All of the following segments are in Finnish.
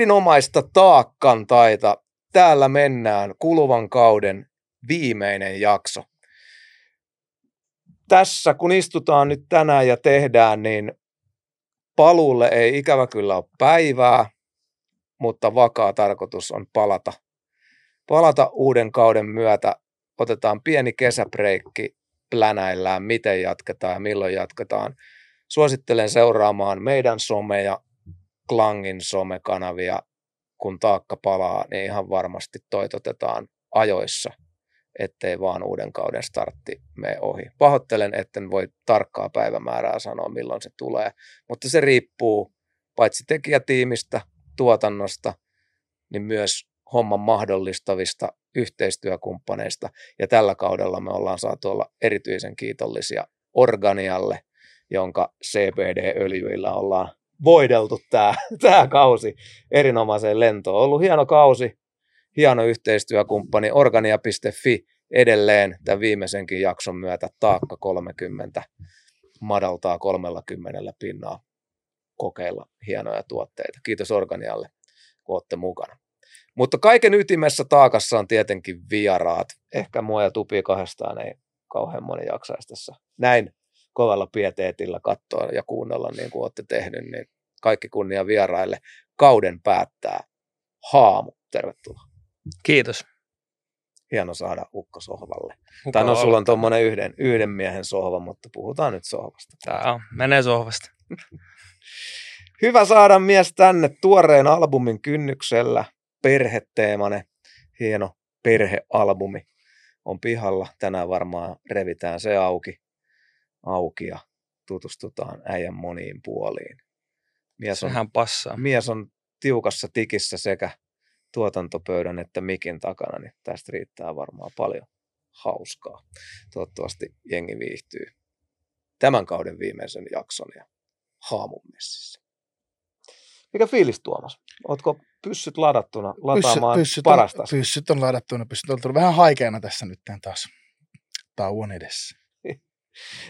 erinomaista taakkan taita. Täällä mennään kuluvan kauden viimeinen jakso. Tässä kun istutaan nyt tänään ja tehdään, niin paluulle ei ikävä kyllä ole päivää, mutta vakaa tarkoitus on palata. Palata uuden kauden myötä. Otetaan pieni kesäbreikki, plänäillään, miten jatketaan ja milloin jatketaan. Suosittelen seuraamaan meidän someja, Klangin somekanavia. Kun taakka palaa, niin ihan varmasti toitotetaan ajoissa, ettei vaan uuden kauden startti mene ohi. Pahoittelen, etten voi tarkkaa päivämäärää sanoa, milloin se tulee, mutta se riippuu paitsi tekijätiimistä, tuotannosta, niin myös homman mahdollistavista yhteistyökumppaneista. Ja tällä kaudella me ollaan saatu olla erityisen kiitollisia Organialle, jonka CBD-öljyillä ollaan voideltu tämä, tämä kausi erinomaiseen lentoon. On ollut hieno kausi, hieno yhteistyökumppani, organia.fi edelleen tämän viimeisenkin jakson myötä taakka 30 madaltaa 30 pinnaa kokeilla hienoja tuotteita. Kiitos Organialle, kun olette mukana. Mutta kaiken ytimessä taakassa on tietenkin vieraat. Ehkä mua ja Tupi kahdestaan ei kauhean moni jaksaisi tässä näin kovalla pieteetillä katsoa ja kuunnella niin kuin olette tehnyt, niin kaikki kunnia vieraille. Kauden päättää Haamu. Tervetuloa. Kiitos. Hieno saada Ukko sohvalle. Tai no sulla on tuommoinen yhden, yhden miehen sohva, mutta puhutaan nyt sohvasta. Tämä on, menee sohvasta. Hyvä saada mies tänne tuoreen albumin kynnyksellä. Perheteemane, hieno perhealbumi on pihalla. Tänään varmaan revitään se auki, auki ja tutustutaan äijän moniin puoliin. Mies on, Sehän passaa. Mies on tiukassa tikissä sekä tuotantopöydän että mikin takana, niin tästä riittää varmaan paljon hauskaa. Toivottavasti jengi viihtyy tämän kauden viimeisen jakson ja haamun messissä. Mikä fiilis Tuomas? Oletko pyssyt ladattuna lataamaan pyssyt, parasta? On, pyssyt on ladattuna, pyssyt on tullut vähän haikeana tässä nyt taas tauon edessä.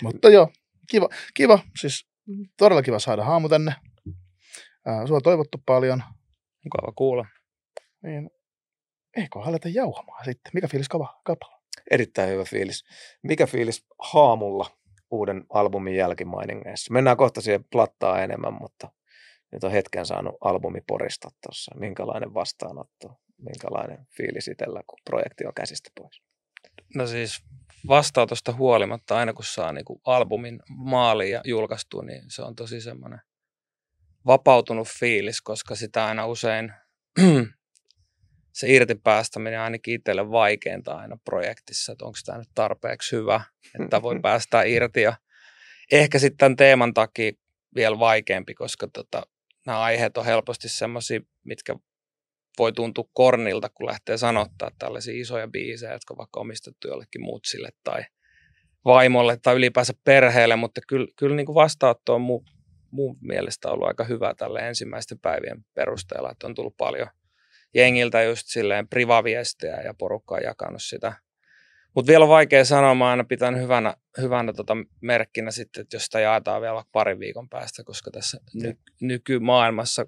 Mutta joo, kiva, kiva, siis todella kiva saada haamu tänne. Äh, sua on toivottu paljon. Mukava kuulla. Niin, eikö aleta jauhamaan sitten? Mikä fiilis kava, kapala? Erittäin hyvä fiilis. Mikä fiilis haamulla uuden albumin jälkimainingeissa? Mennään kohta siihen plattaa enemmän, mutta nyt on hetken saanut albumi porista tuossa. Minkälainen vastaanotto, minkälainen fiilis itsellä, kun projekti on käsistä pois? No siis vastaanotosta huolimatta, aina kun saa niin kuin albumin maaliin ja julkaistu, niin se on tosi semmoinen vapautunut fiilis, koska sitä aina usein se irtipäästäminen ainakin itselle vaikeinta aina projektissa, että onko tämä nyt tarpeeksi hyvä, että voi päästä irti. Ja ehkä sitten tämän teeman takia vielä vaikeampi, koska tota, nämä aiheet on helposti semmoisia, mitkä voi tuntua kornilta, kun lähtee sanottaa tällaisia isoja biisejä, jotka on vaikka omistettu jollekin mutsille tai vaimolle tai ylipäänsä perheelle, mutta kyllä, kyllä niin kuin vastaanotto on mun, mun mielestä ollut aika hyvä tälle ensimmäisten päivien perusteella, että on tullut paljon jengiltä just silleen privaviestejä ja porukka on jakanut sitä. Mutta vielä on vaikea sanoa, mä aina pitän hyvänä, hyvänä tota merkkinä sitten, että jos sitä jaetaan vielä parin viikon päästä, koska tässä ny, nykymaailmassa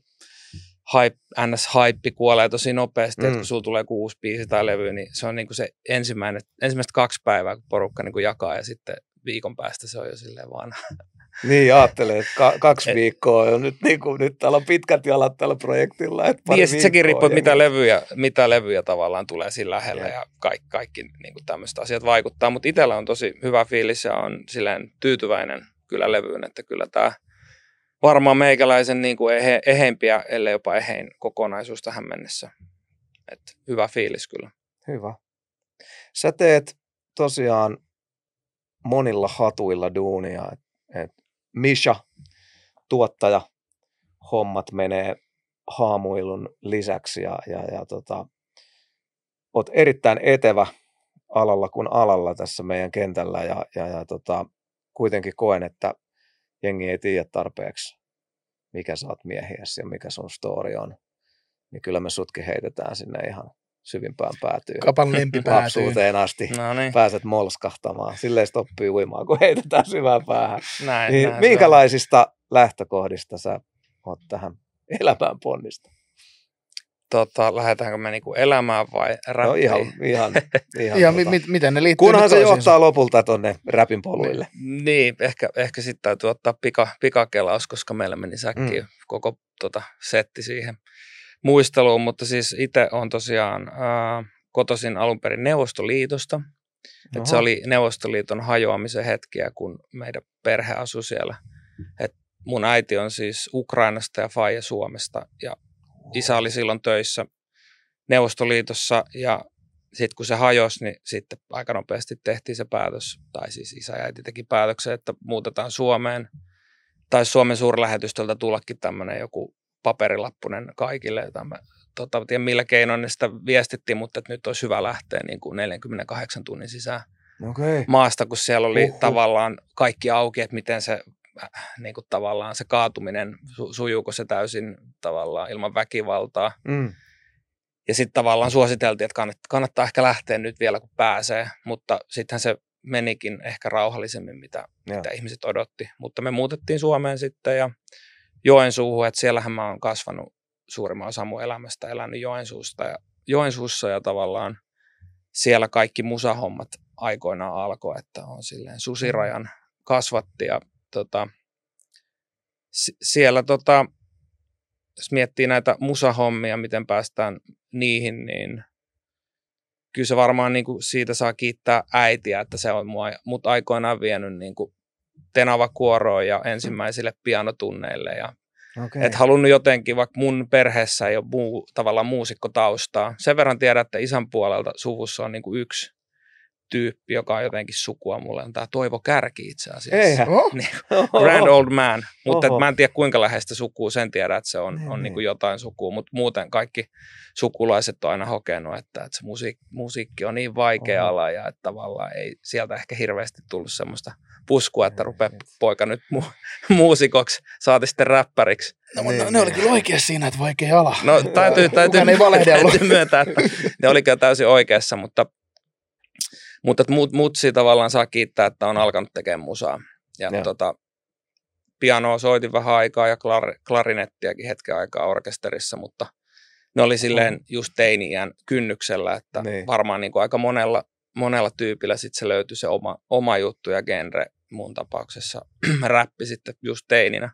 hype, NS-hype kuolee tosi nopeasti, mm. että kun sulla tulee kuusi biisi tai levy, niin se on niinku se ensimmäinen, ensimmäiset kaksi päivää, kun porukka niinku jakaa ja sitten viikon päästä se on jo silleen vaan niin, ajattelee, että ka- kaksi Et, viikkoa on nyt, niin kuin, nyt täällä on pitkät jalat tällä projektilla. Että niin, ja sitten sekin riippuu, että mitä levyjä, mitä levyjä tavallaan tulee siinä lähellä ja, ja kaikki, kaikki niin kuin tämmöiset asiat vaikuttaa. Mutta itsellä on tosi hyvä fiilis ja on silleen tyytyväinen kyllä levyyn, että kyllä tämä varmaan meikäläisen niin kuin ehe, eheimpiä, ellei jopa ehein kokonaisuus tähän mennessä. Et hyvä fiilis kyllä. Hyvä. Sä teet tosiaan monilla hatuilla duunia. Et, et Misha, tuottaja, hommat menee haamuilun lisäksi ja, ja, ja tota, oot erittäin etevä alalla kuin alalla tässä meidän kentällä ja, ja, ja tota, kuitenkin koen, että jengi ei tiedä tarpeeksi, mikä sä oot miehiäsi ja mikä sun story on. Niin kyllä me sutkin heitetään sinne ihan syvimpään päätyy. Kapan lempi Lapsuuteen asti no niin. pääset molskahtamaan. Silleen oppii uimaan, kun heitetään syvään päähän. Näin, niin näin, minkälaisista lähtökohdista sä oot tähän elämään ponnista? Tota, lähdetäänkö me niinku elämään vai räppiin? No ihan, ihan, ihan Ja tota. mi, mi, miten ne liittyy Kunhan se johtaa lopulta tonne räpin poluille. Niin, ehkä, ehkä sitten täytyy ottaa pika, pikakelaus, koska meillä meni säkkiin mm. koko tota, setti siihen muisteluun, mutta siis itse on tosiaan ää, kotoisin alun perin Neuvostoliitosta. Et se oli Neuvostoliiton hajoamisen hetkiä, kun meidän perhe asui siellä. Et mun äiti on siis Ukrainasta ja faija Suomesta ja isä oli silloin töissä Neuvostoliitossa ja sitten kun se hajosi, niin sitten aika nopeasti tehtiin se päätös, tai siis isä ja äiti teki päätöksen, että muutetaan Suomeen. Tai Suomen suurlähetystöltä tullakin tämmöinen joku paperilappunen kaikille, jota mä tota, en tiedä millä keinoin ne sitä viestittiin, mutta että nyt olisi hyvä lähteä niin kuin 48 tunnin sisään Okei. maasta, kun siellä oli Uhuh. tavallaan kaikki auki, että miten se niin kuin tavallaan se kaatuminen, su- sujuuko se täysin tavallaan ilman väkivaltaa. Mm. Ja sitten tavallaan suositeltiin, että kannattaa, kannattaa ehkä lähteä nyt vielä, kun pääsee, mutta sittenhän se menikin ehkä rauhallisemmin, mitä, mitä ihmiset odotti. Mutta me muutettiin Suomeen sitten ja Joensuuhun, että siellähän mä oon kasvanut suurimman osan mun elämästä, elänyt Joensuusta ja, Joensuussa ja tavallaan siellä kaikki musahommat aikoinaan alkoi, että on silleen susirajan kasvatti ja tota, si- siellä tota, jos miettii näitä musahommia, miten päästään niihin, niin kyllä se varmaan niin kuin siitä saa kiittää äitiä, että se on mua, mut aikoinaan vienyt niin kuin tenava kuoroon ja ensimmäisille pianotunneille. Ja Okei. et halunnut jotenkin, vaikka mun perheessä ei ole muu, tavallaan muusikkotaustaa. Sen verran tiedän, että isän puolelta suvussa on niin kuin yksi tyyppi, joka on jotenkin sukua mulle, on tämä Toivo Kärki itse asiassa. Eihän. Niin, Grand Old Man, mutta et mä en tiedä kuinka läheistä sukua, sen tiedän, että se on, Niin, on niin. kuin jotain sukua, mutta muuten kaikki sukulaiset on aina hokenut, että, että se musiikki, musiikki on niin vaikea Oho. ala ja että tavallaan ei sieltä ehkä hirveästi tullut semmoista puskua, että rupeaa poika nyt mu- muusikoksi, saati sitten räppäriksi. no, mutta Niin, ne oli niin. kyllä oikeassa siinä, että vaikea ala. No täytyy, täytyy, täytyy myöntää, että ne oli kyllä täysin oikeassa, mutta, mutta mut, mutsi tavallaan saa kiittää, että on alkanut tekemään musaa. Ja Joo. tota, pianoa soitin vähän aikaa ja klar, klarinettiakin hetken aikaa orkesterissa, mutta ne oli silleen just teiniän kynnyksellä, että Niin. varmaan niin kuin aika monella, monella tyypillä sit se löytyi se oma, oma juttu ja genre mun tapauksessa räppi sitten just teininä.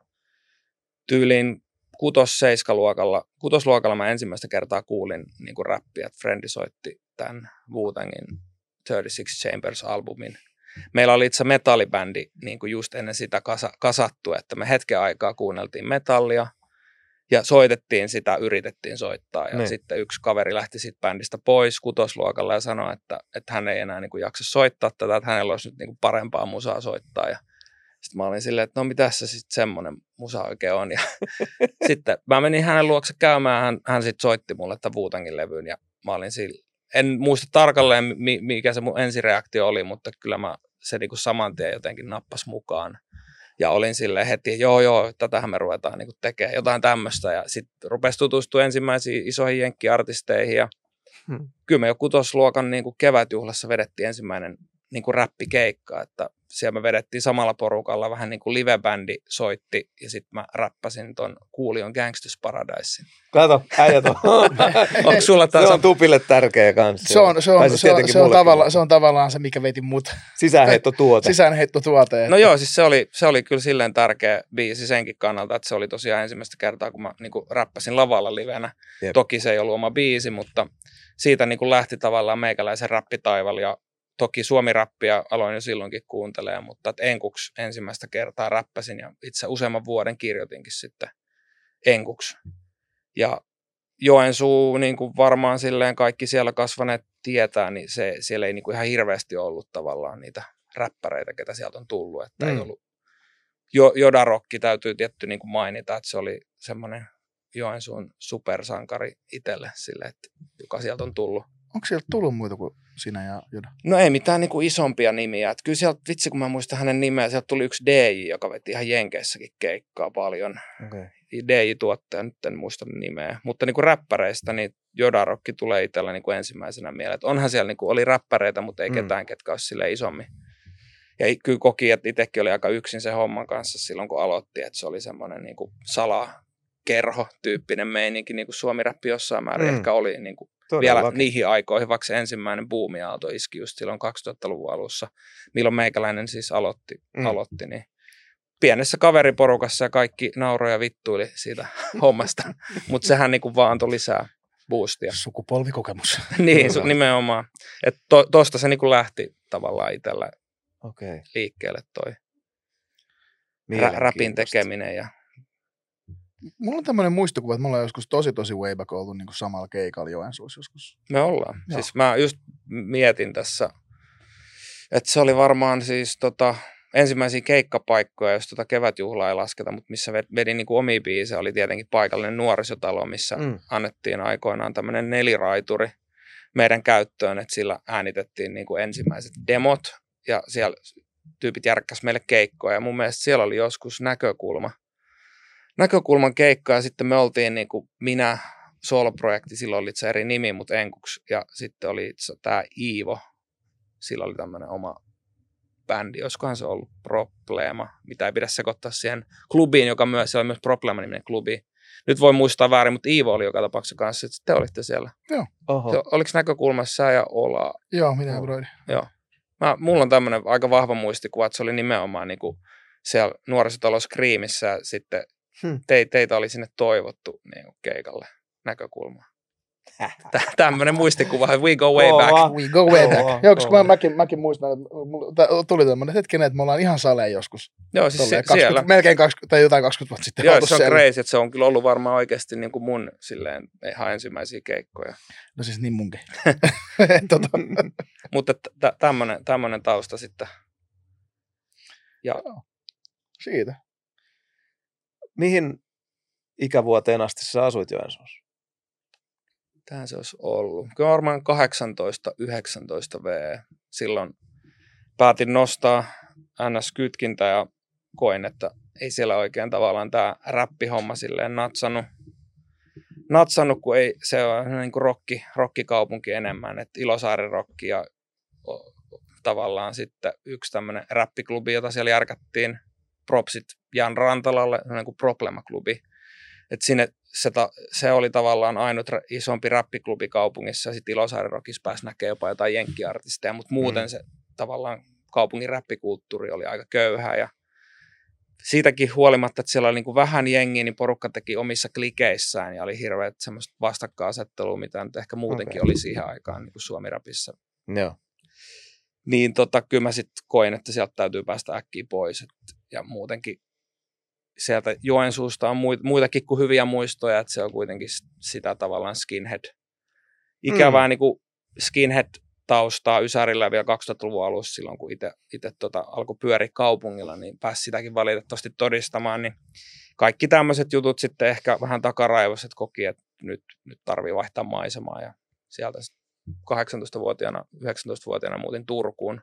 Tyyliin kutos luokalla kutosluokalla mä ensimmäistä kertaa kuulin niin kuin räppiä, että Frendi soitti tämän Wu-Tangin 36 Chambers-albumin. Meillä oli itse metallibändi niin kuin just ennen sitä kasa, kasattu, että me hetken aikaa kuunneltiin metallia ja soitettiin sitä, yritettiin soittaa. Ja Niin. sitten yksi kaveri lähti siitä bändistä pois kutosluokalla ja sanoi, että, että hän ei enää niin kuin jaksa soittaa tätä, että hänellä olisi nyt niin kuin parempaa musaa soittaa. Ja sitten mä olin silleen, että no mitäs se sitten semmoinen musa oikein on. Ja sitten mä menin hänen luokse käymään, hän, hän sitten soitti mulle tämän Wu-Tangin levyn ja mä olin sillä, en muista tarkalleen mi- mikä se mun ensireaktio oli, mutta kyllä mä se niinku saman tien jotenkin nappas mukaan. Ja olin sille heti, joo joo, tätähän me ruvetaan niinku tekemään, jotain tämmöistä. Ja sitten rupesi tutustua ensimmäisiin isoihin jenkkiartisteihin ja Hmm. kyllä me jo kutosluokan niin kuin kevätjuhlassa vedettiin ensimmäinen niin kuin räppikeikka, että siellä me vedettiin samalla porukalla, vähän niin kuin livebändi soitti ja sitten mä räppäsin ton Kuulion Gangsters Paradisein. Kato, äijät on. Onko sulla se taas on tupille tärkeä kanssa. Se on, se on, Tai siis se on, se on, tavalla, se on tavallaan se, mikä veti mut Sisäänheittotuote. sisäänheittotuote. No joo, siis se oli, se oli kyllä silleen tärkeä biisi senkin kannalta, että se oli tosiaan ensimmäistä kertaa, kun mä niin kuin räppäsin lavalla livenä. Jep. Toki se ei ollut oma biisi, mutta siitä niin kuin lähti tavallaan meikäläisen räppitaival ja toki suomi-rappia aloin jo silloinkin kuuntelemaan, mutta et enkuksi ensimmäistä kertaa räppäsin ja itse useamman vuoden kirjoitinkin sitten enkuksi. Ja Joensuu, niin kuin varmaan silleen kaikki siellä kasvaneet tietää, niin se, siellä ei niin kuin ihan hirveästi ollut tavallaan niitä räppäreitä, ketä sieltä on tullut. Että. Mm. ei ollut, jo, Jodarokki täytyy tietty niin kuin mainita, että se oli semmoinen Joensuun supersankari itselle, sille, että, joka sieltä on tullut. Onko sieltä tullut muita kuin sinä ja Joda? No ei mitään niin kuin isompia nimiä. Että kyllä sieltä, vitsi kun mä muistan hänen nimeä, sieltä tuli yksi DJ, joka veti ihan Jenkeissäkin keikkaa paljon. Okay. DJ-tuottaja, nyt en muista nimeä. Mutta niin kuin räppäreistä, niin Jodarokki tulee itsellä niin kuin ensimmäisenä mieleen. Että onhan siellä niin kuin, oli räppäreitä, mutta ei Mm. ketään, ketkä olisi sille isommin. Ja kyllä koki, että itsekin oli aika yksin sen homman kanssa silloin, kun aloitti, että se oli semmoinen niin kuin sala kerho-tyyppinen meininki, niin kuin Suomi-räppi jossain määrin Mm. ehkä oli niin kuin vielä Todellakin. niihin aikoihin, vaikka se ensimmäinen buumiaalto iski just silloin 2000-luvun alussa, milloin meikäläinen siis aloitti, Mm. aloitti niin pienessä kaveriporukassa ja kaikki nauroi ja vittuili siitä hommasta, mutta sehän niin kuin vaan antoi lisää boostia. Sukupolvikokemus. niin, su- nimenomaan. Että to, tosta se niin kuin lähti tavallaan itsellä Okei. liikkeelle toi rä- räpin Mielenkiintoista. tekeminen ja Mulla on tämmöinen muistokuva, että me ollaan joskus tosi tosi way back oltu niin kuin samalla keikalla Joensuussa joskus. Me ollaan. Joo. Siis mä just mietin tässä, että se oli varmaan siis tota, ensimmäisiä keikkapaikkoja, jos tota kevätjuhlaa ei lasketa, mutta missä ved- vedin niin kuin omia biisejä, oli tietenkin paikallinen nuorisotalo, missä. Mm. annettiin aikoinaan tämmöinen neliraituri meidän käyttöön, että sillä äänitettiin niin kuin ensimmäiset demot ja siellä tyypit järkkäs meille keikkoja ja mun mielestä siellä oli joskus näkökulma, näkökulman keikka ja sitten me oltiin niin kuin minä, soloprojekti, silloin oli se eri nimi, mutta Enkuks, ja sitten oli itse tämä Iivo, sillä oli tämmöinen oma bändi, olisikohan se ollut Problema, mitä ei pidä sekoittaa siihen klubiin, joka myös, siellä oli myös Problema-niminen klubi. Nyt voi muistaa väärin, mutta Iivo oli joka tapauksessa kanssa, että te olitte siellä. Oho. Se, oliko näkökulmassa sä ja Ola? Joo, mitä Joo. oh. Brody? Mä, mulla on tämmöinen aika vahva muistikuva, että se oli nimenomaan niin kuin siellä nuorisotalous Kriimissä ja sitten Hmm. te, teitä oli sinne toivottu niin kuin keikalle näkökulma. Tä- Tämmöinen muistikuva, we go way back. Kova. We go way back. Kova, Joo, koska mä, mäkin, mäkin muistan, että mulla tuli tämmöinen hetkinen, että me ollaan ihan saleen joskus. Joo, siis Tolleen se, siellä. melkein 20, tai jotain 20 vuotta sitten. Joo, se on crazy, että se on kyllä ollut varmaan oikeasti niin kuin mun silleen, ihan ensimmäisiä keikkoja. No siis niin munkin. tota, Mutta tä- tämmönen, tämmönen tausta sitten. Ja siitä. Mihin ikävuoteen asti sä asuit Joensuussa? Tähän se olisi ollut. Kyllä varmaan 18-19 V. Silloin päätin nostaa NS-kytkintä ja koin, että ei siellä oikein tavallaan tämä räppihomma silleen natsannut, natsannut kun ei, se on niin kuin rokki, rokkikaupunki enemmän, että Ilosaaren rokki ja tavallaan sitten yksi tämmöinen räppiklubi, jota siellä järkättiin, propsit Jan Rantalalle, niin kuin Problema-klubi. Et sinne se, ta, se, oli tavallaan ainut isompi räppiklubi kaupungissa, sitten Ilosaaren Rockissa pääsi näkemään jopa jotain jenkkiartisteja, mutta muuten Mm. se tavallaan kaupungin räppikulttuuri oli aika köyhää, ja siitäkin huolimatta, että siellä oli niin kuin vähän jengiä, niin porukka teki omissa klikeissään, ja oli hirveät semmoista vastakkainasettelua, mitä nyt ehkä muutenkin Okei. oli siihen aikaan niin kuin Suomi-räpissä Joo. niin tota, kyllä mä sitten koin, että sieltä täytyy päästä äkkiä pois. Et, ja muutenkin sieltä Joensuusta on muit, muitakin kuin hyviä muistoja, että se on kuitenkin sitä tavallaan skinhead. Ikävää mm. niin kuin skinhead-taustaa Ysärillä vielä 2000-luvun alussa silloin, kun itse tota, alkoi pyöriä kaupungilla, niin pääsi sitäkin valitettavasti todistamaan, niin kaikki tämmöiset jutut sitten ehkä vähän takaraivoiset koki, että nyt, nyt tarvii vaihtaa maisemaa ja sieltä sit 18-vuotiaana, 19-vuotiaana muutin Turkuun.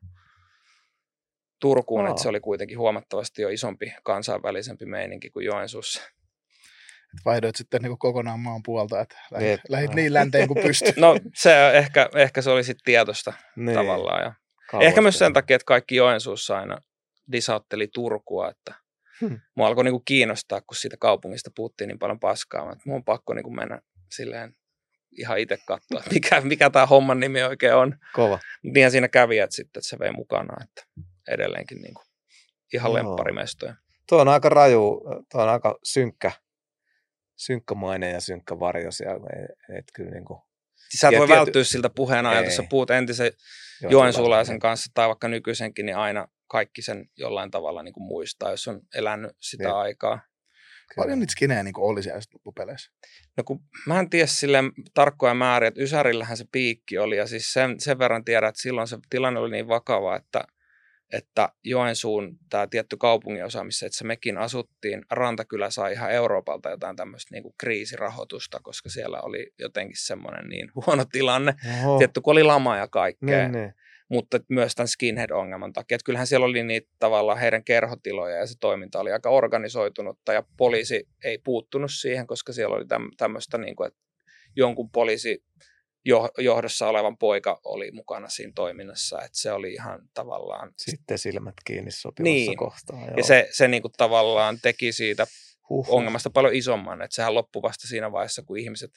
Turkuun, Aa. että se oli kuitenkin huomattavasti jo isompi kansainvälisempi meininki kuin Joensuussa. Et vaihdoit sitten niin kokonaan maan puolta, että lähit, Jep. lähit niin länteen kuin pystyt. No se ehkä, ehkä se oli sitten tietoista Niin. tavallaan. Ja ehkä myös sen takia, että kaikki Joensuussa aina disautteli Turkua, että Hmm. mua alkoi niinku kiinnostaa, kun siitä kaupungista puhuttiin niin paljon paskaa. Että mun on pakko niinku mennä silleen ihan itse katsoa, että mikä, mikä tämä homman nimi oikein on. Kova. Niinhän siinä kävi, että sitten että se vei mukanaan, että edelleenkin niinku ihan Joo. lempparimestoja. Tuo on aika raju, tuo on aika synkkä, synkkämainen ja synkkä varjo siellä. Et, et kyllä niin kuin, Sä et voi tiety- välttyä siltä puheena, jos sä puhut entisen Joensuulaisen kanssa tai vaikka nykyisenkin, niin aina kaikki sen jollain tavalla niin kuin muistaa, jos on elänyt sitä Jep. aikaa. Paljon niitä skinejä niin oli siellä loppupeleissä. No kun mä en tiedä silleen tarkkoja määriä, että Ysärillähän se piikki oli ja siis sen, sen verran tiedän, että silloin se tilanne oli niin vakava, että, että Joensuun tämä tietty kaupunginosa, missä itse mekin asuttiin, Rantakylä sai ihan Euroopalta jotain tämmöistä niin kuin kriisirahoitusta, koska siellä oli jotenkin semmoinen niin huono tilanne. Oho. Tietty, kun oli lama ja kaikkea. Niin, niin. mutta myös tämän skinhead-ongelman takia. Että kyllähän siellä oli niitä tavallaan heidän kerhotiloja ja se toiminta oli aika organisoitunutta ja poliisi ei puuttunut siihen, koska siellä oli täm, tämmöistä, niin kuin, että jonkun poliisi johdossa olevan poika oli mukana siinä toiminnassa, että se oli ihan tavallaan, Sitten silmät kiinni sopivassa Niin. kohtaa. Joo. ja se, se niin kuin tavallaan teki siitä Huh. ongelmasta paljon isomman. Että sehän loppui vasta siinä vaiheessa, kun ihmiset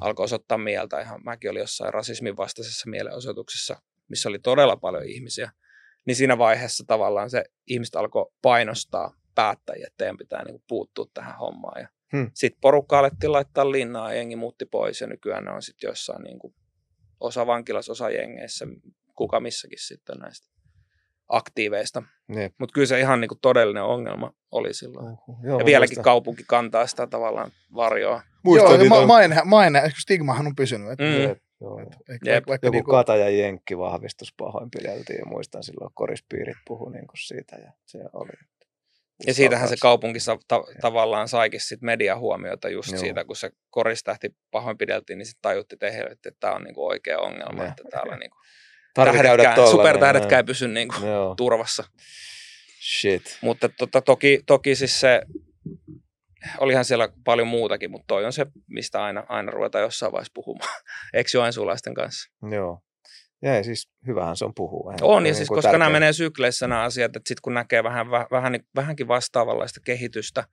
alkoi osoittaa mieltä. Ihan mäkin olin jossain rasismin vastaisessa mielenosoituksessa, missä oli todella paljon ihmisiä. Niin siinä vaiheessa tavallaan se ihmiset alkoi painostaa päättäjiä, että teidän pitää niin puuttua tähän hommaan. Ja Hmm. Sitten porukka alettiin laittaa linnaa ja jengi muutti pois ja nykyään ne on sitten jossain niin kuin, osa vankilassa, osa jengeissä, kuka missäkin sitten näistä aktiiveista. Jep. Mutta kyllä se ihan niin kuin todellinen ongelma oli silloin. Uhuh. Joo, Ja vieläkin muistan- kaupunki kantaa sitä tavallaan varjoa. muistan Joo, ma- maine, maine, stigmahan on pysynyt. Et, Mm. Jep, joo. et, et, Jep. Joku niinku, kata ja jenkki vahvistus pahoinpideltiin ja muistan silloin korispiirit puhu niin siitä ja se oli. Ja siitähän se Uskaltaisi. kaupunki sa- ta- tavallaan saikin sit mediahuomiota just Joo. siitä, kun se koristähti pahoinpideltiin, niin sitten tajutti tehdä, että tämä on niinku oikea ongelma, Ne. että täällä niinku tähdetkään, supertähdetkään niin, ei pysy niinku turvassa. shit. Mutta tota, toki, toki siis se, olihan siellä paljon muutakin, mutta toi on se, mistä aina, aina ruvetaan jossain vaiheessa puhumaan. Eikö joensuulaisten kanssa? Joo. Ja ei, siis hyvähän se on puhua. On, ja niin siis kuin koska nämä tärkeä. menee sykleissä nämä asiat, että sitten kun näkee vähän, vähän, niin- vähänkin vastaavanlaista kehitystä,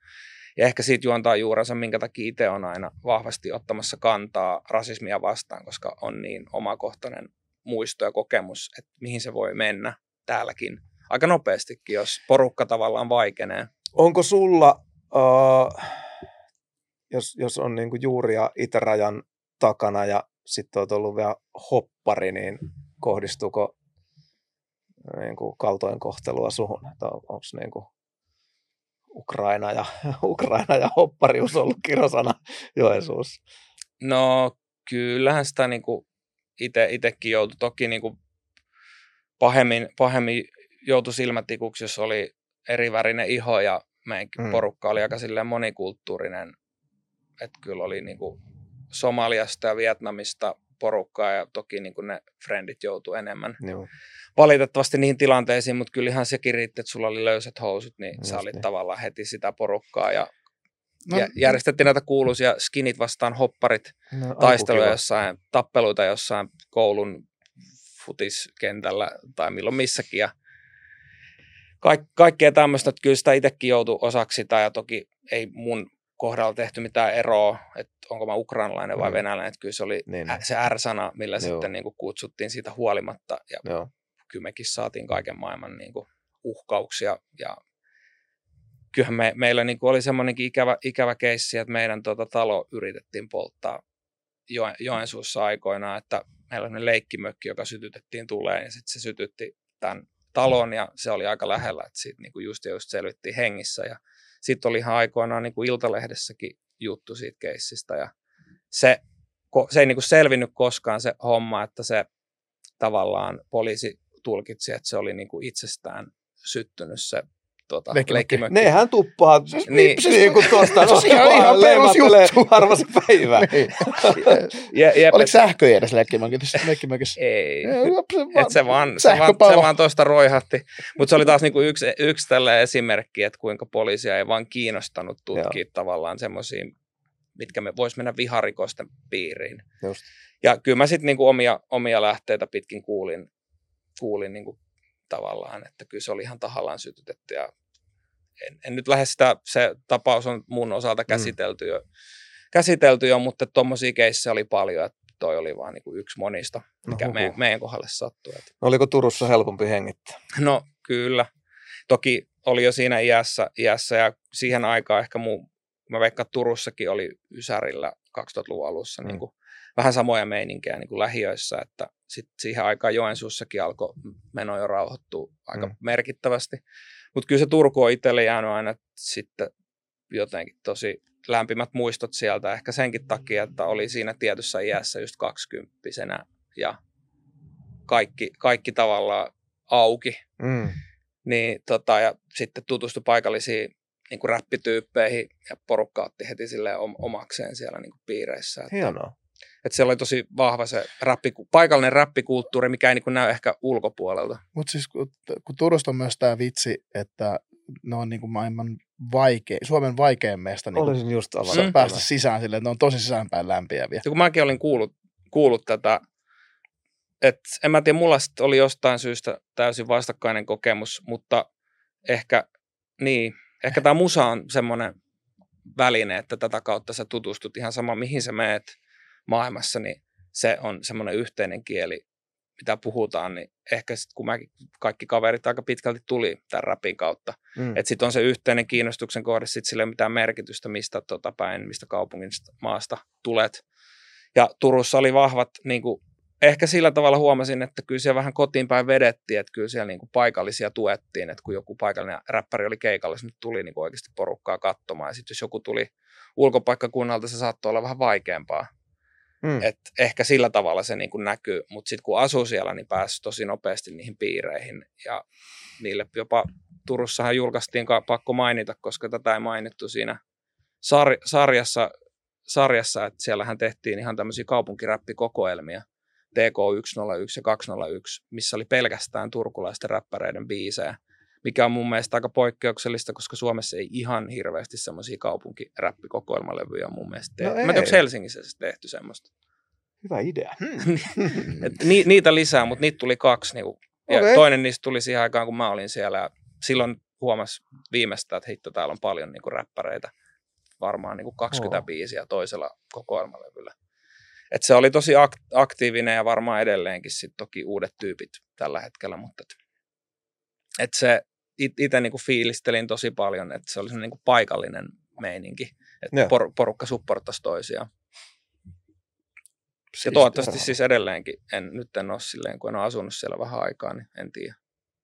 ja ehkä siitä juontaa juurensa, minkä takia itse on aina vahvasti ottamassa kantaa rasismia vastaan, koska on niin omakohtainen muisto ja kokemus, että mihin se voi mennä täälläkin aika nopeastikin, jos porukka tavallaan vaikenee. Onko sulla, uh, jos, jos on niin kuin juuria itärajan takana ja sitten olet ollut vielä hoppari, niin kohdistuuko niin kuin kaltoinkohtelua suhun? Onko niin kuin Ukraina ja, Ukraina ja hopparius ollut kirosana Joensuussa? No kyllähän sitä niin itsekin joutui toki niin kuin pahemmin, pahemmin joutui silmätikuksi, jos oli erivärinen iho ja meidän Mm. mm. porukka oli aika silleen monikulttuurinen. Että kyllä oli niin kuin Somaliasta ja Vietnamista porukkaa ja toki niin kuin ne frendit joutu enemmän Joo. valitettavasti niihin tilanteisiin, mutta kyllähän sekin riitti, että sulla oli löysät housut, niin Just sä olit niin. tavallaan heti sitä porukkaa ja no, ja järjestettiin näitä kuuluisia skinit vastaan hopparit No, taisteluja jossain, tappeluita jossain koulun futiskentällä tai milloin missäkin. Ja kaik, kaikkea tämmöistä, että kyllä sitä itsekin joutui osaksi sitä ja toki ei mun kohdalla tehty mitään eroa, että onko mä ukrainalainen vai Mm. venäläinen, että kyllä se oli Niin, ä, se R-sana, millä Joo. sitten niin kuin kutsuttiin siitä huolimatta ja Joo. kyllä mekin saatiin kaiken maailman niin kuin uhkauksia ja kyllähän me, meillä niin kuin oli semmoinenkin ikävä, ikävä keissi, että meidän tota, talo yritettiin polttaa Joen, Joensuussa aikoinaan, että meillä on leikkimökki, joka sytytettiin tuleen ja sitten se sytytti tämän talon ja se oli aika lähellä, että siitä niin kuin just, ja just selvittiin hengissä ja sitten oli ihan aikoinaan niin kuin Iltalehdessäkin juttu siitä keissistä ja se, se ei niin kuin selvinnyt koskaan se homma, että se tavallaan poliisi tulkitsi, että se oli niin kuin itsestään syttynyt se tota, Leikkimökki. Nehän tuppaa Siis Niin. niin, niin kuin tuosta. Se on ihan- ihan perusjuttu. Harva se päivä. Niin. Je, jep, Oliko et- sähköjä edes leikkimäkissä? leikkimäkissä? Ei. Se Et se vaan, se vaan, se vaan tuosta roihahti. Mutta se oli taas niinku yksi, yksi tällä esimerkki, että kuinka poliisia ei vaan kiinnostanut tutkia tavallaan semmoisia, mitkä me vois mennä viharikosten piiriin. Just. Ja kyllä mä sitten niinku omia, omia lähteitä pitkin kuulin, kuulin niinku tavallaan, että kyllä se oli ihan tahallaan sytytetty. Ja en, en nyt lähde sitä, se tapaus on mun osalta käsitelty jo, käsitelty jo mutta tuommoisia keissejä oli paljon, että toi oli vaan niinku yksi monista, mikä No, meidän, meidän kohdalle sattui. Et Oliko Turussa helpompi hengittää? No kyllä. Toki oli jo siinä iässä, iässä ja siihen aikaan ehkä muu, mä veikkaan, että Turussakin oli Ysärillä 2000-luvun alussa Mm. niin kuin, vähän samoja meininkiä niin kuin lähiöissä, että sit siihen aikaan Joensuussakin alkoi meno jo rauhoittua aika Mm. merkittävästi. Mutta kyllä se Turku on itselle jäänyt aina sitten jotenkin tosi lämpimät muistot sieltä, ehkä senkin takia, että oli siinä tietyssä iässä just kaksikymppisenä ja kaikki, kaikki tavallaan auki Mm. niin tota, ja sitten tutustui paikallisiin niin kuin räppityyppeihin ja porukka otti heti omakseen siellä niin kuin piireissä. Että, Hienoa. Että siellä oli tosi vahva se räppi, paikallinen räppikulttuuri, mikä ei niin kuin näy ehkä ulkopuolelta. Mutta siis kun, kun Turusta on myös tämä vitsi, että ne on niinku maailman vaikein, Suomen vaikein meistä Olisin just. Mm. päästä sisään silleen, että ne on tosi sisäänpäin lämpiäviä. Ja kun mäkin olin kuullut, kuullut tätä, että en mä tiedä, mulla sit oli jostain syystä täysin vastakkainen kokemus, mutta ehkä, niin, ehkä tämä musa on semmoinen väline, että tätä kautta sä tutustut ihan sama, mihin sä meet maailmassa, niin se on semmoinen yhteinen kieli, mitä puhutaan, niin ehkä sitten kun mäkin, kaikki kaverit aika pitkälti tuli tämän rapin kautta, mm. että sitten on se yhteinen kiinnostuksen kohde, sitten sillä ei ole mitään merkitystä, mistä tota päin, mistä kaupungista, maasta tulet. Ja Turussa oli vahvat, niin kuin, ehkä sillä tavalla huomasin, että kyllä siellä vähän kotiin päin vedettiin, että kyllä siellä niin kuin paikallisia tuettiin, että kun joku paikallinen räppäri oli keikalla, nyt tuli niin kuin oikeasti porukkaa katsomaan, ja sitten jos joku tuli ulkopaikkakunnalta, se saattoi olla vähän vaikeampaa Mm. Et ehkä sillä tavalla se niin kuin näkyy, mutta sitten kun asuu siellä, niin pääsi tosi nopeasti niihin piireihin. Ja niille jopa Turussahan julkaistiin pakko mainita, koska tätä ei mainittu siinä sar- sarjassa, sarjassa, että siellähän tehtiin ihan tämmöisiä kaupunkiräppikokoelmia. TK101 ja 201, missä oli pelkästään turkulaisten räppäreiden biisejä, mikä on mun mielestä aika poikkeuksellista, koska Suomessa ei ihan hirveästi semmoisia kaupunkiräppikokoelmalevyjä mun mielestä tehty. No Mä en Helsingissä tehty semmoista. Hyvä idea. Hmm. Et ni, niitä lisää, mutta niitä tuli kaksi. Niinku, ja okay. toinen niistä tuli siihen aikaan, kun mä olin siellä. Ja silloin huomasi viimeistä, että hitto, täällä on paljon niinku räppäreitä. Varmaan niinku 20 oh. biisiä toisella kokoelmalevyllä. Et se oli tosi aktiivinen ja varmaan edelleenkin sit toki uudet tyypit tällä hetkellä, mutta et, et se itse niinku fiilistelin tosi paljon, että se oli niinku paikallinen meininki, että por, porukka supporttasi toisiaan. Siis ja toivottavasti siis edelleenkin, en, nyt en ole silleen, kun en ole asunut siellä vähän aikaa, niin en tiedä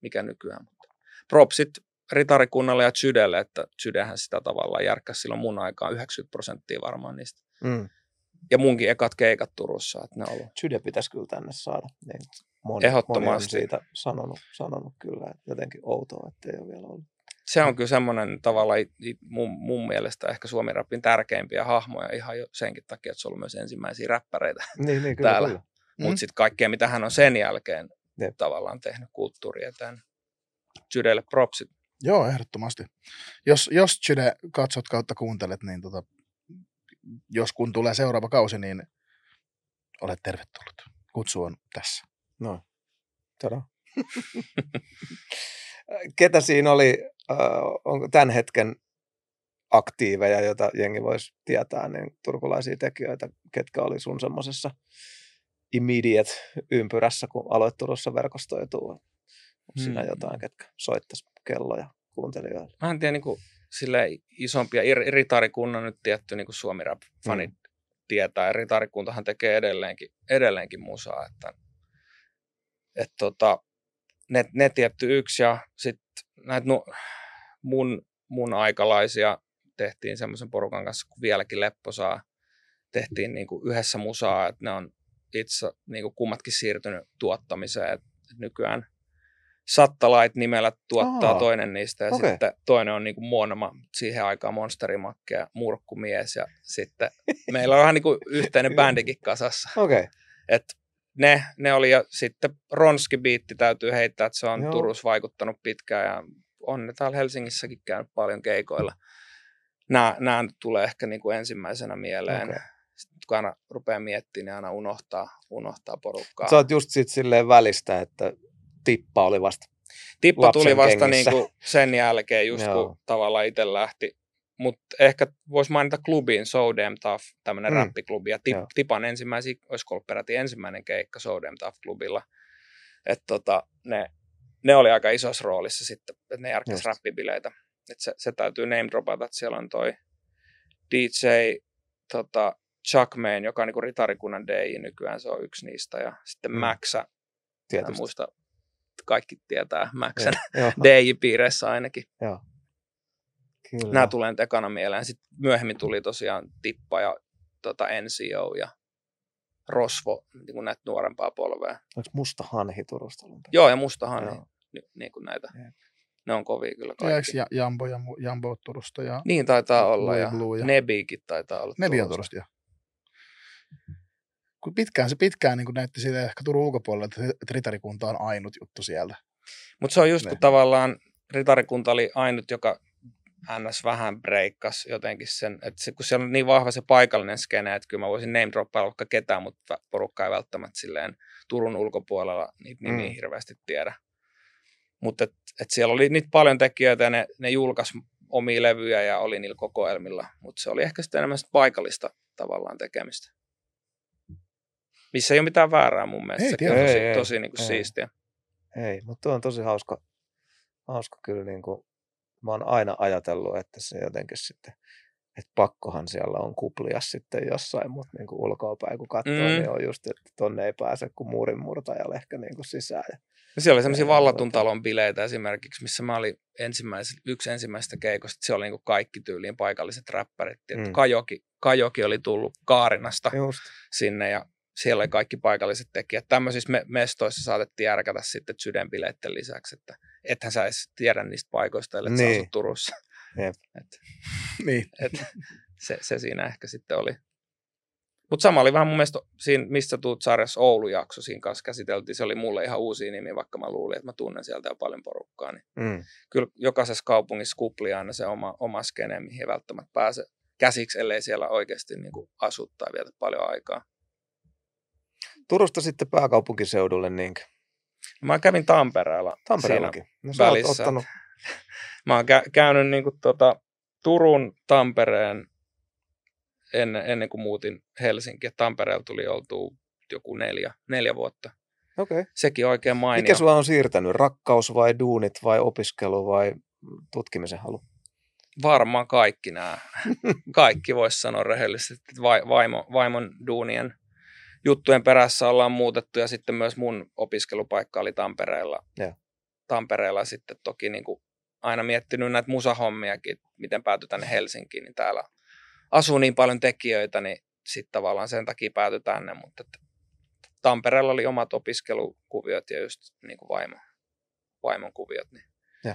mikä nykyään. Mutta propsit ritarikunnalle ja Chydelle, että Chydehän sitä tavallaan järkkäsi silloin mun aikaan 90 prosenttia varmaan niistä. Mm. Ja munkin ekat keikat Turussa, että ne on ollut. Chyde pitäisi kyllä tänne saada. Niin moni, Ehdottomasti. Moni on siitä sanonut, sanonut kyllä, että jotenkin outoa, että ei ole vielä ollut. Se on kyllä semmoinen tavalla mun, mun mielestä ehkä Suomen rapin tärkeimpiä hahmoja ihan jo senkin takia, että se on ollut myös ensimmäisiä räppäreitä niin, niin, kyllä, täällä. Kyllä. Mutta mm. sitten kaikkea, mitä hän on sen jälkeen Jep. tavallaan tehnyt kulttuuri eteen. Jydelle propsit. Joo, ehdottomasti. Jos, jos Jyde katsot kautta kuuntelet, niin tota, jos kun tulee seuraava kausi, niin olet tervetullut. Kutsu on tässä. No, tada. Ketä siinä oli, äh, onko tämän hetken aktiiveja, joita jengi voisi tietää, niin turkulaisia tekijöitä, ketkä oli sun semmoisessa immediate ympyrässä, kun aloit Turussa verkostoitua? Onko hmm. siinä jotain, ketkä soittaisi kelloja kuuntelijoille? Mä en tiedä, niin kuin, sille isompia, ritarikunnan nyt tietty niin kuin Suomi Rap-fanit hmm. tietää, ja ritarikuntahan tekee edelleenkin, edelleenkin musaa, että et tota, ne, ne tietty yksi ja sitten näitä nu, mun, mun aikalaisia tehtiin semmoisen porukan kanssa, kun vieläkin Lepposaa tehtiin niin kuin yhdessä musaa, että ne on itse niin kuin kummatkin siirtynyt tuottamiseen. Et nykyään Satellite nimellä tuottaa Aha, toinen niistä ja okay. sitten toinen on niin kuin Monoma, siihen aikaan Monsterimakke ja Murkkumies ja sitten meillä on vähän niin kuin yhteinen bändikin kasassa. Okay. Et ne, ne oli ja sitten Ronski-biitti täytyy heittää, että se on Joo. Turussa vaikuttanut pitkään ja on ne täällä Helsingissäkin käynyt paljon keikoilla. Nämä, nämä tulee ehkä niin kuin ensimmäisenä mieleen. Okay. Sitten kun aina rupeaa miettimään, niin aina unohtaa, unohtaa porukkaa. Sä oot just sitten silleen välistä, että tippa oli vasta Tippa tuli vasta niin kuin sen jälkeen, just Joo. kun tavallaan itse lähti mutta ehkä voisi mainita klubin So Damn Tough, tämmöinen mm. räppiklubi, ja tip, Tipan ensimmäisiä, olisiko ollut peräti ensimmäinen keikka So Damn Tough-klubilla. Että tota, ne, ne oli aika isossa roolissa sitten, että ne järkkäsi räppibileitä. Et se, se täytyy name dropata, että siellä on toi DJ tota, Chuck Main, joka on niinku ritarikunnan DJ nykyään, se on yksi niistä, ja sitten mm. Maxa, muista, kaikki tietää Maxan DJ-piireissä ainakin. Joo. Kyllä. Nämä tulee tekana mieleen. Sitten myöhemmin tuli tosiaan Tippa ja tota NCO ja Rosvo, niin kuin näitä nuorempaa polvea. Onko Musta Hanhi Turusta? Joo, ja Musta Hanhi, Ni, niin kuin näitä. Jep. Ne on kovia kyllä kaikki. Ja Jambo ja Jambo Turusta? Ja niin taitaa olla, ja, ja Nebikin taitaa olla Nebi on Turusta, joo. Kun pitkään se pitkään niin näytti siitä ehkä Turun ulkopuolella, että ritarikunta on ainut juttu siellä. Mutta se on just, ne. kun tavallaan ritarikunta oli ainut, joka ns. vähän breikkas jotenkin sen, että se, kun siellä on niin vahva se paikallinen skene, että kyllä mä voisin name droppaa vaikka ketään, mutta porukka ei välttämättä silleen Turun ulkopuolella niitä nimiä mm. hirveästi tiedä. Mutta et, et siellä oli niitä paljon tekijöitä ja ne, ne julkaisi omia levyjä ja oli niillä kokoelmilla, mutta se oli ehkä sitten enemmän sit paikallista tavallaan tekemistä. Missä ei ole mitään väärää mun mielestä, Ei, sekin on tosi, Ei, ei, tosi niin kuin ei. siistiä. Ei, mutta tuo on tosi hauska, hauska kyllä. Niin kuin, mä oon aina ajatellut, että se jotenkin sitten, että pakkohan siellä on kuplia sitten jossain, mutta niin kuin ulkoapäin kun katsoo, Mm. niin on just, että tonne ei pääse kuin muurin murtajalle ehkä niin kuin sisään. Ja, Ja siellä oli semmoisia vallatun talon bileitä esimerkiksi, missä mä olin ensimmäis, yksi ensimmäistä keikosta. Se oli niin kuin kaikki tyyliin paikalliset räppärit. Mm. Kajoki, Kajoki oli tullut Kaarinasta just, sinne ja siellä oli kaikki paikalliset tekijät. Tämmöisissä me- mestoissa saatettiin järkätä sitten sydänbileiden lisäksi, että ethän sä edes tiedä niistä paikoista, ellei niin. sä Turussa. Jep. Et, Niin. et, se, se siinä ehkä sitten oli. Mutta sama oli vähän mun mielestä siinä, mistä tuut sarjassa Oulu-jakso siinä kanssa käsiteltiin. Se oli mulle ihan uusi nimi, vaikka mä luulin, että mä tunnen sieltä jo paljon porukkaa. Niin mm, kyllä jokaisessa kaupungissa kuplii aina se oma, oma skene, mihin ei välttämättä pääse käsiksi, ellei siellä oikeasti niin kuin asu tai vietä paljon aikaa. Turusta sitten pääkaupunkiseudulle, niin Mä kävin Tampereella. Tampereellakin. No, sä oot välissä. ottanut, Mä oon kä- käynyt niin kuin tota, Turun, Tampereen ennen, ennen kuin muutin Helsinkiin. Tampereella tuli oltua joku neljä, neljä vuotta. okei. Okay. Sekin oikein mainio. Mikä sua on siirtänyt? Rakkaus vai duunit vai opiskelu vai tutkimisen halu? Varmaan kaikki nämä. Kaikki voisi sanoa rehellisesti. vai- Vaimo, vaimon duunien juttujen perässä ollaan muutettu ja sitten myös mun opiskelupaikka oli Tampereella. Joo. Tampereella sitten toki niin kuin aina miettinyt näitä musahommiakin, miten päätyi tänne Helsinkiin, niin täällä asuu niin paljon tekijöitä, niin sitten tavallaan sen takia päätyi tänne, mutta että Tampereella oli omat opiskelukuviot ja just niin kuin vaimo, vaimon kuviot, niin Joo.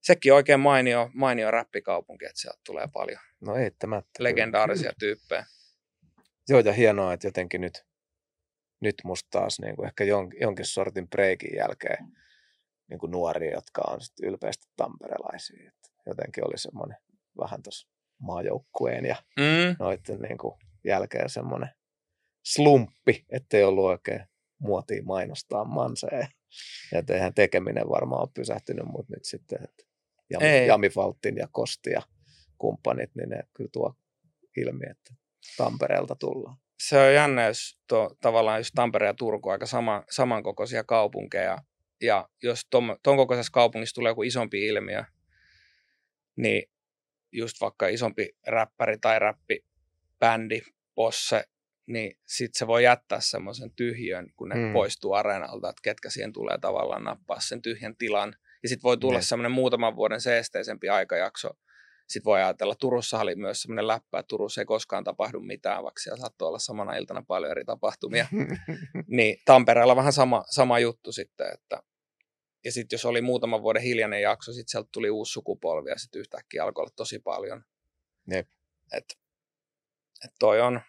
sekin oikein mainio, mainio räppikaupunki, että sieltä tulee paljon No eittämättä. legendaarisia tyyppejä. Joo, ja hienoa, että jotenkin nyt, nyt musta taas niin kuin ehkä jon, jonkin sortin breikin jälkeen niin kuin nuoria, jotka on sit ylpeästi tamperelaisia. Et jotenkin oli semmoinen vähän tuossa maajoukkueen ja Mm, noiden niin kuin jälkeen semmoinen slumppi, ettei ollut oikein muotia mainostaa manseja. Ja eihän tekeminen varmaan ole pysähtynyt, mutta nyt sitten että Jami, Ei. Jami Faltin ja Kosti ja kumppanit, niin ne kyllä tuo ilmi, että Tampereelta tullaan. Se on jännä, jos tuo, tavallaan just Tampere ja Turku on aika sama, samankokoisia kaupunkeja. Ja jos ton, ton kokoisessa kaupungissa tulee joku isompi ilmiö, niin just vaikka isompi räppäri tai räppibändi, posse, niin sitten se voi jättää semmoisen tyhjön, kun ne Mm. mm. poistuu areenalta, että ketkä siihen tulee tavallaan nappaa sen tyhjän tilan. Ja sitten voi tulla Ne. semmoinen muutaman vuoden seesteisempi aikajakso. Sitten voi ajatella, Turussa oli myös semmoinen läppä, että Turussa ei koskaan tapahdu mitään, vaikka siellä saattoi olla samana iltana paljon eri tapahtumia. niin Tampereella vähän sama, sama juttu sitten, että ja sitten jos oli muutaman vuoden hiljainen jakso, sitten sieltä tuli uusi sukupolvi ja sitten yhtäkkiä alkoi olla tosi paljon. Jep. Et, et toi on,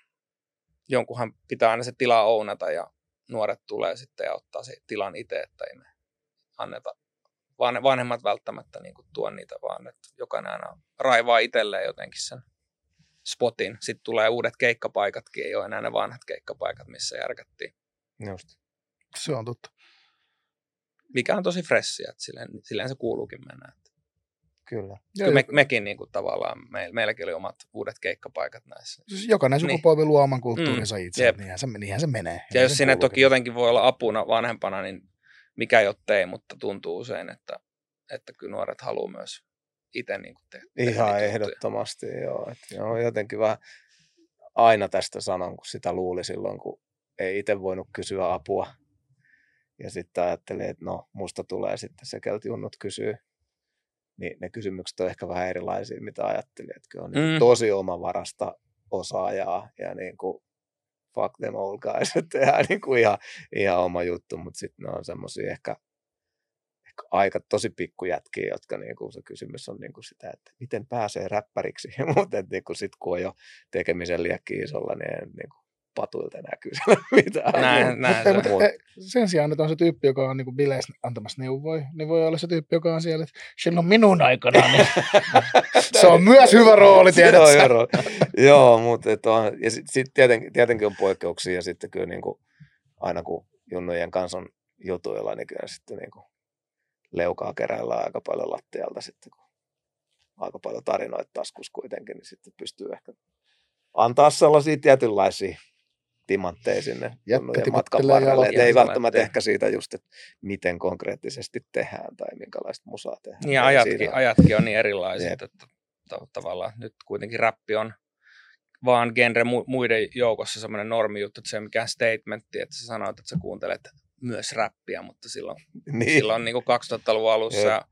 jonkunhan pitää aina se tila ounata ja nuoret tulee sitten ja ottaa se tilan itse, että ei me anneta van- vanhemmat välttämättä niin tuo niitä, vaan että jokainen aina raivaa itselleen jotenkin sen spotin. Sitten tulee uudet keikkapaikatkin, ei ole enää ne vanhat keikkapaikat, missä järkättiin. Just. Se on totta. Mikä on tosi fressiä, että silleen, silleen se kuuluukin mennä. Että Kyllä. Kyllä me, mekin niin kuin, tavallaan, me, meilläkin oli omat uudet keikkapaikat näissä. Siis jokainen Niin. sukupolvi luo oman kulttuurinsa itse. jep. Niinhän se, niinhän se menee. Ja jos sinne toki jotenkin voi olla apuna vanhempana, niin mikä ei ole tee, mutta tuntuu usein, että, että kyllä nuoret haluaa myös itse niin te- tehdä Ihan niitä juttuja. ehdottomasti, joo. Et, joo. Jotenkin vähän aina tästä sanon, kun sitä luuli silloin, kun ei itse voinut kysyä apua. Ja sitten ajattelin, että no, musta tulee sitten se, keltä junnut kysyy. Niin ne kysymykset on ehkä vähän erilaisia, mitä ajattelin. Että kyllä on niin Mm. tosi omavarasta osaajaa ja niin kuin fuck them old guys, että tehdään niin kuin ihan, ihan oma juttu, mutta sitten ne on semmoisia ehkä, ehkä aika tosi pikkujätkiä, jotka niin kuin se kysymys on niin kuin sitä, että miten pääsee räppäriksi, mutta niin kuin sit kun on jo tekemisen liekki isolla, niin, niin kuin patuilta näkyy siellä mitään. Näin, näin Mutta, se. mutta Mut- sen sijaan, että on se tyyppi, joka on niin bileissä antamassa neuvoja, niin voi olla se tyyppi, joka on siellä, että silloin minun aikana, niin se on myös hyvä rooli, tiedät Joo, sä. joo, ro- joo mutta et on, ja sitten sit tietenkin, tietenkin on poikkeuksia ja sitten kyllä niin kuin, aina kun junnujen kanssa on jutuilla, niin kyllä sitten niin kuin, leukaa keräillään aika paljon lattialta sitten, kun aika paljon tarinoita taskus kuitenkin, niin sitten pystyy ehkä antaa sellaisia tietynlaisia timantteja sinne matkan varrelle. Et ei välttämättä ehkä siitä just, että miten konkreettisesti tehdään tai minkälaista musaa tehdään. Niin ja Ei ajatkin, siinä- ajatkin on niin erilaiset, Jep. että ta- tavallaan nyt kuitenkin räppi on vaan genre mu- muiden joukossa semmoinen normijuttu, että se ei ole mikään statementti, että sä sanoit, että sä kuuntelet myös räppiä, mutta silloin, Niin. silloin niin kuin 2000-luvun alussa Jep.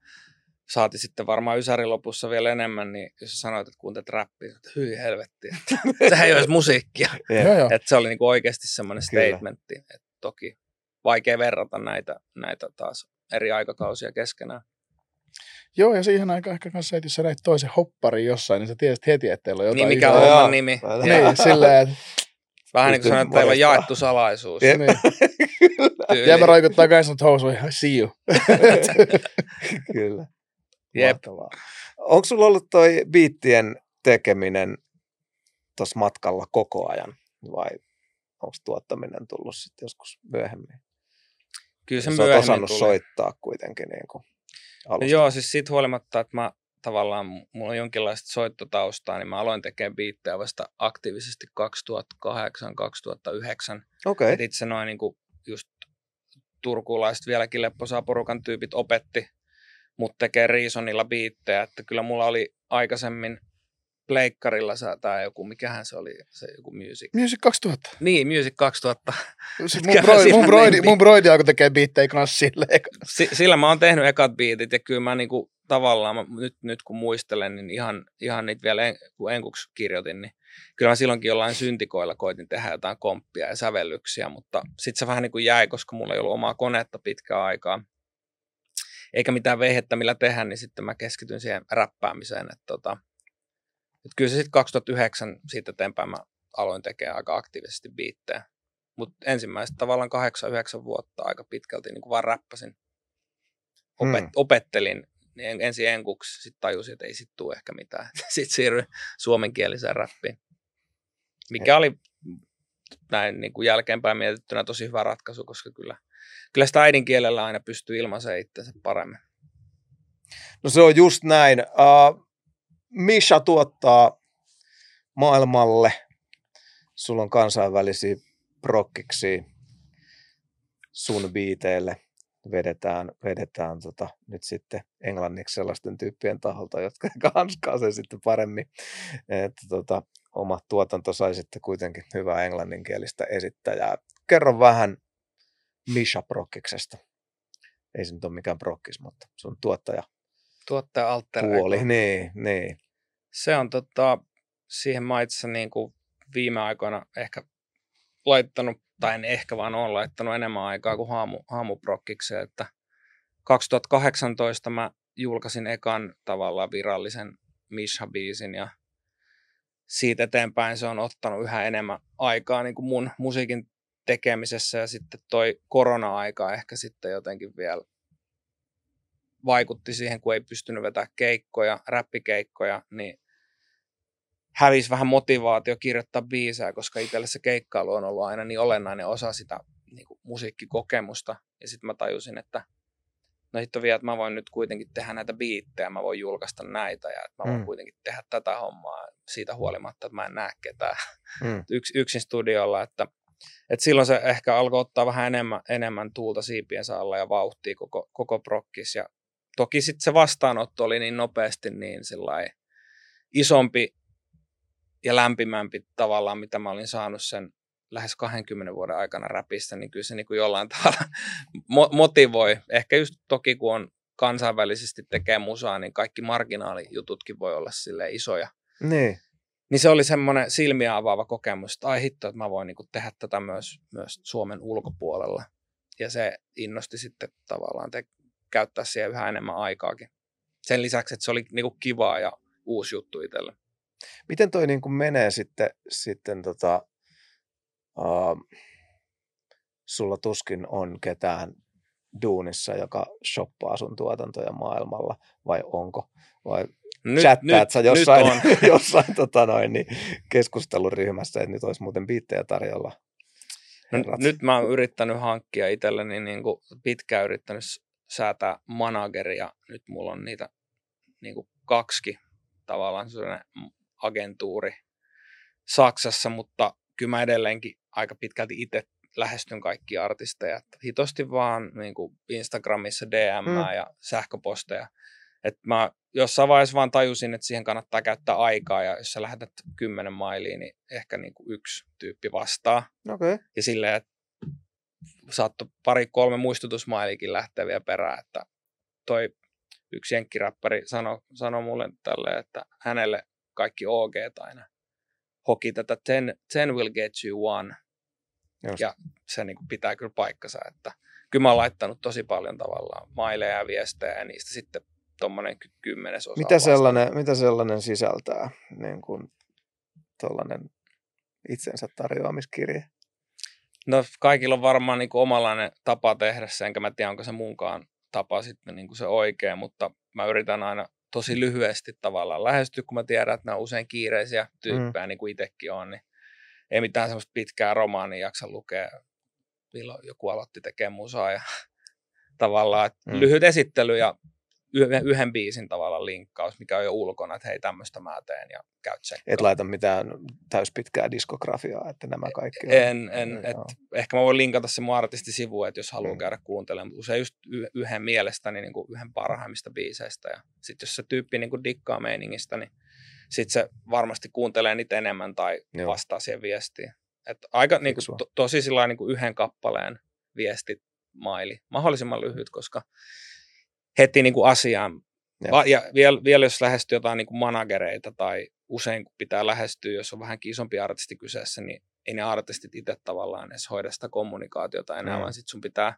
Saati sitten varmaan Ysärin lopussa vielä enemmän, niin jos sä sanoit, että kuuntelet räppiä, että hyi helvetti, että sehän ei ole edes musiikkia. Joo. Että se oli niin kuin oikeasti semmoinen statementti, että toki vaikea verrata näitä, näitä taas eri aikakausia keskenään. Joo, ja siihen aikaan ehkä kanssa, että jos sä näit toisen hopparin jossain, niin sä tiesit heti, että teillä on jotain Niin mikä on homman nimi. Niin, silleen, että Vähän niin kuin sanoin, että teillä on jaettu salaisuus. Jep. niin. Jäbä roikuttaa kanssa nyt housuihin, see you. Kyllä. Jep. Mahtavaa. Onko sulla ollut toi biittien tekeminen tuossa matkalla koko ajan vai onko tuottaminen tullut sitten joskus myöhemmin? Kyllä se myöhemmin osannut tuli. soittaa kuitenkin niin kuin alusta. Joo, siis siitä huolimatta, että mä tavallaan, mulla on jonkinlaista soittotaustaa, niin mä aloin tekemään biittejä vasta aktiivisesti 2008-2009. Okei. Et itse noin niin just turkulaiset vieläkin lepposaa porukan tyypit opetti mut tekee Reasonilla biittejä, että kyllä mulla oli aikaisemmin pleikkarilla tai joku, mikähän se oli, se joku Music. Music 2000. Niin, Music 2000. Siis mun, broidi, mun, broidi, mun broidi alkoi tekee biittejä kanssa silleen. Si- sillä mä oon tehnyt ekat biitit ja kyllä mä niinku, tavallaan, mä, nyt, nyt kun muistelen, niin ihan, ihan niitä vielä en, kun enkuksi kirjoitin, niin kyllä mä silloinkin jollain syntikoilla koitin tehdä jotain komppia ja sävellyksiä, mutta sitten se vähän niin kuin jäi, koska mulla ei ollut omaa konetta pitkään aikaa. Eikä mitään veihettä millä tehdä, niin sitten mä keskityin siihen räppäämiseen. Että tota, et kyllä se sitten 2009 siitä eteenpäin mä aloin tekemään aika aktiivisesti biittejä. Mutta ensimmäiset tavallaan 8-9 vuotta aika pitkälti niin kuin vaan räppäsin. Opet, Hmm. Opettelin en- ensin enkuksi, sitten tajusin, että ei sit tule ehkä mitään. Sitten siirryin suomenkieliseen räppiin. Mikä oli näin niin kuin jälkeenpäin mietittynä tosi hyvä ratkaisu, koska kyllä, kyllä sitä äidinkielellä aina pystyy ilmaisemaan itsensä paremmin. No se on just näin. Uh, Misha tuottaa maailmalle. Sulla on kansainvälisiä prokkiksi sun biiteille. Vedetään, vedetään tota, nyt sitten englanniksi sellaisten tyyppien taholta, jotka hanskaa sen sitten paremmin. Että tota, oma tuotanto sai sitten kuitenkin hyvää englanninkielistä esittäjää. Kerro vähän Misha Prokkiksesta. Ei se nyt ole mikään prokkis, mutta sun tuottaja Tuottaja alter puoli. Niin, niin. Se on tota, siihen mä itse niin kuin viime aikoina ehkä laittanut, tai en ehkä vaan on laittanut enemmän aikaa kuin haamu, haamuprokkikseen, että 2018 mä julkaisin ekan tavallaan virallisen Misha-biisin ja siitä eteenpäin se on ottanut yhä enemmän aikaa niin kuin mun musiikin tekemisessä ja sitten toi korona-aika ehkä sitten jotenkin vielä vaikutti siihen, kun ei pystynyt vetämään keikkoja, räppikeikkoja, niin hävisi vähän motivaatio kirjoittaa biisää, koska itselle se keikkailu on ollut aina niin olennainen osa sitä niin kuin musiikkikokemusta. Ja sitten mä tajusin, että no hitto vielä, että mä voin nyt kuitenkin tehdä näitä biittejä, mä voin julkaista näitä ja että mä voin mm. kuitenkin tehdä tätä hommaa siitä huolimatta, että mä en näe ketään Mm. yks, yksin studiolla, että, että silloin se ehkä alkoi ottaa vähän enemmän, enemmän tuulta siipiensä alla ja vauhtia koko, koko prokkis. Ja toki sitten se vastaanotto oli niin nopeasti niin isompi ja lämpimämpi tavallaan, mitä mä olin saanut sen lähes 20 vuoden aikana räpistä, niin kyllä se niin kuin jollain tavalla mo- motivoi. Ehkä just toki, kun on kansainvälisesti tekee musaa, niin kaikki marginaalijututkin voi olla sille isoja. Niin. Niin se oli semmoinen silmiä avaava kokemus, että ai hitto, että mä voin niin tehdä tätä myös, myös Suomen ulkopuolella. Ja se innosti sitten tavallaan te- käyttää siihen yhä enemmän aikaakin. Sen lisäksi, että se oli niin kivaa ja uusi juttu itselle. Miten toi niin kuin menee sitten, sitten tota, uh, sulla tuskin on ketään duunissa, joka shoppaa sun tuotantoja maailmalla, vai onko? Vai Nyt, chattaat sä jossain, nyt on. jossain tota noin, niin keskusteluryhmässä, että nyt olisi muuten biittejä tarjolla. No, herrat. nyt mä oon yrittänyt hankkia itselleni niin kuin pitkään yrittänyt säätää manageria. Nyt mulla on niitä niin kuin kaksikin tavallaan sellainen agentuuri Saksassa, mutta kyllä mä edelleenkin aika pitkälti itse lähestyn kaikkia artisteja. Hitosti vaan niin kuin Instagramissa DM mm. ja sähköposteja. Et mä jossain vaiheessa vaan tajusin, että siihen kannattaa käyttää aikaa ja jos sä lähetät kymmenen mailiin, niin ehkä niin kuin yksi tyyppi vastaa. Okay. Ja silleen, että saattoi pari-kolme muistutusmailikin lähteä vielä perään, että toi yksi jenkkiräppäri sanoi sano mulle tälle, että hänelle kaikki OG aina hoki tätä ten, ten will get you one. Just. Ja se niin kuin pitää kyllä paikkansa, että kyllä mä oon laittanut tosi paljon tavallaan maileja ja viestejä ja niistä sitten tuommoinen kymmenesosa. Mitä sellainen, mitä sellainen sisältää, niin kuin tuollainen itsensä tarjoamiskirje? No kaikilla on varmaan niin kuin omanlainen tapa tehdä se, enkä mä tiedä, onko se muunkaan tapa sitten niin kuin se oikea, mutta mä yritän aina tosi lyhyesti tavallaan lähestyä, kun mä tiedän, että nämä on usein kiireisiä tyyppejä, mm. niin kuin itsekin on, niin ei mitään semmoista pitkää romaania jaksa lukea, milloin joku aloitti tekemään musaa ja tavallaan, mm. lyhyt esittely ja yhden, biisin tavalla linkkaus, mikä on jo ulkona, että hei tämmöistä mä teen ja käyt tsekkaan. Et laita mitään täyspitkää diskografiaa, että nämä kaikki on. En, en et, ehkä mä voin linkata se mun artistisivu, että jos haluaa mm. käydä kuuntelemaan, mutta usein just yhden mielestäni niin kuin yhden parhaimmista biiseistä ja sitten jos se tyyppi niin kuin dikkaa meiningistä, niin sitten se varmasti kuuntelee niitä enemmän tai Joo. vastaa siihen viestiin. Et aika niin kuin, to, tosi sillä niin kuin yhden kappaleen viestit maili, mahdollisimman lyhyt, koska heti niin kuin asiaan. Ja, ja vielä, vielä jos lähestyy jotain niin kuin managereita tai usein kun pitää lähestyä, jos on vähän isompi artisti kyseessä, niin ei ne artistit itse tavallaan edes hoida sitä kommunikaatiota enää, mm. vaan sitten sun pitää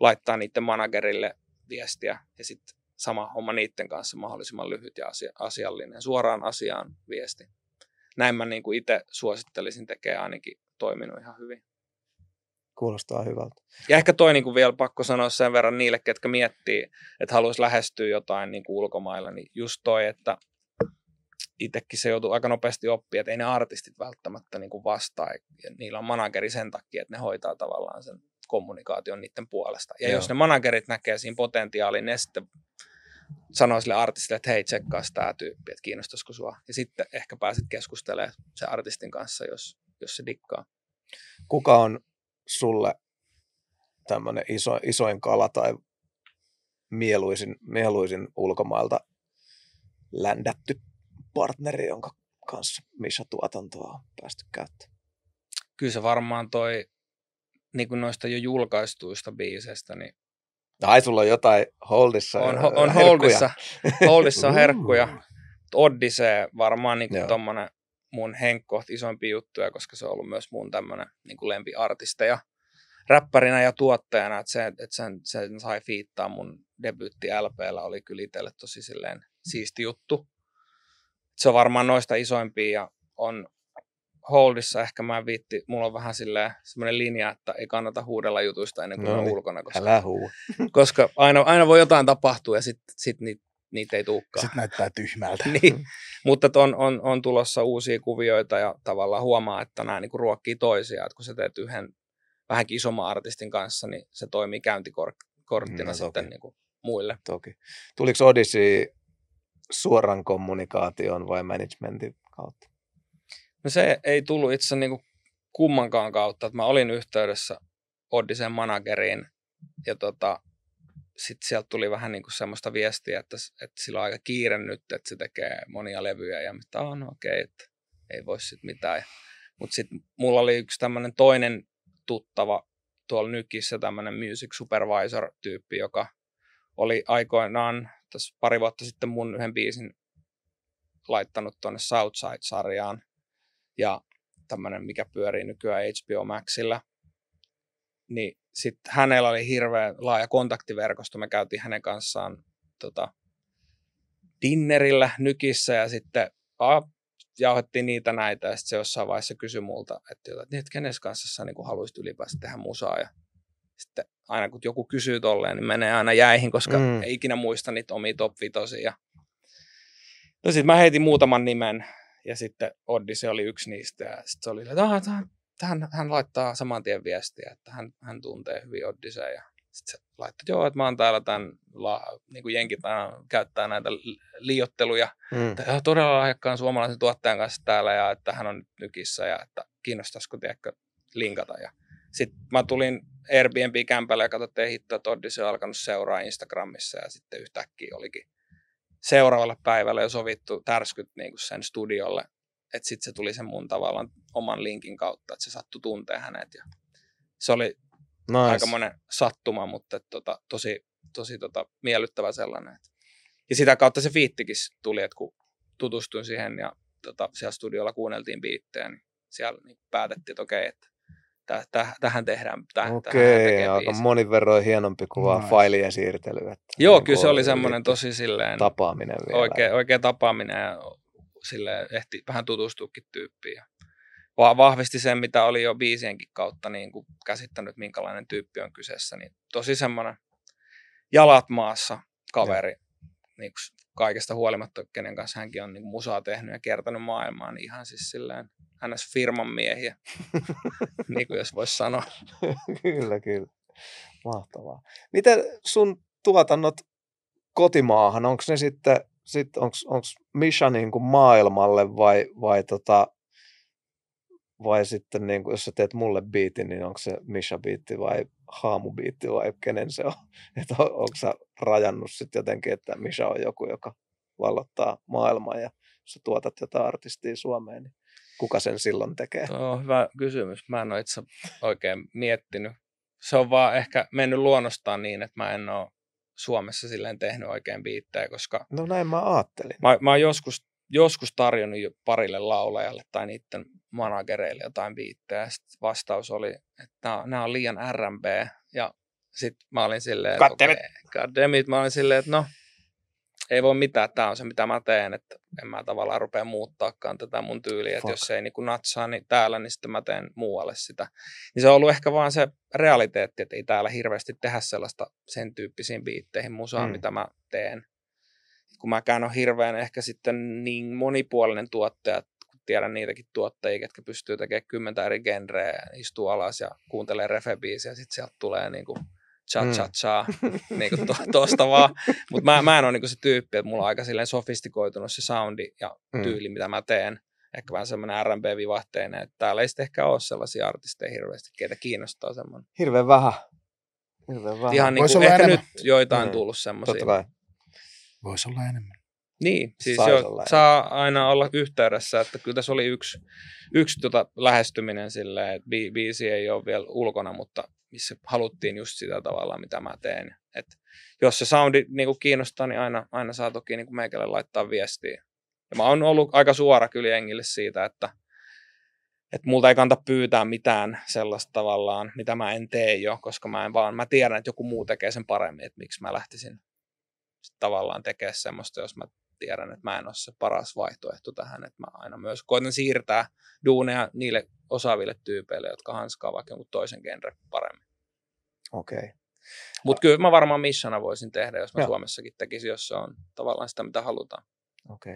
laittaa niiden managerille viestiä ja sitten sama homma niiden kanssa mahdollisimman lyhyt ja asia, asiallinen, suoraan asiaan viesti. Näin mä niin itse suosittelisin tekee ainakin toiminut ihan hyvin. Kuulostaa hyvältä. Ja ehkä toi niin kuin vielä pakko sanoa sen verran niille, ketkä miettii, että haluaisi lähestyä jotain niin kuin ulkomailla, niin just toi, että itsekin se joutuu aika nopeasti oppia, että ei ne artistit välttämättä niin kuin vastaa. Ja niillä on manageri sen takia, että ne hoitaa tavallaan sen kommunikaation niiden puolesta. Ja Joo. jos ne managerit näkee siinä potentiaalin, ne sitten sanoo sille artistille, että hei, tsekkaa tämä tyyppi, että kiinnostaisiko sua. Ja sitten ehkä pääset keskustelemaan sen artistin kanssa, jos, jos se dikkaa. Kuka on sulle tämmöinen iso, isoin kala tai mieluisin, mieluisin ulkomailta ländätty partneri, jonka kanssa missä tuotantoa on päästy käyttämään? Kyllä se varmaan toi, niin kuin noista jo julkaistuista biiseistä, niin Ai, sulla on jotain holdissa On, on holdissa, holdissa herkkuja. Odyssey varmaan niin tuommoinen mun henkkoht isoimpia juttuja, koska se on ollut myös mun tämmöinen niin lempiartisteja räppärinä ja tuottajana, että, se, että sen, sen sai fiittaa mun debyytti LPllä oli kyllä itselle tosi silleen siisti juttu. Se on varmaan noista isoimpia ja on holdissa ehkä mä viitti, mulla on vähän silleen semmoinen linja, että ei kannata huudella jutuista ennen kuin no, on niin. ulkona. Koska, älä huu. koska aina, aina voi jotain tapahtua ja sitten sit niitä niitä ei tulekaan. Sitten näyttää tyhmältä. niin, mutta on, on, on, tulossa uusia kuvioita ja tavallaan huomaa, että nämä niinku ruokkii toisiaan. Että kun sä teet yhden vähänkin isomman artistin kanssa, niin se toimii käyntikorttina no, sitten niinku muille. Toki. Tuliko Odyssey suoran kommunikaation vai managementin kautta? No se ei tullut itse niinku kummankaan kautta. Että mä olin yhteydessä Odysseen manageriin ja tota, sitten sieltä tuli vähän niin kuin semmoista viestiä, että, että sillä on aika kiire nyt, että se tekee monia levyjä ja mitä on no okei, okay, että ei voi sitten mitään. Mutta sitten mulla oli yksi tämmöinen toinen tuttava tuolla Nykissä tämmöinen music supervisor-tyyppi, joka oli aikoinaan tässä pari vuotta sitten mun yhden biisin laittanut tuonne Southside-sarjaan ja tämmöinen, mikä pyörii nykyään HBO Maxilla. Niin sitten hänellä oli hirveän laaja kontaktiverkosto. Me käytiin hänen kanssaan tota, dinnerillä nykissä ja sitten a, jauhettiin niitä näitä ja sitten se jossain vaiheessa kysyi multa, että, että, että kenes kanssa sä niin haluaisit ylipäänsä tehdä musaa ja sitten aina kun joku kysyy tolleen, niin menee aina jäihin, koska mm. ei ikinä muista niitä omia top vitosia. No sitten mä heitin muutaman nimen ja sitten Odyssey oli yksi niistä ja sitten se oli, että hän, hän, hän laittaa saman tien viestiä, että hän, hän tuntee hyvin Odyssey ja Sitten se laittoi, että joo, että mä oon täällä tämän, la, niin kuin jenkit aina käyttää näitä liiotteluja. Mm. Että todella lahjakkaan suomalaisen tuottajan kanssa täällä ja että hän on nyt nykissä ja että kiinnostaisiko tiedätkö, linkata. Ja sitten mä tulin Airbnb-kämpälle ja katsottiin hittoa, että Oddis on alkanut seuraa Instagramissa ja sitten yhtäkkiä olikin seuraavalle päivälle jo sovittu tärskyt niin kuin sen studiolle. Että sitten se tuli sen mun tavallaan oman linkin kautta, että se sattui tuntea hänet. Ja se oli Nice. aika monen sattuma, mutta tota, tosi, tosi tota, miellyttävä sellainen. Et. Ja sitä kautta se fiittikin tuli, että kun tutustuin siihen ja tota, siellä studiolla kuunneltiin biittejä, niin siellä niin päätettiin, että okei, että täh, täh, tähän tehdään. Täh, tähän Okei, tekee aika biisi. monin verroin hienompi kuin vaan Nice. failien siirtely. Että Joo, niin kyllä se oli semmoinen tosi silleen tapaaminen vielä. oikea, oikea tapaaminen ja sille ehti vähän tutustuukin tyyppiin. Ja va- vahvisti sen, mitä oli jo biisienkin kautta niin kuin käsittänyt, minkälainen tyyppi on kyseessä. Niin tosi semmoinen jalat maassa kaveri, niin kuin kaikesta huolimatta, kenen kanssa hänkin on niin musaa tehnyt ja kiertänyt maailmaa, niin ihan siis silleen hänes firman miehiä, niin kuin jos voisi sanoa. kyllä, kyllä. Mahtavaa. Miten sun tuotannot kotimaahan, onko ne sitten, sit onko Misha niin kuin maailmalle vai, vai, tota, vai sitten niin kuin, jos sä teet mulle biitin, niin onko se Misha biitti vai Haamu biitti vai kenen se on? Että on, onko sä rajannut sitten jotenkin, että Misha on joku, joka vallottaa maailmaa ja sä tuotat jotain artistia Suomeen, niin kuka sen silloin tekee? Tuo on hyvä kysymys. Mä en ole itse oikein miettinyt. Se on vaan ehkä mennyt luonnostaan niin, että mä en ole Suomessa silleen tehnyt oikein biittejä, koska No näin mä ajattelin. mä, mä oon joskus, joskus tarjonnut jo parille laulajalle tai niiden managereille jotain biittejä. Sitten vastaus oli, että nämä, nämä on liian R&B. Ja sitten mä olin silleen, että God damn it. okei, God damn it. Mä olin silleen, että no, ei voi mitään, tämä on se mitä mä teen, että en mä tavallaan rupea muuttaakaan tätä mun tyyliä, että jos se ei niin natsaa niin täällä, niin sitten mä teen muualle sitä. Niin se on ollut ehkä vaan se realiteetti, että ei täällä hirveästi tehdä sellaista sen tyyppisiin biitteihin musaa, Mm. mitä mä teen. Kun mäkään on hirveän ehkä sitten niin monipuolinen tuottaja, kun tiedän niitäkin tuottajia, ketkä pystyy tekemään kymmentä eri genreä, istuu alas ja kuuntelee refebiisiä, ja sitten sieltä tulee niin kuin cha cha cha, niin kuin to, tosta vaan. Mutta mä, mä en ole niin kuin se tyyppi, että mulla on aika silleen sofistikoitunut se soundi ja Mm. tyyli, mitä mä teen. Ehkä vähän semmoinen R&B-vivahteinen, että täällä ei sitten ehkä ole sellaisia artisteja hirveästi, keitä kiinnostaa semmoinen. Hirveän vähän. Hirveän vähän. Ihan niin Voisi kuin, olla ehkä enemmän. nyt joitain Mm. tullut semmoisia. Totta kai. Voisi olla enemmän. Niin, siis Sais jo, olla saa aina olla yhteydessä, että kyllä tässä oli yksi, yksi tota lähestyminen silleen, että bi- biisi ei ole vielä ulkona, mutta missä haluttiin just sitä tavalla, mitä mä teen. Et jos se soundi niin kuin kiinnostaa, niin aina, aina saa toki niin kuin meikälle laittaa viestiä. Ja mä oon ollut aika suora kyllä jengille siitä, että, että multa ei kanta pyytää mitään sellaista tavallaan, mitä mä en tee jo, koska mä en vaan, mä tiedän, että joku muu tekee sen paremmin, että miksi mä lähtisin tavallaan tekemään semmoista, jos mä tiedän, että mä en ole se paras vaihtoehto tähän, että mä aina myös koitan siirtää duuneja niille osaaville tyypeille, jotka hanskaa vaikka jonkun toisen genren paremmin. Okei. Okay. Mutta kyllä mä varmaan missana voisin tehdä, jos mä Joo. Suomessakin tekisin, jos se on tavallaan sitä, mitä halutaan. Okei.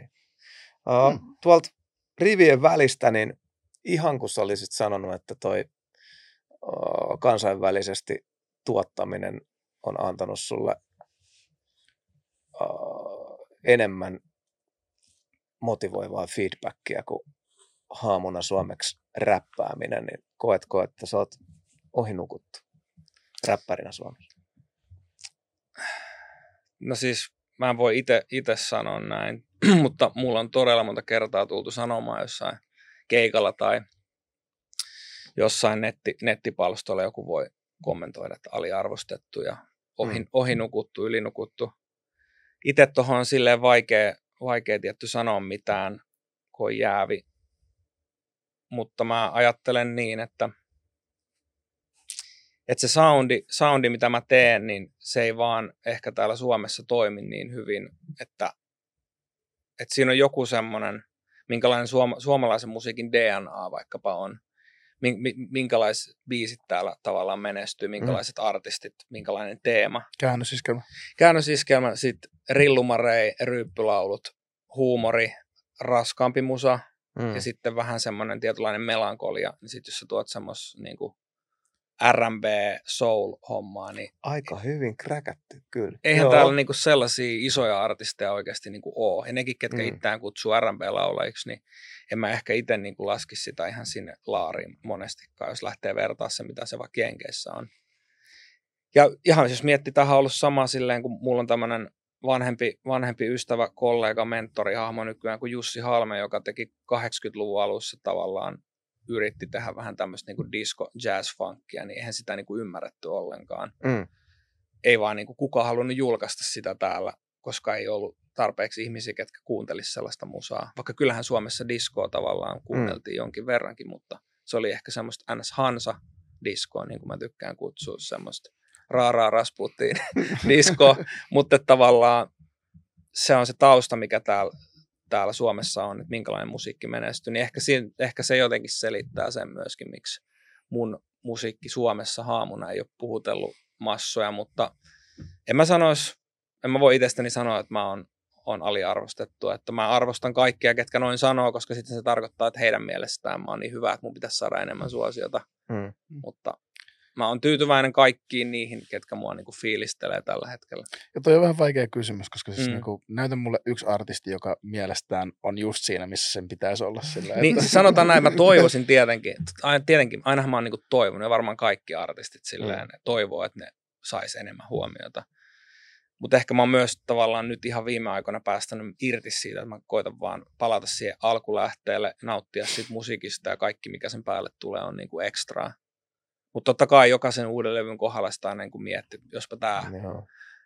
Okay. Uh, tuolta rivien välistä, niin ihan kun sä olisit sanonut, että toi uh, kansainvälisesti tuottaminen on antanut sulle uh, enemmän motivoivaa feedbackia kuin haamuna suomeksi räppääminen, niin koetko, että sä oot ohinukuttu räppärinä Suomessa? No siis mä en voi itse sanoa näin, mutta mulla on todella monta kertaa tultu sanomaan jossain keikalla tai jossain netti, nettipalstolla joku voi kommentoida, että aliarvostettu ja ohi, Mm. ohinukuttu, ylinukuttu. Itse tuohon on silleen vaikea, vaikea tietty sanoa mitään, kun on jäävi. Mutta mä ajattelen niin, että, että se soundi, soundi, mitä mä teen, niin se ei vaan ehkä täällä Suomessa toimi niin hyvin, että, että siinä on joku semmoinen, minkälainen suoma, suomalaisen musiikin DNA vaikkapa on, minkälaiset biisit täällä tavallaan menestyy, minkälaiset mm. artistit, minkälainen teema. Käännösiskelmä. Käännösiskelmä, sitten rillumarei, ryyppylaulut, huumori, raskaampi musa Mm. ja sitten vähän semmoinen tietynlainen melankolia. Niin sitten jos sä tuot semmos niin kuin R&B soul-hommaa, niin Aika hyvin kräkätty, kyllä. eihän Joo. täällä niinku sellaisia isoja artisteja oikeasti niinku ole. Ja nekin, ketkä Mm. itseään kutsuu R&B-laulajiksi, niin en mä ehkä itse niinku laskisi sitä ihan sinne laariin monestikaan, jos lähtee vertaa se, mitä se vaikka Jenkeissä on. Ja ihan jos miettii, tähän on ollut sama silleen, kun mulla on tämmöinen vanhempi, vanhempi ystävä, kollega, mentorihahmo nykyään kuin Jussi Halme, joka teki 80-luvun alussa tavallaan yritti tehdä vähän tämmöistä niin disco jazz funkia, niin eihän sitä niin kuin ymmärretty ollenkaan. Mm. Ei vaan niin kuin kukaan halunnut julkaista sitä täällä, koska ei ollut tarpeeksi ihmisiä, ketkä kuuntelisivat sellaista musaa. Vaikka kyllähän Suomessa diskoa tavallaan kuunneltiin mm. jonkin verrankin, mutta se oli ehkä semmoista ns. Hansa diskoa, niin kuin mä tykkään kutsua semmoista raaraa rasputtiin diskoa, mutta tavallaan se on se tausta, mikä täällä, täällä Suomessa on, että minkälainen musiikki menestyy, niin ehkä, siinä, ehkä se jotenkin selittää sen myöskin, miksi mun musiikki Suomessa haamuna ei ole puhutellut massoja, mutta en mä sanoisi, en mä voi itsestäni sanoa, että mä oon, on aliarvostettu, että mä arvostan kaikkia, ketkä noin sanoo, koska sitten se tarkoittaa, että heidän mielestään mä oon niin hyvä, että mun pitäisi saada enemmän suosiota, Mm. mutta mä oon tyytyväinen kaikkiin niihin, ketkä mua niinku fiilistelee tällä hetkellä. Ja toi on vähän vaikea kysymys, koska siis Mm. mm. niin näytä mulle yksi artisti, joka mielestään on just siinä, missä sen pitäisi olla sillä. Niin siis sanotaan näin, mä toivoisin tietenkin, aina, tietenkin, ainahan mä oon niinku toivonut, ja varmaan kaikki artistit silleen mm. toivoo, että ne sais enemmän huomiota. Mutta ehkä mä oon myös tavallaan nyt ihan viime aikoina päästänyt irti siitä, että mä koitan vaan palata siihen alkulähteelle, nauttia siitä musiikista ja kaikki, mikä sen päälle tulee, on niinku ekstraa. Mutta totta kai jokaisen uuden levyn kohdalla sitä aina niin miettii, jospa tämä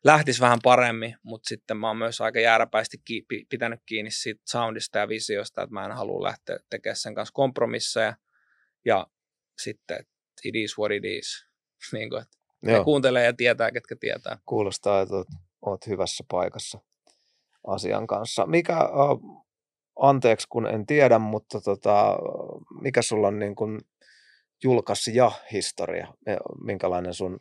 lähtisi vähän paremmin, mutta sitten mä oon myös aika jääräpäisesti ki- pi- pitänyt kiinni siitä soundista ja visiosta, että mä en halua lähteä tekemään sen kanssa kompromisseja. Ja sitten, että it is what it is. niin kuin, että ne kuuntelee ja tietää, ketkä tietää. Kuulostaa, että oot, hyvässä paikassa asian kanssa. Mikä, anteeksi kun en tiedä, mutta tota, mikä sulla on niin kuin julkaisija-historia? Ja Minkälainen sun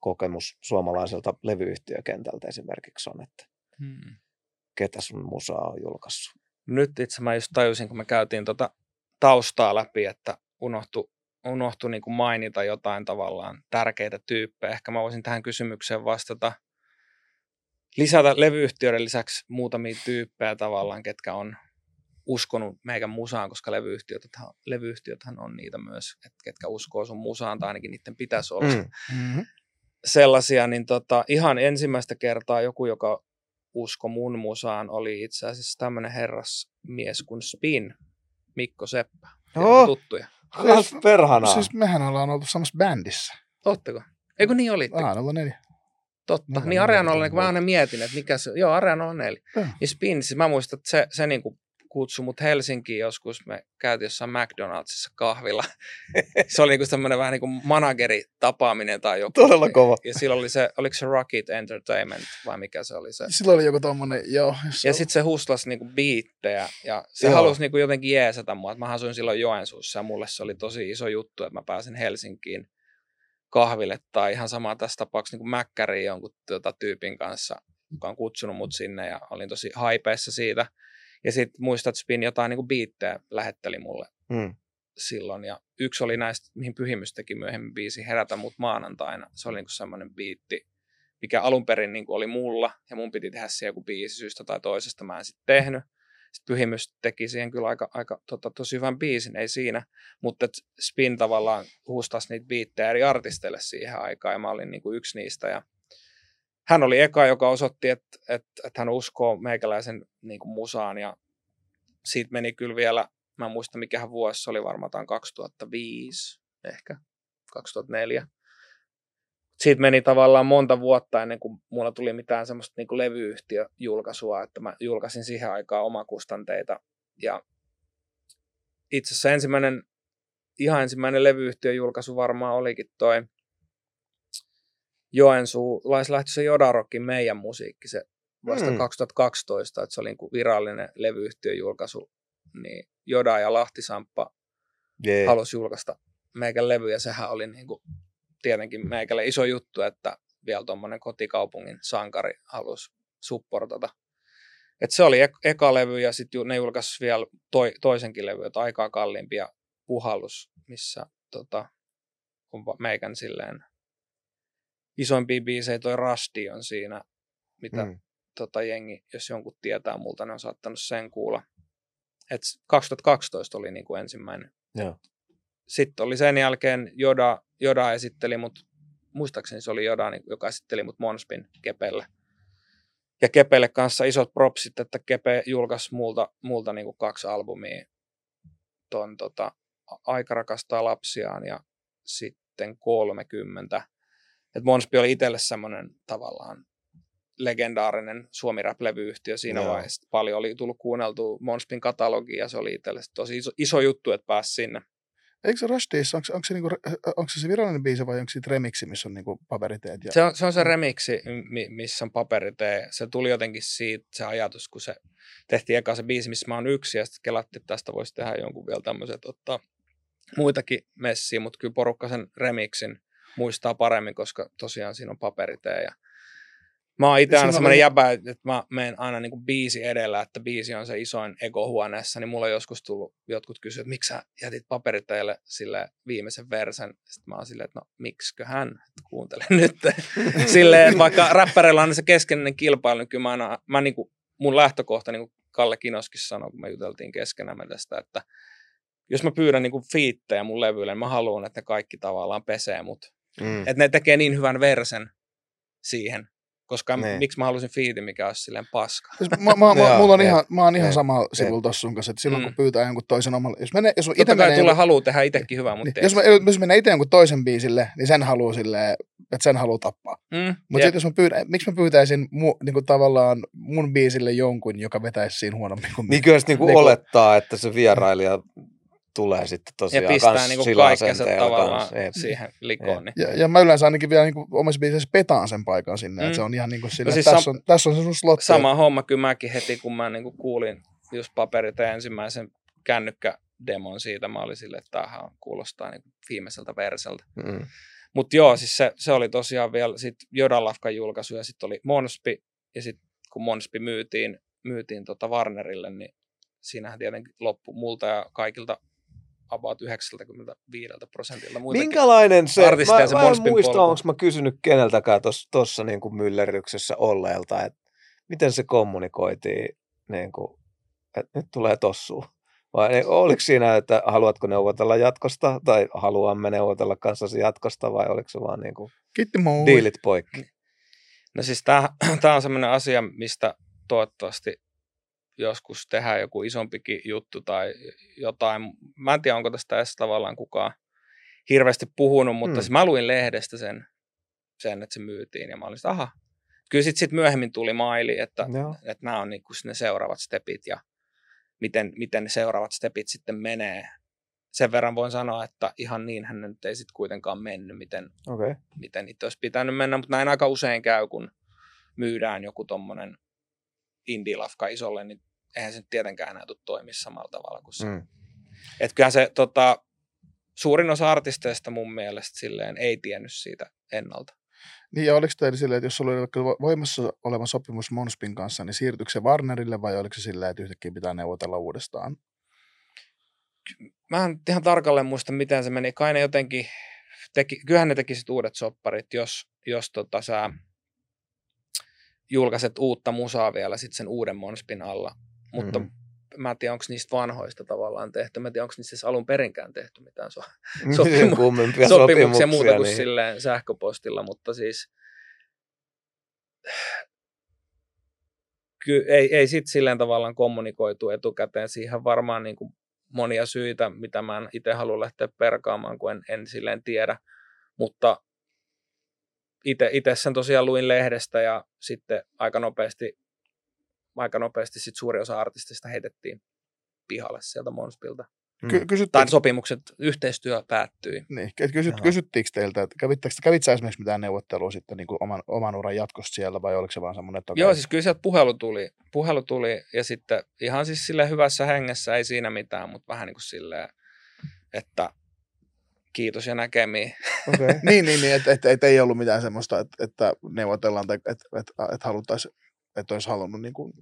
kokemus suomalaiselta levyyhtiökentältä esimerkiksi on, että Hmm. ketä sun musaa on julkaissut? Nyt itse mä just tajusin, kun me käytiin tota taustaa läpi, että unohtu, unohtu niin kuin mainita jotain tavallaan tärkeitä tyyppejä. Ehkä mä voisin tähän kysymykseen vastata. Lisätä levyyhtiöiden lisäksi muutamia tyyppejä tavallaan, ketkä on uskonut meikän musaan, koska levyyhtiöt, levyyhtiöthän on niitä myös, että ketkä uskoo sun musaan, tai ainakin niiden pitäisi olla. Mm. Mm-hmm. sellaisia, niin tota, ihan ensimmäistä kertaa joku, joka usko mun musaan, oli itse asiassa tämmöinen herrasmies kuin Spin, Mikko Seppä. Oh. Oh. tuttuja. Kas perhanaa. Siis mehän ollaan oltu samassa bändissä. Ootteko? Eikö niin? Ah, no neljä. Totta. Mä niin Areanolla, muista niin mä aina mietin, että mikä se, joo, Areanolla neljä. Joo. Niin Spin, siis mä muistan, että se, se niin kuin kutsui mut Helsinkiin joskus, me käytiin jossain McDonaldsissa kahvilla. se oli niin kuin tämmöinen vähän niin kuin manageritapaaminen tai joku. Todella kova. Ja silloin oli se, oliko se Rocket Entertainment vai mikä se oli se? Silloin oli joku tommonen, joo. Ja sitten se huslasi niinku biittejä ja se Joo. halusi niinku jotenkin jeesata mua. Mä asuin silloin Joensuussa ja mulle se oli tosi iso juttu, että mä pääsin Helsinkiin kahville tai ihan sama tässä tapauksessa niin Mäkkäriin jonkun tota, tyypin kanssa, joka on kutsunut mut sinne ja olin tosi haipeessa siitä. Ja sitten muistat, Spin jotain niinku biittejä lähetteli mulle Mm. silloin. Ja yksi oli näistä, mihin Pyhimys teki myöhemmin biisi Herätä mut maanantaina. Se oli niinku semmoinen biitti, mikä alun perin niinku oli mulla, ja mun piti tehdä siihen joku biisi syystä tai toisesta, mä en sitten tehnyt. Sitten Pyhimys teki siihen kyllä aika, aika tota, tosi hyvän biisin, ei siinä, mutta Spin tavallaan huustasi niitä biittejä eri artisteille siihen aikaan, ja mä olin niinku yksi niistä, ja hän oli eka, joka osoitti, että, että, että hän uskoo meikäläisen niin kuin musaan, ja siitä meni kyllä vielä, mä en muista mikähän vuosi se oli, varmaan 2005, ehkä 2004. Siitä meni tavallaan monta vuotta ennen kuin mulla tuli mitään semmoista niin levyyhtiöjulkaisua, että mä julkaisin siihen aikaan omakustanteita. Ja itse asiassa ensimmäinen, ihan ensimmäinen levyyhtiöjulkaisu varmaan olikin toi Joensuulaislähtöisen Jodarokin meidän musiikki, se vasta Mm. mm. 2012, että se oli niin kuin virallinen levyyhtiöjulkaisu, niin Joda ja Lahtisamppa Yeah. halusi julkaista meikän levy, ja sehän oli niin kuin, tietenkin meikälle iso juttu, että vielä tuommoinen kotikaupungin sankari halusi supportata. Et se oli ek- eka levy, ja sitten ne julkaisi vielä toi, toisenkin levy, että aikaa kalliimpi ja puhallus, missä tota, on meikän silleen isoimpia biisejä, toi Rusty on siinä, mitä Mm. tota jengi, jos jonkun tietää multa, ne on saattanut sen kuulla. Et 2012 oli niin kuin ensimmäinen. Joo. Sitten oli sen jälkeen Joda, Joda esitteli mut, muistaakseni se oli Joda, niin- joka esitteli mut Monspin Kepelle. Ja Kepelle kanssa isot propsit, että Kepe julkaisi multa, multa niin kuin kaksi albumia. Ton, tota, Aika rakastaa lapsiaan ja sitten 30. Et Monspi oli itselle semmoinen tavallaan legendaarinen suomi rap levyyhtiö siinä Joo. vaiheessa. Paljon oli tullut kuunneltua Monspin katalogia ja se oli itselle tosi iso, iso juttu, että pääsi sinne. Eikö se Rushdiissa, onko, onko, se niinku, onko se se virallinen biisi vai onko se remiksi, missä on niinku paperiteet? Ja... Se on, se on se remiksi, mi- missä on paperitee. Se tuli jotenkin siitä se ajatus, kun se tehtiin eka se biisi, missä mä oon yksi, ja sitten kelattiin, että tästä voisi tehdä jonkun vielä tämmöiset, ottaa muitakin messiä, mutta kyllä porukka sen remixin muistaa paremmin, koska tosiaan siinä on paperitee. Ja mä oon itse Siinä aina semmoinen jäbä, että mä menen aina niin kuin biisi edellä, että biisi on se isoin ego huoneessa, niin mulla on joskus tullut, jotkut kysyä, että miksi sä jätit paperiteille sille viimeisen versen. Sitten mä oon silleen, että no miksiköhän, että kuuntele nyt. silleen, että vaikka räppäreillä on se keskeinen kilpailu, niin kyllä mä, aina, mä niin kuin, mun lähtökohta, niin kuin Kalle Kinoskin sanoi, kun me juteltiin keskenämme tästä, että jos mä pyydän niin fiittejä mun levyille, niin mä haluan, että ne kaikki tavallaan pesee mut. Mm. Että ne tekee niin hyvän versen siihen, koska Niin. miksi mä halusin fiitin, mikä olisi silleen paska. Siis mä, mä, mä, Joo, mulla on ihan, mä oon ihan sama sivulla tossa sun kanssa, että silloin Mm. kun pyytää jonkun toisen omalle, jos, menee, jos, itse Totta kai menee, tulee jonkun, halu tehdä itsekin hyvää, mutta niin, jos, mä, jos menee itse jonkun toisen biisille, niin sen haluaa silleen, että sen haluaa tappaa. mm, Mutta sitten jos mä pyydän, miksi mä pyytäisin mu, niinku tavallaan mun biisille jonkun, joka vetäisi siinä huonommin kuin Niin kyllä se niinku Niinku- olettaa, että se vierailija tulee sitten tosiaan ja pistää kans niinku sillä kaikkensa asenteella tavallaan kans. Siihen likoon. Niin. Ja, ja mä yleensä ainakin vielä niin omassa biisissä petaan sen paikan sinne, mm. Että se on ihan niin kuin sille, No siis tässä, on, tässä on se sun slotti. Sama homma kyllä mäkin heti, kun mä niinku kuulin just paperit ja ensimmäisen kännykkädemon siitä, mä olin silleen, että tämähän kuulostaa niinku viimeiseltä verseltä. Mm. Mutta joo, siis se, se oli tosiaan vielä sit Jodalafkan julkaisu ja sitten oli Monspi ja sitten kun Monspi myytiin, myytiin tota Warnerille, niin siinähän tietenkin loppu multa ja kaikilta about 95 prosentilta muitakin. Minkälainen se, mä, se mä en muista, onko mä kysynyt keneltäkään tuossa niinku myllerryksessä olleelta, että miten se kommunikoitiin, niinku, että nyt tulee tossu. Vai ei- oliko siinä, että haluatko neuvotella jatkosta tai haluamme neuvotella kanssasi jatkosta vai oliko se vaan niinku Kiitti moi. diilit poikki? No siis tämä on sellainen asia, mistä toivottavasti joskus tehdään joku isompikin juttu tai jotain. Mä en tiedä, onko tästä edes tavallaan kukaan hirveästi puhunut, mutta hmm. siis mä luin lehdestä sen, sen, että se myytiin ja mä olin, että aha. Kyllä sitten sit myöhemmin tuli maili, että, Joo. että nämä on niinku ne seuraavat stepit ja miten, miten ne seuraavat stepit sitten menee. Sen verran voin sanoa, että ihan niinhän ne nyt ei sitten kuitenkaan mennyt, miten. Okay. miten niitä olisi pitänyt mennä, mutta näin aika usein käy, kun myydään joku tommonen indie-lafka isolle, niin eihän se nyt tietenkään enää tule toimia samalla tavalla kuin se. Mm. Että kyllähän se tota, suurin osa artisteista mun mielestä silleen ei tiennyt siitä ennalta. Niin ja oliko teillä silleen, että jos oli vaikka vo- voimassa oleva sopimus Monspin kanssa, niin siirtyykö se Warnerille vai oliko se silleen, että yhtäkkiä pitää neuvotella uudestaan? Mä en ihan tarkalleen muista, miten se meni. Kai ne jotenkin, teki, kyllähän ne teki sit uudet sopparit, jos, jos tota, sä julkaiset uutta musaa vielä sit sen uuden Monspin alla. Mutta Mhm. mm-hmm. mä en tiedä, onko niistä vanhoista tavallaan tehty. Mä en tiedä, onko niistä edes alun perinkään tehty mitään so- Sopimu- Sopimu- kummempia sopimuksia muuta kuin niin. silleen sähköpostilla, mutta siis ky- ei, ei sit silleen tavallaan kommunikoitu etukäteen. Siihen varmaan niin kuin monia syitä, mitä mä en itse halua lähteä perkaamaan, kun en, en silleen tiedä. Mutta itse sen tosiaan luin lehdestä ja sitten aika nopeasti, aika nopeasti sit suuri osa artistista heitettiin pihalle sieltä Monspilta. Ky- Mm. kysyttiinkö, Tai sopimukset, yhteistyö päättyi. niin, kysyt, kysyttiinkö teiltä, että kävittekö, kävit sä esimerkiksi mitään neuvottelua sitten niin kuin oman, oman uran jatkosta siellä vai oliko se vaan semmoinen, että Joo, siis kyllä sieltä puhelu tuli, puhelu tuli ja sitten ihan siis sille hyvässä hengessä, ei siinä mitään, mutta vähän niin kuin silleen, että kiitos ja näkemiin. Okay. niin, niin, niin että et, et, ei ollut mitään semmoista, että, että neuvotellaan tai että et, et haluttaisiin, että olisi halunnut niin kuin,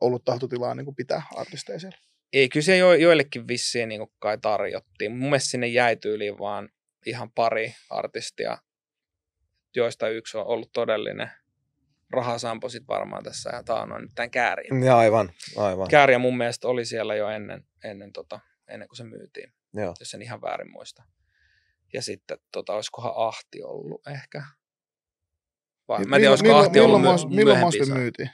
ollut tahtotilaa niin kuin pitää artisteja siellä. Ei, kyllä se jo, joillekin vissiin niin kai tarjottiin. Mun mielestä sinne jäi tyyliin vaan, ihan pari artistia, joista yksi on ollut todellinen rahasampo sit varmaan tässä ja taanoin nyt tämän kääriin. Ja aivan, aivan. Kääriä mun mielestä oli siellä jo ennen, ennen, tota, ennen kuin se myytiin, Joo. jos en ihan väärin muista. Ja sitten tota, olisikohan Ahti ollut ehkä. Vai, mä en tiedä, olisiko milloin, Ahti ollut milloin, myö- milloin, milloin myöhempiä Mosby saa- myytiin?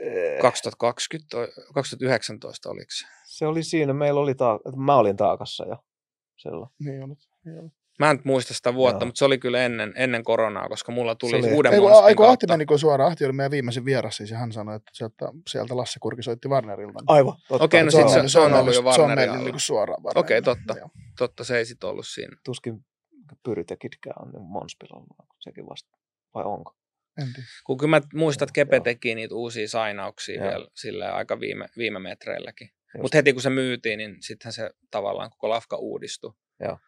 Eh, 2020, tai 2019 oliko se? Se oli siinä, meillä oli ta- mä olin taakassa jo silloin. Niin oli. Niin oli. Mä en nyt muista sitä vuotta, Joo. mutta se oli kyllä ennen, ennen koronaa, koska mulla tuli Se oli- uuden Ei, Monspin ei, kun Ahti meni kun suoraan. Ahti oli meidän viimeisin vieras siis, ja hän sanoi, että sieltä, sieltä Lasse Kurki soitti Warnerilta. Aivan. Totta. Okei, no Se sit on, se- se on ollut jo Se on mennyt niin suoraan Okei, Warnerille. totta. Joo. Totta, se ei sit ollut siinä. Tuskin Pyritekidkään on niin Monspilla sekin vasta. Vai onko? En tiedä. Kun kyllä mä muistan, että Kepe Joo. teki niitä uusia sainauksia Joo. vielä silleen aika viime, viime metreilläkin. Mutta heti kun se myytiin, niin sittenhän se tavallaan koko lafka uudistui. Joo.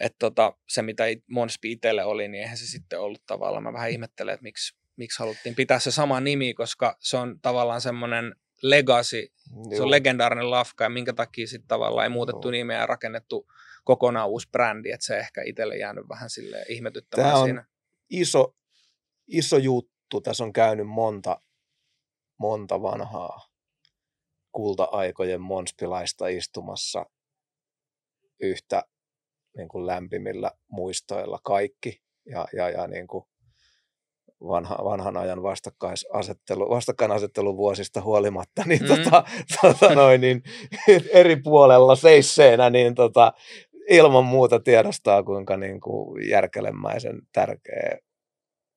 Että tota, se, mitä it- Monspi itselle oli, niin eihän se sitten ollut tavallaan. Mä vähän ihmettelen, että miksi, miksi haluttiin pitää se sama nimi, koska se on tavallaan semmoinen legacy, se on legendaarinen lafka ja minkä takia sitten tavallaan ei muutettu Joo. nimeä ja rakennettu kokonaan uusi brändi, että se ehkä itselle jäänyt vähän sille ihmetyttämään Tämä on- siinä. iso, iso juttu. Tässä on käynyt monta, monta vanhaa kulta-aikojen monspilaista istumassa yhtä niin kuin lämpimillä muistoilla kaikki. Ja, ja, ja niin kuin vanha, vanhan ajan vastakkaisasettelu, vastakkainasettelu vuosista huolimatta, niin, mm. tota, tota noin, niin eri puolella seisseenä, niin tota, ilman muuta tiedostaa, kuinka niin kuin järkelemäisen tärkeä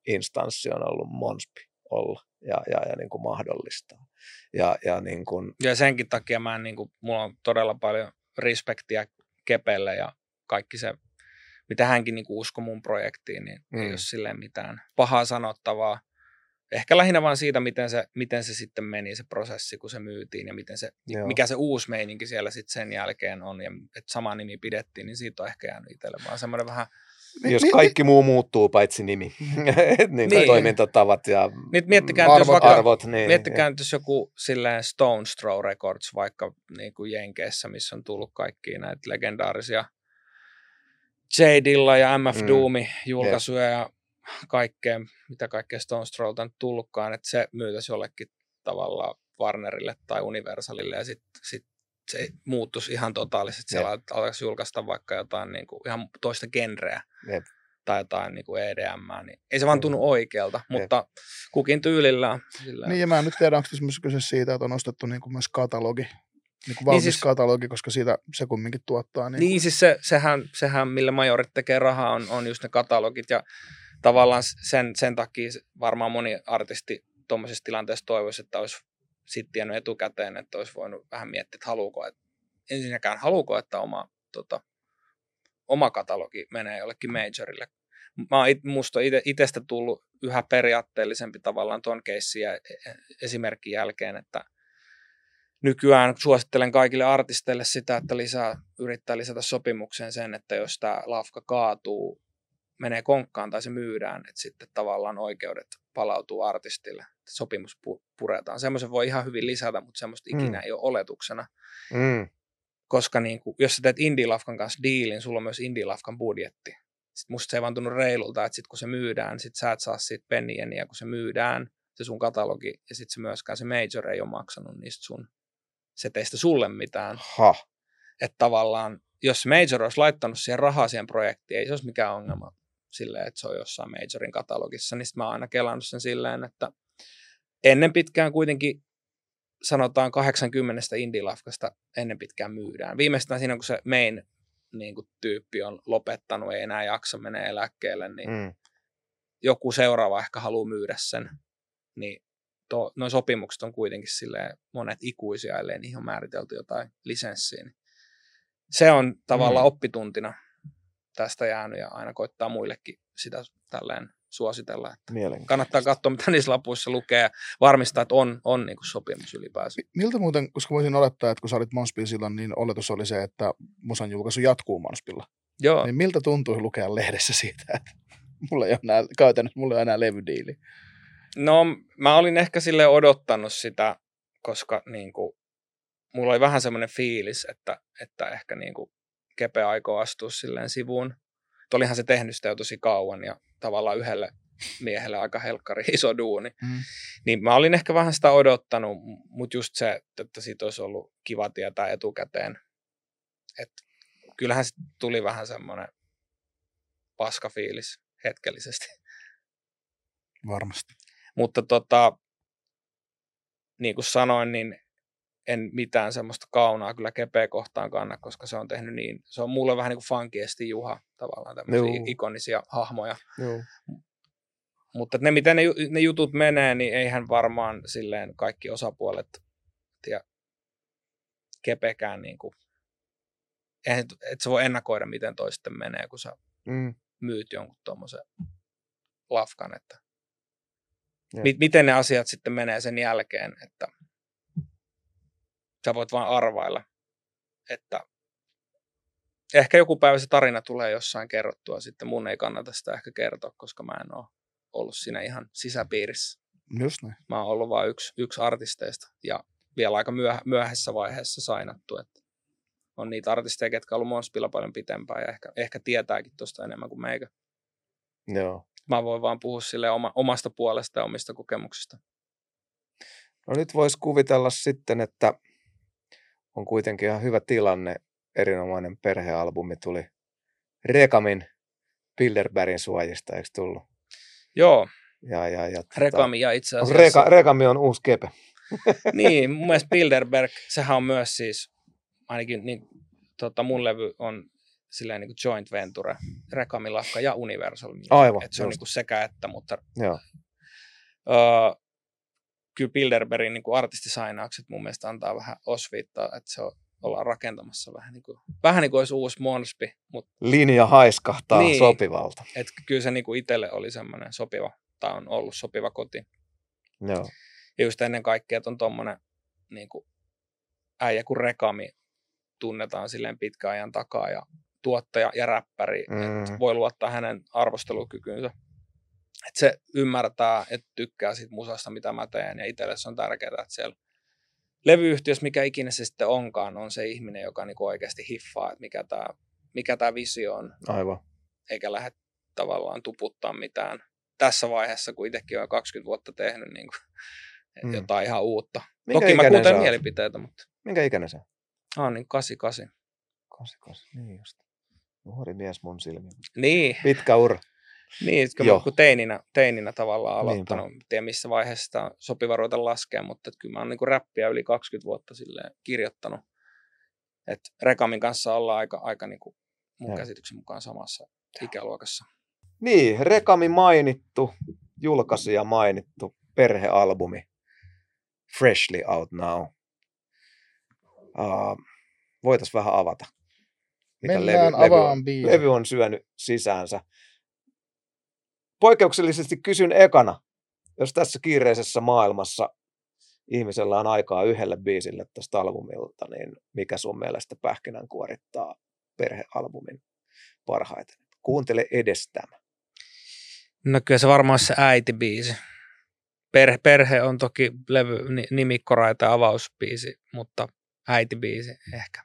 instanssi on ollut Monspi olla ja, ja, ja niin kuin mahdollistaa. Ja, ja niin kuin, Ja senkin takia mä en, niin kuin, mulla on todella paljon respektiä Kepelle ja kaikki se, mitä hänkin niin uskoi mun projektiin, niin mm. ei ole silleen mitään pahaa sanottavaa. Ehkä lähinnä vaan siitä, miten se, miten se sitten meni se prosessi, kun se myytiin ja miten se, Joo. mikä se uusi meininki siellä sitten sen jälkeen on ja että sama nimi pidettiin, niin siitä on ehkä jäänyt itselle vaan semmoinen vähän, jos mi- kaikki muu muuttuu paitsi nimi, niin, Niin. niin. toimintatavat ja Nyt miettikää nyt, jos arvot, vaikka- arvot niin, Miettikää nyt, jos joku silleen Stones Throw Records vaikka niin kuin Jenkeissä, missä on tullut kaikkia näitä legendaarisia J. Dilla ja MF Mm. Doomi julkaisuja ja kaikkea, mitä kaikkea Stones Throwlta on tullutkaan, että se myytäisi jollekin tavallaan Warnerille tai Universalille ja sitten sit se muuttuisi ihan totaalisesti. Siellä alkaisi julkaista vaikka jotain niin kuin ihan toista genreä Jep. tai jotain niin kuin EDM, niin ei se vaan tunnu oikealta, Jep. mutta kukin tyylillään. Sillä Niin, ja mä en nyt tiedä, onko tässä myös kyse siitä, että on ostettu niin kuin myös katalogi, niin kuin valmis siis- siis, katalogi, koska siitä se kumminkin tuottaa. Niin, Niin siis se, sehän, sehän, millä majorit tekee rahaa, on, on just ne katalogit ja tavallaan sen, sen takia varmaan moni artisti tuommoisessa tilanteessa toivoisi, että olisi sitten tiennyt etukäteen, että olisi voinut vähän miettiä, että haluuko, että ensinnäkään haluuko, että oma, tota, oma katalogi menee jollekin majorille. Mä it, musta on ite, itestä tullut yhä periaatteellisempi tavallaan ton keissin ja e- e- esimerkin jälkeen, että nykyään suosittelen kaikille artisteille sitä, että lisää, yrittää lisätä sopimukseen sen, että jos tämä lafka kaatuu, menee konkkaan tai se myydään, että sitten tavallaan oikeudet palautuu artistille. Sopimus pu- puretaan. Semmoisen voi ihan hyvin lisätä, mutta semmoista ikinä Mm. ei ole oletuksena. Mm, Koska niin kuin, jos sä teet Indie-lafkan kanssa diilin, sulla on myös Indie-lafkan budjetti. Sitten musta se ei vaan tunnu reilulta, että sit kun se myydään, sit sä et saa siitä pennieniä, kun se myydään, se sun katalogi, ja sitten se myöskään se major ei ole maksanut niistä sun seteistä sulle mitään. ha, Että tavallaan, jos Major olisi laittanut siihen rahaa siihen projektiin, ei se olisi mikään ongelma silleen, että se on jossain Majorin katalogissa, niin mä oon aina kelannut sen silleen, että ennen pitkään kuitenkin sanotaan 80 indie-lafkasta ennen pitkään myydään. Viimeistään siinä, kun se main niin kuin, tyyppi on lopettanut, ei enää jaksa menee eläkkeelle, niin mm, joku seuraava ehkä haluaa myydä sen, niin to, noin sopimukset on kuitenkin silleen monet ikuisia, ellei niihin ole määritelty jotain lisenssiä. Niin se on tavallaan Mm. oppituntina tästä jäänyt ja aina koittaa muillekin sitä tälleen suositella. Että kannattaa katsoa, mitä niissä lapuissa lukee ja varmistaa, että on, on niin kuin sopimus ylipäänsä. Mi- Miltä muuten, koska voisin olettaa, että kun sä olit Monspilla silloin, niin oletus oli se, että musan julkaisu jatkuu Monspilla. Joo, Niin miltä tuntui lukea lehdessä siitä, että mulla ei ole enää, käytännössä mulla ei ole enää levydiili. No mä olin ehkä sille odottanut sitä, koska niin kuin, mulla oli vähän semmoinen fiilis, että, että ehkä niin kuin Kepe aikoo astua silleen sivuun. olihan se tehnyt sitä jo tosi kauan ja tavallaan yhdelle miehelle aika helkkari iso duuni. Mm. Niin mä olin ehkä vähän sitä odottanut, mutta just se, että siitä olisi ollut kiva tietää etukäteen. Että kyllähän sit tuli vähän semmoinen paskafiilis hetkellisesti. Varmasti. Mutta tota, niin kuin sanoin, niin en mitään semmoista kaunaa kyllä kepeä kohtaan kanna, koska se on tehnyt niin, se on mulle vähän niin kuin funkiesti Juha tavallaan tämmöisiä Juu. ikonisia hahmoja. Joo. Mutta ne, miten ne, ne jutut menee, niin eihän varmaan silleen kaikki osapuolet tiedä, kepekään niin kuin, eihän, et sä voi ennakoida, miten toi sitten menee, kun sä Mm. myyt jonkun tuommoisen lafkan, että. Mi- miten ne asiat sitten menee sen jälkeen, että sä voit vaan arvailla, että ehkä joku päivä se tarina tulee jossain kerrottua, sitten mun ei kannata sitä ehkä kertoa, koska mä en ole ollut siinä ihan sisäpiirissä. Just näin. Mä oon ollut vain yksi, yksi artisteista ja vielä aika myöhä, myöhäisessä vaiheessa sainattu, että on niitä artisteja, ketkä on ollut Monspilla paljon pitempään ja ehkä, ehkä tietääkin tuosta enemmän kuin meikä. Joo. Mä voin vaan puhua sille oma, omasta puolesta ja omista kokemuksista. No nyt voisi kuvitella sitten, että on kuitenkin ihan hyvä tilanne. Erinomainen perhealbumi tuli Rekamin Bilderbergin suojista, eikö tullut? Joo, Ja, ja, ja, tota- Rekami ja itse asiassa... Reka, Rekami on uusi kepe. niin, mun mielestä Bilderberg, sehän on myös siis, ainakin niin, tota, mun levy on silleen niin kuin joint venture, Rekami Lafka ja Universal. Aivan, Et se on just. niin kuin sekä että, mutta Joo. öö, kyllä Bilderbergin niin kuin artistisainaukset mun mielestä antaa vähän osviittaa, että se on, ollaan rakentamassa vähän niin kuin, vähän niin kuin olisi uusi Monspi, mutta Linja haiskahtaa Niin. sopivalta. et kyllä se niin kuin itselle oli semmoinen sopiva, tai on ollut sopiva koti. Joo. Ja just ennen kaikkea, että on tommonen niin kuin äijä kuin Rekami tunnetaan silleen pitkän ajan takaa ja tuottaja ja räppäri, mm. että voi luottaa hänen arvostelukykyynsä. Että se ymmärtää, että tykkää siitä musasta, mitä mä teen ja itselle se on tärkeää, että siellä levyyhtiössä, mikä ikinä se sitten onkaan, on se ihminen, joka niinku oikeasti hiffaa, että mikä tämä mikä tää visio on, Aivan. eikä lähde tavallaan tuputtaa mitään tässä vaiheessa, kun itsekin on 20 vuotta tehnyt niin kuin, Mm. jotain ihan uutta. Minkä Toki mä kuuntelen mielipiteitä, mutta Minkä ikäinen se on? ah, niin 88. 88, niin just. Nuori mies mun silmin. Niin, Pitkä ura. niin Joo. mä kun teininä, teininä tavallaan Niinpä. aloittanut. En tiedä missä vaiheessa sitä on sopiva ruveta laskea, mutta että kyllä mä oon niin räppiä yli 20 vuotta silleen kirjoittanut. Et Rekamin kanssa ollaan aika, aika niin kuin mun Joo. käsityksen mukaan samassa ikäluokassa. Niin, Rekami mainittu, julkaisija mainittu, perhealbumi. Freshly out now. Uh, Voitaisiin vähän avata. Mennään levy, avaan on, biisi. levy on syönyt sisäänsä. Poikkeuksellisesti kysyn ekana, jos tässä kiireisessä maailmassa ihmisellä on aikaa yhdelle biisille tästä albumilta, niin mikä sun mielestä pähkinän kuorittaa perhealbumin parhaiten? Kuuntele edes tämä. No kyllä se varmaan se äitibiisi. Perhe, perhe on toki levy, ni- nimikkoraita ja avausbiisi, mutta äitibiisi ehkä.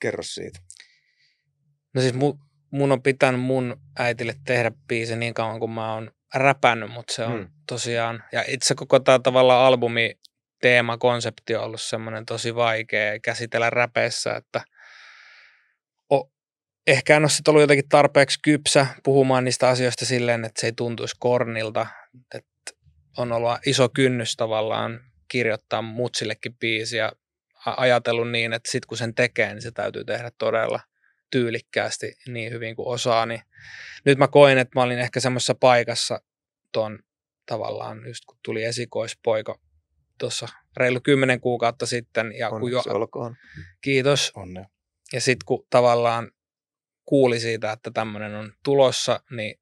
Kerro siitä. No siis mu, mun on pitänyt mun äitille tehdä biisi niin kauan kuin mä oon räpännyt, mutta se on Mm. mm. tosiaan, ja itse koko tämä tavallaan albumi teema, konsepti on ollut semmoinen tosi vaikea käsitellä räpeissä, että o, ehkä en ole sit ollut jotenkin tarpeeksi kypsä puhumaan niistä asioista silleen, että se ei tuntuisi kornilta, että on ollut iso kynnys tavallaan kirjoittaa mutsillekin biisi ja a- ajatellut niin, että sit kun sen tekee, niin se täytyy tehdä todella tyylikkäästi niin hyvin kuin osaa, niin nyt mä koin, että mä olin ehkä semmoisessa paikassa ton tavallaan, just kun tuli esikoispoika tuossa reilu kymmenen kuukautta sitten, ja kun jo, olkoon. kiitos, Onnea. ja sitten kun tavallaan kuuli siitä, että tämmöinen on tulossa, niin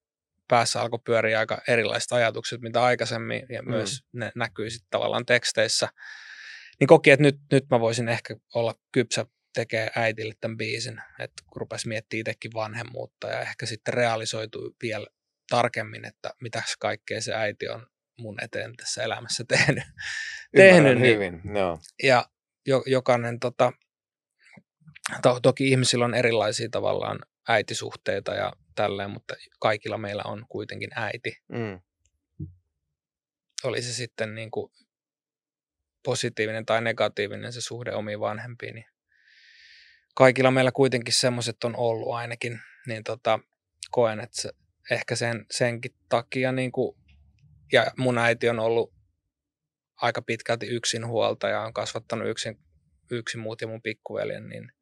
päässä alkoi pyöriä aika erilaiset ajatukset, mitä aikaisemmin, ja Mm. myös ne näkyy sitten tavallaan teksteissä. Niin koki, että nyt, nyt mä voisin ehkä olla kypsä tekee äitille tämän biisin, että kun rupesi miettimään itsekin vanhemmuutta ja ehkä sitten realisoitui vielä tarkemmin, että mitä kaikkea se äiti on mun eteen tässä elämässä tehnyt. Tehnyt, niin- hyvin. Joo. Ja jo, jokainen, tota, to, toki ihmisillä on erilaisia tavallaan äitisuhteita ja tälleen, mutta kaikilla meillä on kuitenkin äiti. Mm. Oli se sitten niin kuin positiivinen tai negatiivinen se suhde omiin vanhempiin, niin kaikilla meillä kuitenkin semmoiset on ollut ainakin, niin tota, koen, että se, ehkä sen, senkin takia, niin kuin, ja mun äiti on ollut aika pitkälti yksinhuoltaja, on kasvattanut yksin, yksin muut ja mun pikkuveljen, niin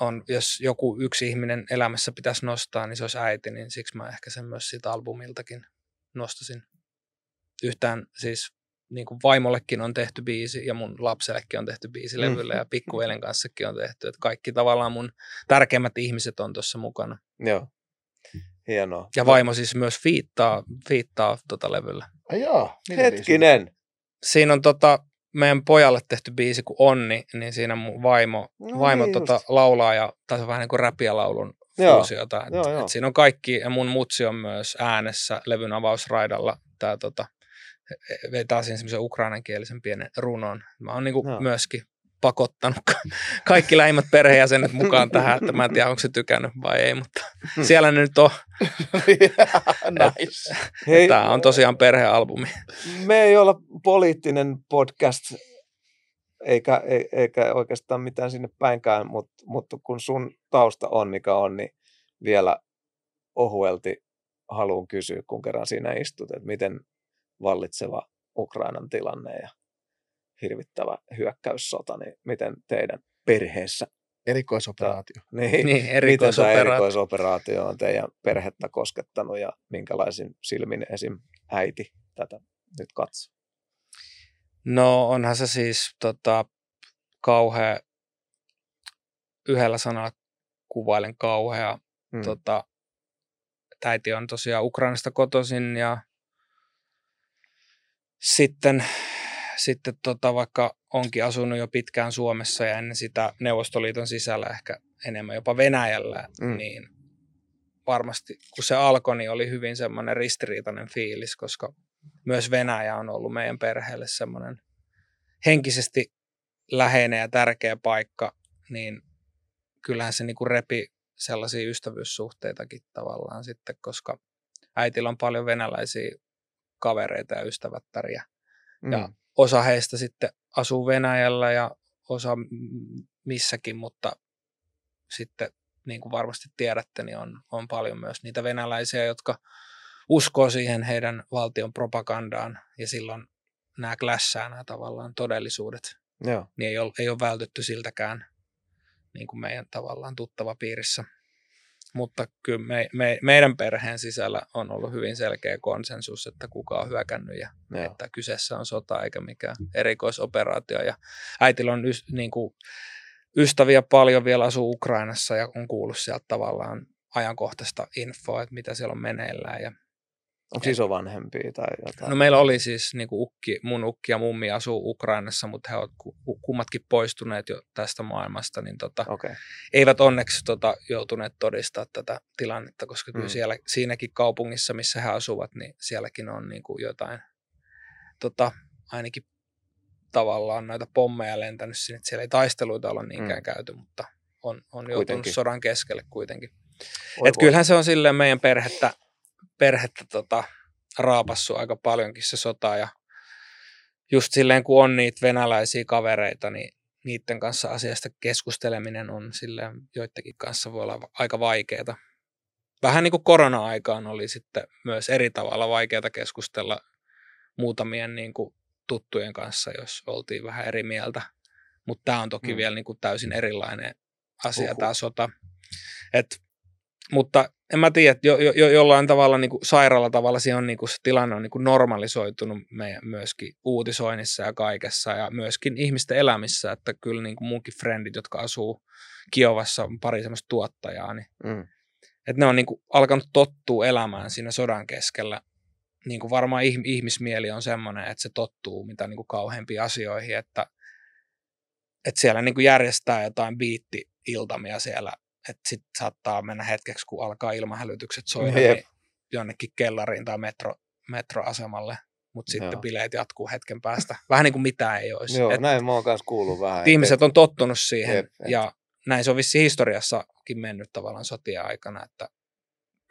on, jos joku yksi ihminen elämässä pitäisi nostaa, niin se olisi äiti, niin siksi mä ehkä sen myös siitä albumiltakin nostasin. Yhtään siis niin kuin vaimollekin on tehty biisi ja mun lapsellekin on tehty biisi mm. levylle ja pikkuveljen kanssakin on tehty. Että kaikki tavallaan mun tärkeimmät ihmiset on tuossa mukana. Joo, hienoa. Ja vaimo siis myös fiittaa, fiittaa tota levyllä. Ai joo. Hetkinen. Siinä on tota, meidän pojalle tehty biisi kuin Onni, niin siinä mun vaimo, No vaimo niin tota, just. laulaa ja on vähän niin kuin räpiä laulun Joo, fuusiota. Et, joo, joo. et siinä on kaikki, ja mun mutsi on myös äänessä levyn avausraidalla. Tää, tota, vetää siinä semmoisen ukrainankielisen pienen runon. Mä oon niinku Joo. myöskin pakottanut ka- kaikki lähimmät perheenjäsenet mukaan tähän, että mä en tiedä, onko se tykännyt vai ei, mutta siellä ne nyt on. nice. Hei, Tämä on tosiaan perhealbumi. me ei olla poliittinen podcast, eikä, ei- eikä oikeastaan mitään sinne päinkään, mutta, mutta kun sun tausta on mikä on, niin vielä ohuelti haluan kysyä, kun kerran siinä istut, että miten vallitseva Ukrainan tilanne ja hirvittävä hyökkäyssota, niin miten teidän perheessä, Erikoisoperaatio. niin, Niin, miten tämä erikoisoperaatio. erikoisoperaatio on teidän perhettä koskettanut ja minkälaisin silmin esim. äiti tätä nyt katsoo? No onhan se siis tota, kauhea, yhdellä sanalla kuvailen kauhea. Mm. Tota, äiti on tosiaan Ukrainasta kotoisin ja sitten, sitten tota, vaikka onkin asunut jo pitkään Suomessa ja ennen sitä Neuvostoliiton sisällä ehkä enemmän jopa Venäjällä, Mm. niin varmasti kun se alkoi, niin oli hyvin semmoinen ristiriitainen fiilis, koska myös Venäjä on ollut meidän perheelle semmoinen henkisesti läheinen ja tärkeä paikka, niin kyllähän se niinku repi sellaisia ystävyyssuhteitakin tavallaan sitten, koska äitillä on paljon venäläisiä kavereita ja ystävättäriä. Mm. Ja osa heistä sitten asuu Venäjällä ja osa missäkin, mutta sitten niin kuin varmasti tiedätte, niin on, on paljon myös niitä venäläisiä, jotka uskoo siihen heidän valtion propagandaan ja silloin nämä klässää nämä tavallaan todellisuudet, Joo. niin ei ole, ei ole vältytty siltäkään niin kuin meidän tavallaan tuttava piirissä. Mutta kyllä me, me, meidän perheen sisällä on ollut hyvin selkeä konsensus, että kuka on hyökännyt ja Joo. että kyseessä on sota eikä mikään erikoisoperaatio. Ja äitillä on ys, niin kuin, ystäviä paljon vielä asuu Ukrainassa ja on kuullut sieltä tavallaan ajankohtaista infoa, että mitä siellä on meneillään. Ja, Onko isovanhempia tai jotain? no meillä oli siis niin kuin ukki, mun ukki ja mummi asuu Ukrainassa, mutta he ovat ku- kummatkin poistuneet jo tästä maailmasta, niin tota, Okei. eivät onneksi tota, joutuneet todistaa tätä tilannetta, koska kyllä Mm. siellä, siinäkin kaupungissa, missä he asuvat, niin sielläkin on niin kuin jotain, tota, ainakin tavallaan noita pommeja lentänyt sinne, siellä ei taisteluita olla niinkään Mm. käyty, mutta on, on joutunut Kuitenkin. sodan keskelle kuitenkin. Voi Et voi. kyllähän se on silleen meidän perhettä, perhettä tota, raapassu aika paljonkin se sota ja just silleen kun on niitä venäläisiä kavereita, niin niiden kanssa asiasta keskusteleminen on silleen joidenkin kanssa voi olla aika vaikeaa. Vähän niin kuin korona-aikaan oli sitten myös eri tavalla vaikeaa keskustella muutamien niin kuin tuttujen kanssa, jos oltiin vähän eri mieltä. Mutta tämä on toki Mm. vielä niin kuin täysin erilainen asia, Uhu. tämä sota. Et, mutta en mä tiedä, jo, jo, jo, jollain tavalla niin kuin sairaalla tavalla siinä on, niin kuin, se tilanne on niin kuin normalisoitunut meidän myöskin uutisoinnissa ja kaikessa ja myöskin ihmisten elämissä, että kyllä niin kuin munkin frendit, jotka asuu Kiovassa, on pari semmoista tuottajaa, niin Mm. että ne on niin kuin alkanut tottua elämään siinä sodan keskellä. Niin kuin varmaan ihm- ihmismieli on semmoinen, että se tottuu mitä niin kuin kauheampiin asioihin, että, että siellä niin kuin järjestää jotain biitti-iltamia siellä, että sitten saattaa mennä hetkeksi, kun alkaa ilmahälytykset soida, Jep. niin jonnekin kellariin tai metro, metroasemalle, mutta sitten Joo. bileet jatkuu hetken päästä. Vähän niin kuin mitään ei olisi. Joo, Et näin mä oon kanssa kuullut vähän. ihmiset on tottunut siihen Jep, jep. ja näin se on vissiin historiassakin mennyt tavallaan sotien aikana, että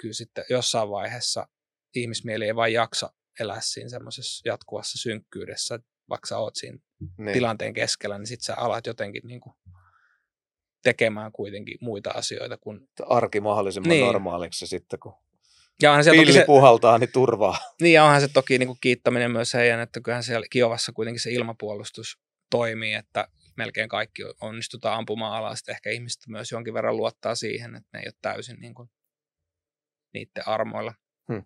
kyllä sitten jossain vaiheessa ihmismieli ei vain jaksa elää siinä semmoisessa jatkuvassa synkkyydessä, vaikka sä oot siinä Niin. tilanteen keskellä, niin sitten sä alat jotenkin niin kuin tekemään kuitenkin muita asioita kuin... Arki mahdollisimman Niin. normaaliksi sitten, kun Ja onhan siellä toki pilli se, puhaltaa, niin turvaa. niin ja onhan se toki niin kuin kiittäminen myös heidän, että kyllähän siellä Kiovassa kuitenkin se ilmapuolustus toimii, että melkein kaikki onnistutaan ampumaan alas. Sitten ehkä ihmiset myös jonkin verran luottaa siihen, että ne ei ole täysin niin kuin niiden armoilla. Hmm.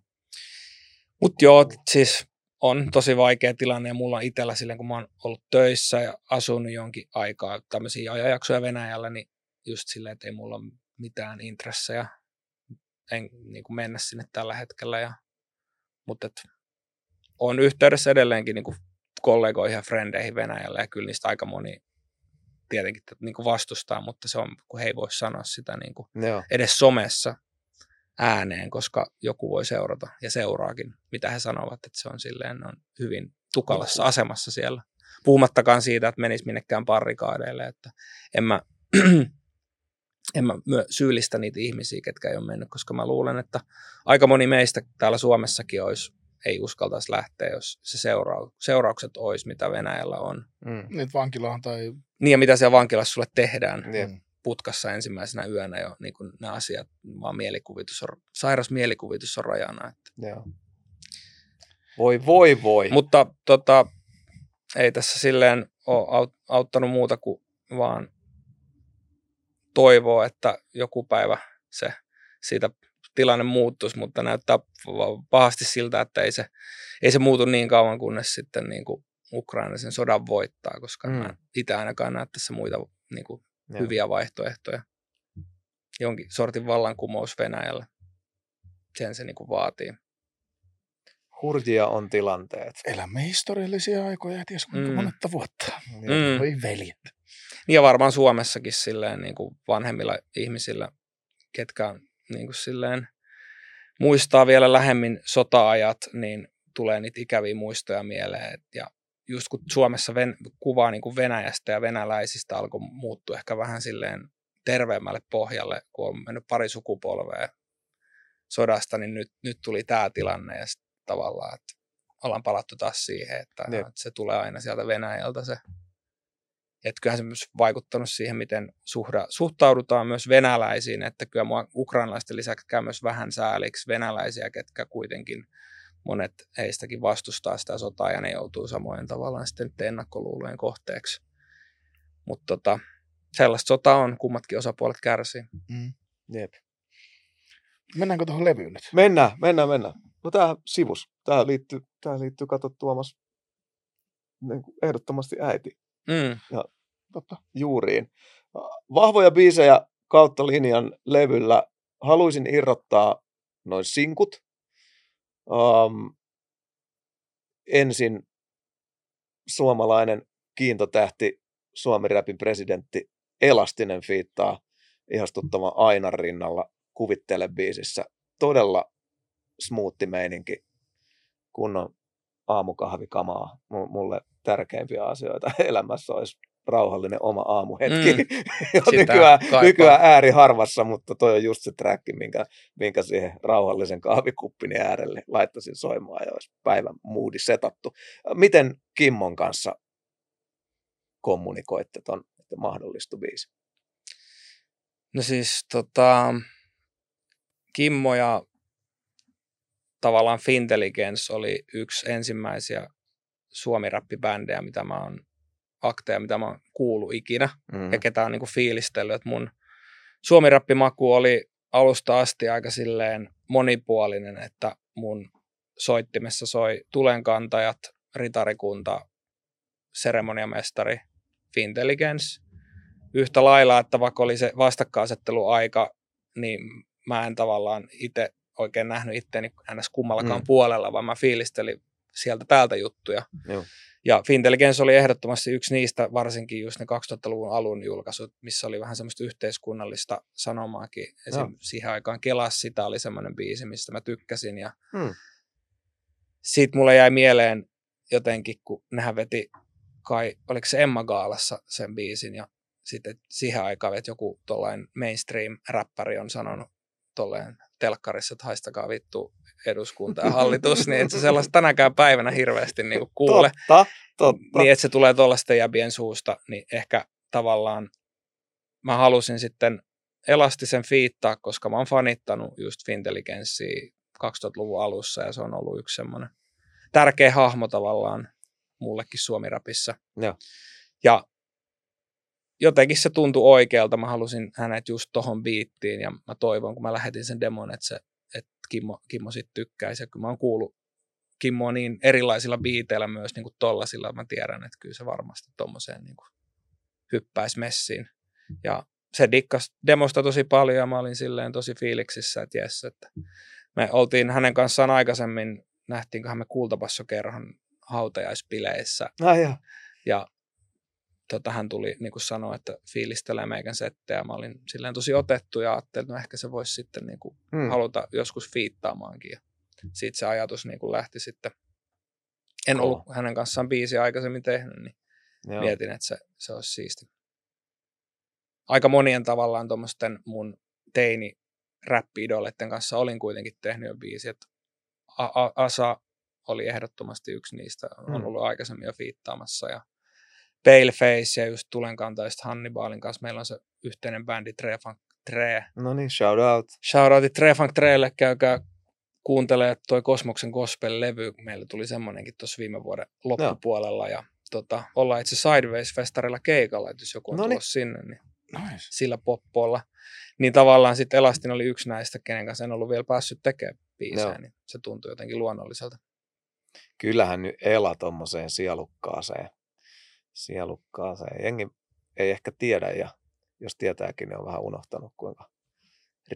Mutta joo, siis on tosi vaikea tilanne ja mulla on itsellä silleen, kun mä oon ollut töissä ja asunut jonkin aikaa tämmöisiä ajanjaksoja Venäjällä, niin just silleen, että ei mulla ole mitään intressejä en niin kuin mennä sinne tällä hetkellä. Ja, mutta et, on yhteydessä edelleenkin niin kuin kollegoihin ja frendeihin Venäjällä ja kyllä niistä aika moni tietenkin niin kuin vastustaa, mutta se on, kun he ei voi sanoa sitä niin kuin Joo. edes somessa ääneen, koska joku voi seurata ja seuraakin, mitä he sanovat, että se on silleen ne on hyvin tukalassa asemassa siellä. Puhumattakaan siitä, että menisi minnekään parrikaadeille, että en mä, en mä myö- syyllistä niitä ihmisiä, ketkä ei ole mennyt, koska mä luulen, että aika moni meistä täällä Suomessakin olisi, ei uskaltaisi lähteä, jos se seura- seuraukset olisi, mitä Venäjällä on. Mm. Nyt vankilaan tai... Niin ja mitä siellä vankilassa sulle tehdään Jep. Mm. Putkassa ensimmäisenä yönä jo niin kuin nämä asiat, vaan mielikuvitus on, sairas mielikuvitus on rajana. Että. Joo. Voi, voi, voi. Mutta tota, ei tässä silleen ole aut- auttanut muuta kuin vaan toivoa, että joku päivä se siitä tilanne muuttuisi, mutta näyttää pahasti siltä, että ei se, ei se muutu niin kauan, kunnes sitten niin kuin Ukraina sen sodan voittaa, koska Mm. itse ainakaan näe tässä muita niin kuin Joo. hyviä vaihtoehtoja. Jonkin sortin vallankumous Venäjällä. Sen se niin kuin vaatii. Hurjia on tilanteet. Elämme historiallisia aikoja ja ties kuinka Mm. mm. monetta vuotta. Mm. Voi veljet. Ja varmaan Suomessakin silleen niin kuin vanhemmilla ihmisillä, ketkä on niin kuin silleen, muistaa vielä lähemmin sota-ajat, niin tulee niitä ikäviä muistoja mieleen. Et- Ja just kun Suomessa ven, kuvaa niin kuin Venäjästä ja venäläisistä alkoi muuttua ehkä vähän silleen terveemmälle pohjalle, kun on mennyt pari sukupolvea sodasta, niin nyt, nyt tuli tämä tilanne ja tavallaan, että ollaan palattu taas siihen, että, Jep. että se tulee aina sieltä Venäjältä se että kyllähän se myös vaikuttanut siihen, miten suhda, suhtaudutaan myös venäläisiin, että kyllä mua ukrainalaisten lisäksi käy myös vähän sääliksi venäläisiä, ketkä kuitenkin monet heistäkin vastustaa sitä sotaa ja ne joutuu samoin tavallaan sitten ennakkoluulojen kohteeksi. Mutta tota, sellaista sotaa on, kummatkin osapuolet kärsii. Mm. Jep. Mennäänkö tuohon levyyn nyt? Mennään, mennään, mennään. No tää sivus. Tää liittyy, tää liittyy kato Tuomas niin kuin ehdottomasti äiti Mm, Totta. juuriin. Vahvoja biisejä kautta linjan levyllä. Haluaisin irrottaa noin sinkut. Um, ensin suomalainen kiintotähti, Suomi-räpin presidentti Elastinen fiittaa ihastuttavan Ainan rinnalla kuvittele biisissä. Todella smoothi meininki, kunnon aamukahvikamaa. Mu- Mulle tärkeimpiä asioita elämässä olisi rauhallinen oma aamuhetki. Mm. Nykyään, kaipaa. nykyään ääri harvassa, mutta toi on just se track, minkä, minkä siihen rauhallisen kahvikuppini äärelle laittaisin soimaan ja olisi päivän moodi setattu. Miten Kimmon kanssa kommunikoitte ton, että mahdollistui biisi? No siis tota, Kimmo ja tavallaan Fintelligence oli yksi ensimmäisiä suomi-räppibändejä, mitä mä oon akteja, mitä mä oon kuullut ikinä Mm. ja ketä on niinku fiilistellyt. että mun suomirappimaku oli alusta asti aika silleen monipuolinen, että mun soittimessa soi tulenkantajat, ritarikunta, seremoniamestari, Fintelligence. Yhtä lailla, että vaikka oli se vastakkainasetteluaika, niin mä en tavallaan itse oikein nähnyt itteeni ns. kummallakaan Mm. mm. puolella, vaan mä fiilistelin sieltä täältä juttuja. Joo. Ja Fintelligence oli ehdottomasti yksi niistä, varsinkin just ne 2000-luvun alun julkaisut, missä oli vähän semmoista yhteiskunnallista sanomaakin. Esim. Joo. siihen aikaan Kelas sitä oli semmoinen biisi, mistä mä tykkäsin. Ja Mm. siitä mulle jäi mieleen jotenkin, kun nehän veti kai, oliko se Emma Gaalassa sen biisin ja sitten siihen aikaan, että joku tollain mainstream-räppäri on sanonut tolleen telkkarissa, että haistakaa vittu eduskunta ja hallitus, niin et se sellaista tänäkään päivänä hirveästi niin kuin kuule. Totta, totta. Niin, että se tulee tuollaisten jäbien suusta, niin ehkä tavallaan mä halusin sitten elastisen fiittaa, koska mä oon fanittanut just Fintelligenssia 2000-luvun alussa ja se on ollut yksi semmoinen tärkeä hahmo tavallaan mullekin Suomirapissa. Joo. Ja jotenkin se tuntui oikealta. Mä halusin hänet just tohon biittiin ja mä toivon, kun mä lähetin sen demon, että, se, Kimmo, Kimmo sit tykkäisi. Ja kun mä oon kuullut Kimmoa niin erilaisilla biiteillä myös niin kuin tollasilla, mä tiedän, että kyllä se varmasti tommoseen niin kuin hyppäisi messiin. Ja se dikkas demosta tosi paljon ja mä olin silleen tosi fiiliksissä, että jes, että me oltiin hänen kanssaan aikaisemmin, nähtiinköhän me kultapassokerhon hautajaispileissä Ai joo. ja tota, hän tuli niin kuin sanoi, että fiilistelee meikän settejä. Mä olin silleen tosi otettu ja ajattelin, että no ehkä se voisi sitten niin kuin Hmm. haluta joskus fiittaamaankin. Ja siitä se ajatus niin kuin lähti sitten. En Kova. ollut hänen kanssaan biisi aikaisemmin tehnyt, niin Joo. mietin, että se, se olisi siisti. Aika monien tavallaan tuommoisten mun teini räppi-idoleiden kanssa olin kuitenkin tehnyt jo biisi, Asa oli ehdottomasti yksi niistä, on Mm. ollut aikaisemmin jo fiittaamassa ja Paleface ja just Tulenkantaista Hannibalin kanssa meillä on se yhteinen bändi Tre Funk Tre. No niin, shout out. Shoutoutit Tre Funk Trelle, käykää kuuntelee toi Kosmoksen Gospel-levy. Meillä tuli semmonenkin tuossa viime vuoden loppupuolella ja tota, ollaan itse Sideways-festarilla keikalla, että jos joku on Noniin. tulossa sinne, niin Nice. sillä poppolla. Niin tavallaan sitten Elastin oli yksi näistä, kenen kanssa en ollut vielä päässyt tekemään biisejä, Joo. niin se tuntui jotenkin luonnolliselta. Kyllähän nyt Ela tommoseen sielukkaaseen, sielukkaaseen. Jengi ei ehkä tiedä ja jos tietääkin, niin on vähän unohtanut, kuinka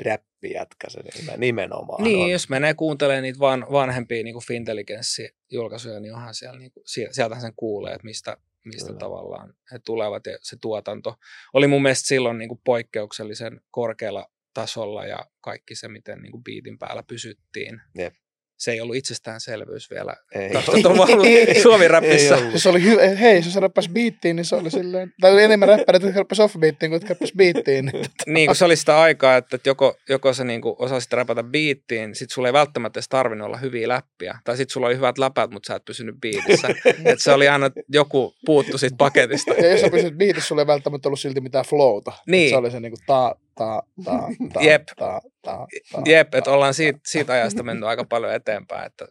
räppijätkä se nimen- nimenomaan Niin, on. jos menee kuuntelemaan niitä van, vanhempia niin Fintelligenssi-julkaisuja, niin onhan siellä, niin kuin, sieltähän sen kuulee, että mistä, mistä Kyllä. tavallaan he tulevat ja se tuotanto oli mun mielestä silloin niin kuin poikkeuksellisen korkealla tasolla ja kaikki se, miten niin kuin biitin päällä pysyttiin. Jep. Se ei ollut itsestäänselvyys vielä Ei 2000-luvun Suomi-räpissä. Siis se oli hyvä, hei, jos se räppäsi biittiin, niin se oli silleen, tai oli enemmän räppäreitä, jotka räppäsi off-biittiin, kuin jotka räppäsi biittiin. Niin, niin, kun se oli sitä aikaa, että että joko, joko sä niin osasit räpätä biittiin, sit sulla ei välttämättä edes tarvinnut olla hyviä läppiä. Tai sit sulla oli hyvät läpät, mutta sä et pysynyt biitissä. Et se oli aina, että joku puuttu siitä paketista. ja jos sä pysyt biitissä, sulla ei välttämättä ollut silti mitään flowta. Niin. Et Se oli se niinku ta, ta, ta, ta, Jep. ta, ta, ta, Jep, ta, että ollaan siitä, siitä ajasta mennyt aika paljon eteenpäin. Että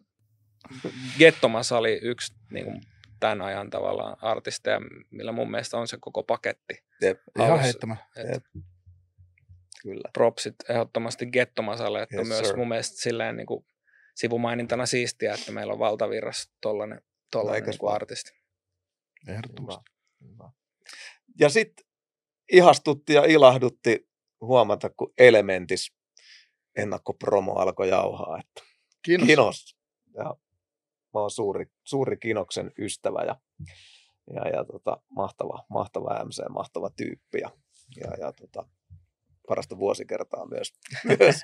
Gettomassa oli yksi niin kuin, tämän ajan tavallaan artisteja, millä mun mielestä on se koko paketti. Jep, Ihan heittämä. Kyllä. propsit ehdottomasti Gettomasalle, että Yes, myös sir. mun mielestä silleen niin kuin, sivumainintana siistiä, että meillä on valtavirras tollainen, tollainen niin artisti. Ehdottomasti. Hyvä, hyvä. Ja sitten ihastutti ja ilahdutti huomata, kun Elementis ennakkopromo alkoi jauhaa, että Kiitos. Kinos. Ja mä oon suuri, suuri Kinoksen ystävä ja, ja, ja tota, mahtava, mahtava MC, mahtava tyyppi ja, ja, ja tota, parasta vuosikertaa myös. myös.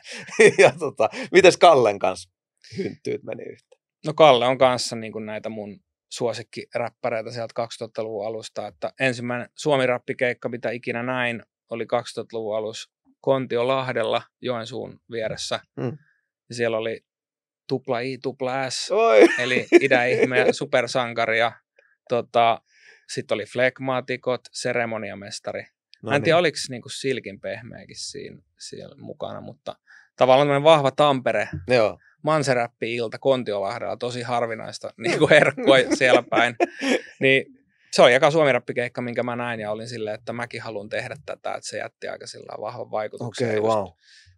ja tota, mites Kallen kanssa hynttyyt meni yhteen? No Kalle on kanssa niin kuin näitä mun suosikkiräppäreitä sieltä 2000-luvun alusta, että ensimmäinen suomi-rappikeikka, mitä ikinä näin, oli 2000-luvun alussa Kontiolahdella Joensuun vieressä. Mm. Ja siellä oli tupla I, tupla S, Oi! eli idäihme ja supersankari ja tota, sitten oli flegmaatikot, seremoniamestari. No Mä en tiedä, oliko niinku silkin pehmeäkin siinä, siellä mukana, mutta tavallaan vahva Tampere Joo. manseräppi-ilta Kontiolahdella, tosi harvinaista niin kuin herkkua siellä päin. Niin se oli eka suomirappikeikka, minkä mä näin ja olin silleen, että mäkin haluan tehdä tätä, että se jätti aika sillä vahvan vaikutuksen. Okay, wow.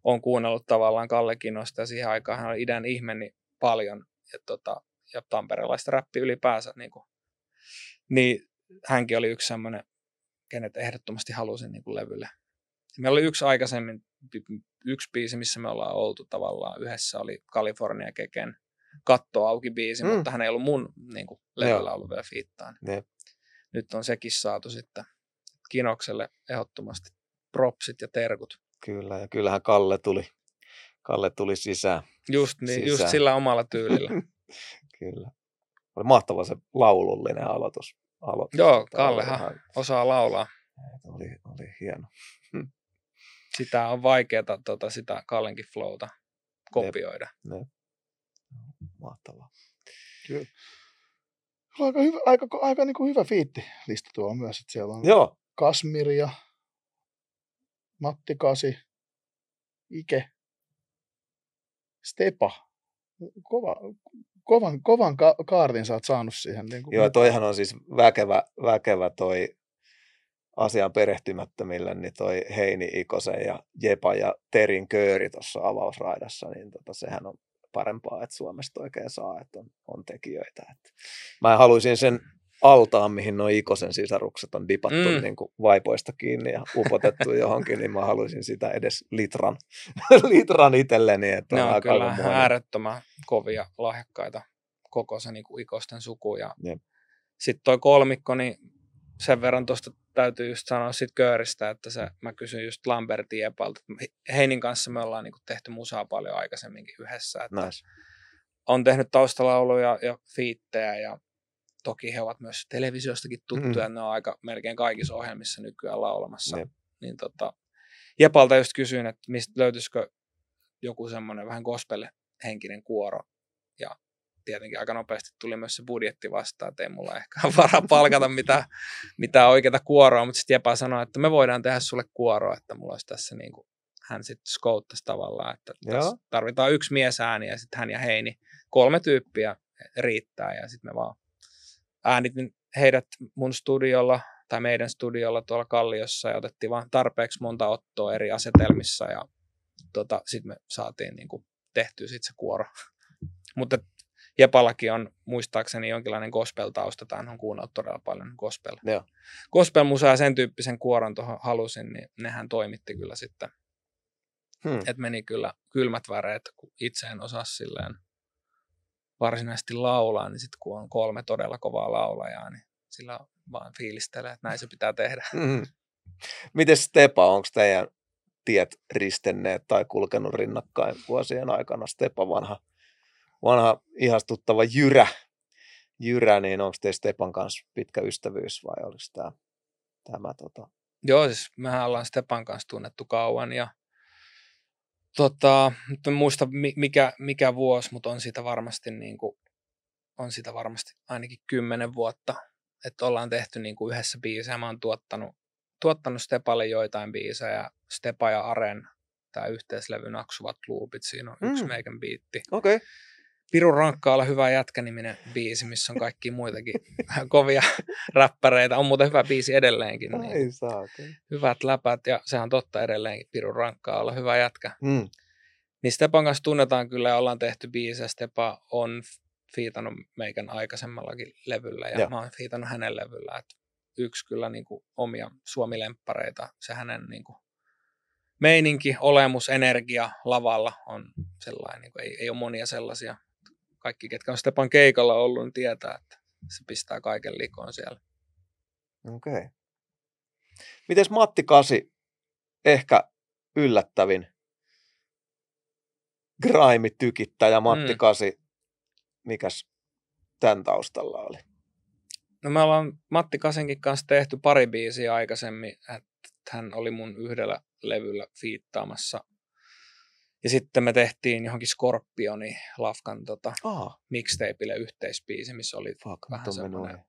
Olen kuunnellut tavallaan Kalle Kinosta ja siihen aikaan hän oli idän ihme niin paljon ja, tota, ja tamperelaista räppi ylipäänsä. Niin, kuin, niin hänkin oli yksi semmoinen, kenet ehdottomasti halusin niin kuin levylle. Meillä oli yksi aikaisemmin, yksi biisi, missä me ollaan oltu tavallaan yhdessä, oli California Keken Katto auki biisi, Mm. mutta hän ei ollut mun niin kuin, levyllä ollut vielä fiittaan. Jep. Nyt on sekin saatu sitten Kinokselle ehdottomasti propsit ja terkut. Kyllä, ja kyllähän Kalle tuli, Kalle tuli sisään. Just, niin, just Sisään. sillä omalla tyylillä. Kyllä. Oli mahtava se laulullinen aloitus. aloitus. Joo, Kallehan ihan- osaa laulaa. Oli, oli hieno. Sitä on vaikeaa tota, sitä Kallenkin flowta kopioida. Jep. Mahtavaa. Kyllä. Aika hyvä, aika, aika niin kuin hyvä fiitti lista tuo on myös, että siellä on Joo, Kasmir ja Matti Kasi, Ike, Stepa. Kova, kovan, kovan ka- kaartin sä oot saanut siihen. Niin kuin joo, toihan on siis väkevä, väkevä toi asian perehtymättömille, niin toi Heini Ikosen ja Jepa ja Terin kööri tuossa avausraidassa, niin tota, sehän on parempaa, että Suomesta oikein saa, että on, on tekijöitä. Että mä haluaisin sen altaan, mihin nuo Ikosen sisarukset on dipattu Mm. niin kuin vaipoista kiinni ja upotettu johonkin, niin mä haluaisin sitä edes litran, litran itselleni. Että Ne on aika kyllä äärettömän kovia lahjakkaita koko se niin kuin ikosten suku. Ja sitten toi kolmikko, niin sen verran tuosta täytyy just sanoa sit kööristä, että se, mä kysyin just Lambertin Epalta, että Heinin kanssa me ollaan niin kuin tehty musaa paljon aikaisemminkin yhdessä. Että Nice. on tehnyt taustalauluja ja fiittejä ja toki he ovat myös televisiostakin tuttuja, mm. ne on aika melkein kaikissa ohjelmissa nykyään laulamassa. Jep. Niin tota, Jepalta just kysyin, että mistä löytyisikö joku semmoinen vähän gospel-henkinen kuoro. Ja tietenkin aika nopeasti tuli myös se budjetti vastaan, että ei mulla ehkä varaa palkata mitään, mitään oikeita kuoroa, mutta sitten Jepa sanoi, että me voidaan tehdä sulle kuoroa, että mulla olisi tässä niin kuin, hän sitten skouttasi tavallaan, että tässä tarvitaan yksi miesääni ja sitten hän ja Heini, kolme tyyppiä riittää ja sitten me vaan äänitin heidät mun studiolla tai meidän studiolla tuolla Kalliossa ja otettiin vaan tarpeeksi monta ottoa eri asetelmissa ja tota, sitten me saatiin niin kuin, tehtyä sit se kuoro. Mutta Jepallakin on muistaakseni jonkinlainen gospel-tausta, tai on kuunnellut todella paljon gospel. Joo. Gospel-musaa ja sen tyyppisen kuoron tuohon halusin, niin nehän toimitti kyllä sitten. Hmm. Et meni kyllä kylmät väreet, kun itse en osaa silleen varsinaisesti laulaa, niin sitten kun on kolme todella kovaa laulajaa, niin sillä vaan fiilistelee, että näin se pitää tehdä. Mm. Miten Stepa, onko teidän tiet ristenneet tai kulkenut rinnakkain vuosien aikana? Stepa vanha, vanha ihastuttava Jyrä, Jyrä niin onko teillä Stepan kanssa pitkä ystävyys vai oliko tämä, tämä tota... Joo, siis mehän ollaan Stepan kanssa tunnettu kauan ja tota, nyt en muista mi- mikä, mikä vuosi, mutta on siitä varmasti niin kuin, on sitä varmasti ainakin kymmenen vuotta, että ollaan tehty niin kuin yhdessä biisejä. Mä oon tuottanut, tuottanut Stepalle joitain biisejä, Stepa ja Aren, tämä yhteislevy Naksuvat Loopit, siinä on yksi Mm. meikän biitti. Okei. Okay. Pirun rankkaa olla hyvä jätkä-niminen biisi, missä on kaikki muitakin kovia räppäreitä. On muuten hyvä biisi edelleenkin. Niin Ai saa. hyvät läpät ja sehän on totta edelleenkin pirun rankkaa olla hyvä jätkä. Mm. Niin Stepan kanssa tunnetaan kyllä ja ollaan tehty biisejä. Stepa on fiitannut meikän aikaisemmallakin levyllä ja Joo. mä oon fiitannut hänen levyllä. Et yksi kyllä niin kuin omia suomilemppareita, se hänen niin kuin meininki, olemus, energia lavalla on sellainen, niin kuin, ei, ei ole monia sellaisia. Kaikki, ketkä on Stepan keikalla ollut, niin tietää, että se pistää kaiken likoon siellä. Okei. Okay. Mites Matti Kasi, ehkä yllättävin grime-tykittäjä Matti Mm. Kasi, mikäs tämän taustalla oli? No me ollaan Matti Kasenkin kanssa tehty pari biisiä aikaisemmin, että hän oli mun yhdellä levyllä fiittaamassa. Ja sitten me tehtiin johonkin Scorpioni Lafkan tota, Ah, mixtapeille yhteisbiisi, missä oli fuck, Vähän semmoinen-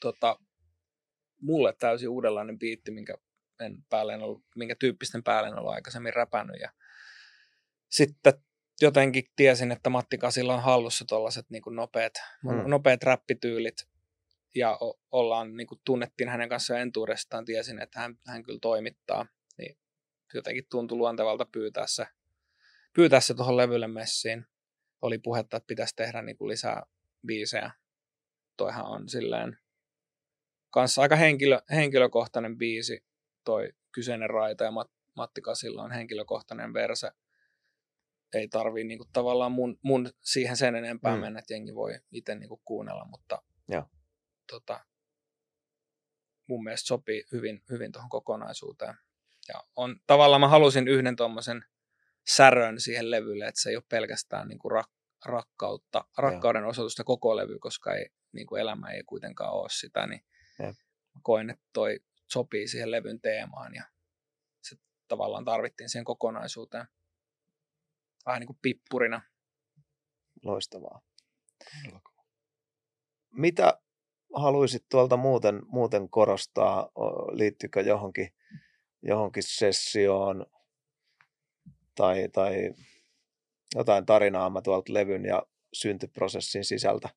tota, mulle täysin uudenlainen biitti, minkä, en päälle en ollut, minkä tyyppisten päälle en ollut aikaisemmin räpännyt. Ja sitten jotenkin tiesin, että Matti Kasilla on hallussa tuollaiset niin nopeat, mm. nopeat räppityylit. Ja o- ollaan, niin kuin tunnettiin hänen kanssaan entuudestaan, tiesin, että hän, hän kyllä toimittaa. Jotenkin tuntui luontevalta pyytää se, pyytää se tuohon levylle messiin. Oli puhetta, että pitäisi tehdä niin kuin lisää biisejä. Toihan on silleen kanssa aika henkilö, henkilökohtainen biisi, toi kyseinen raita ja Mat, Matti Kasilla on henkilökohtainen verse. Ei tarvii niinku tavallaan mun, mun siihen sen enempää Mm. mennä, että jengi voi itse niinku kuunnella, mutta Joo. tota, mun mielestä sopii hyvin, hyvin tuohon kokonaisuuteen. Ja on, tavallaan mä halusin yhden tuommoisen särön siihen levylle, että se ei ole pelkästään niinku rak, rakkautta, rakkauden osoitusta koko levy, koska ei, niinku elämä ei kuitenkaan ole sitä, niin mä koin, että toi sopii siihen levyn teemaan ja se tavallaan tarvittiin siihen kokonaisuuteen. vähän niin kuin pippurina. Loistavaa. Mitä haluaisit tuolta muuten, muuten korostaa? Liittyykö johonkin, johonkin sessioon tai, tai jotain tarinaa mä tuolta levyn ja syntyprosessin sisältä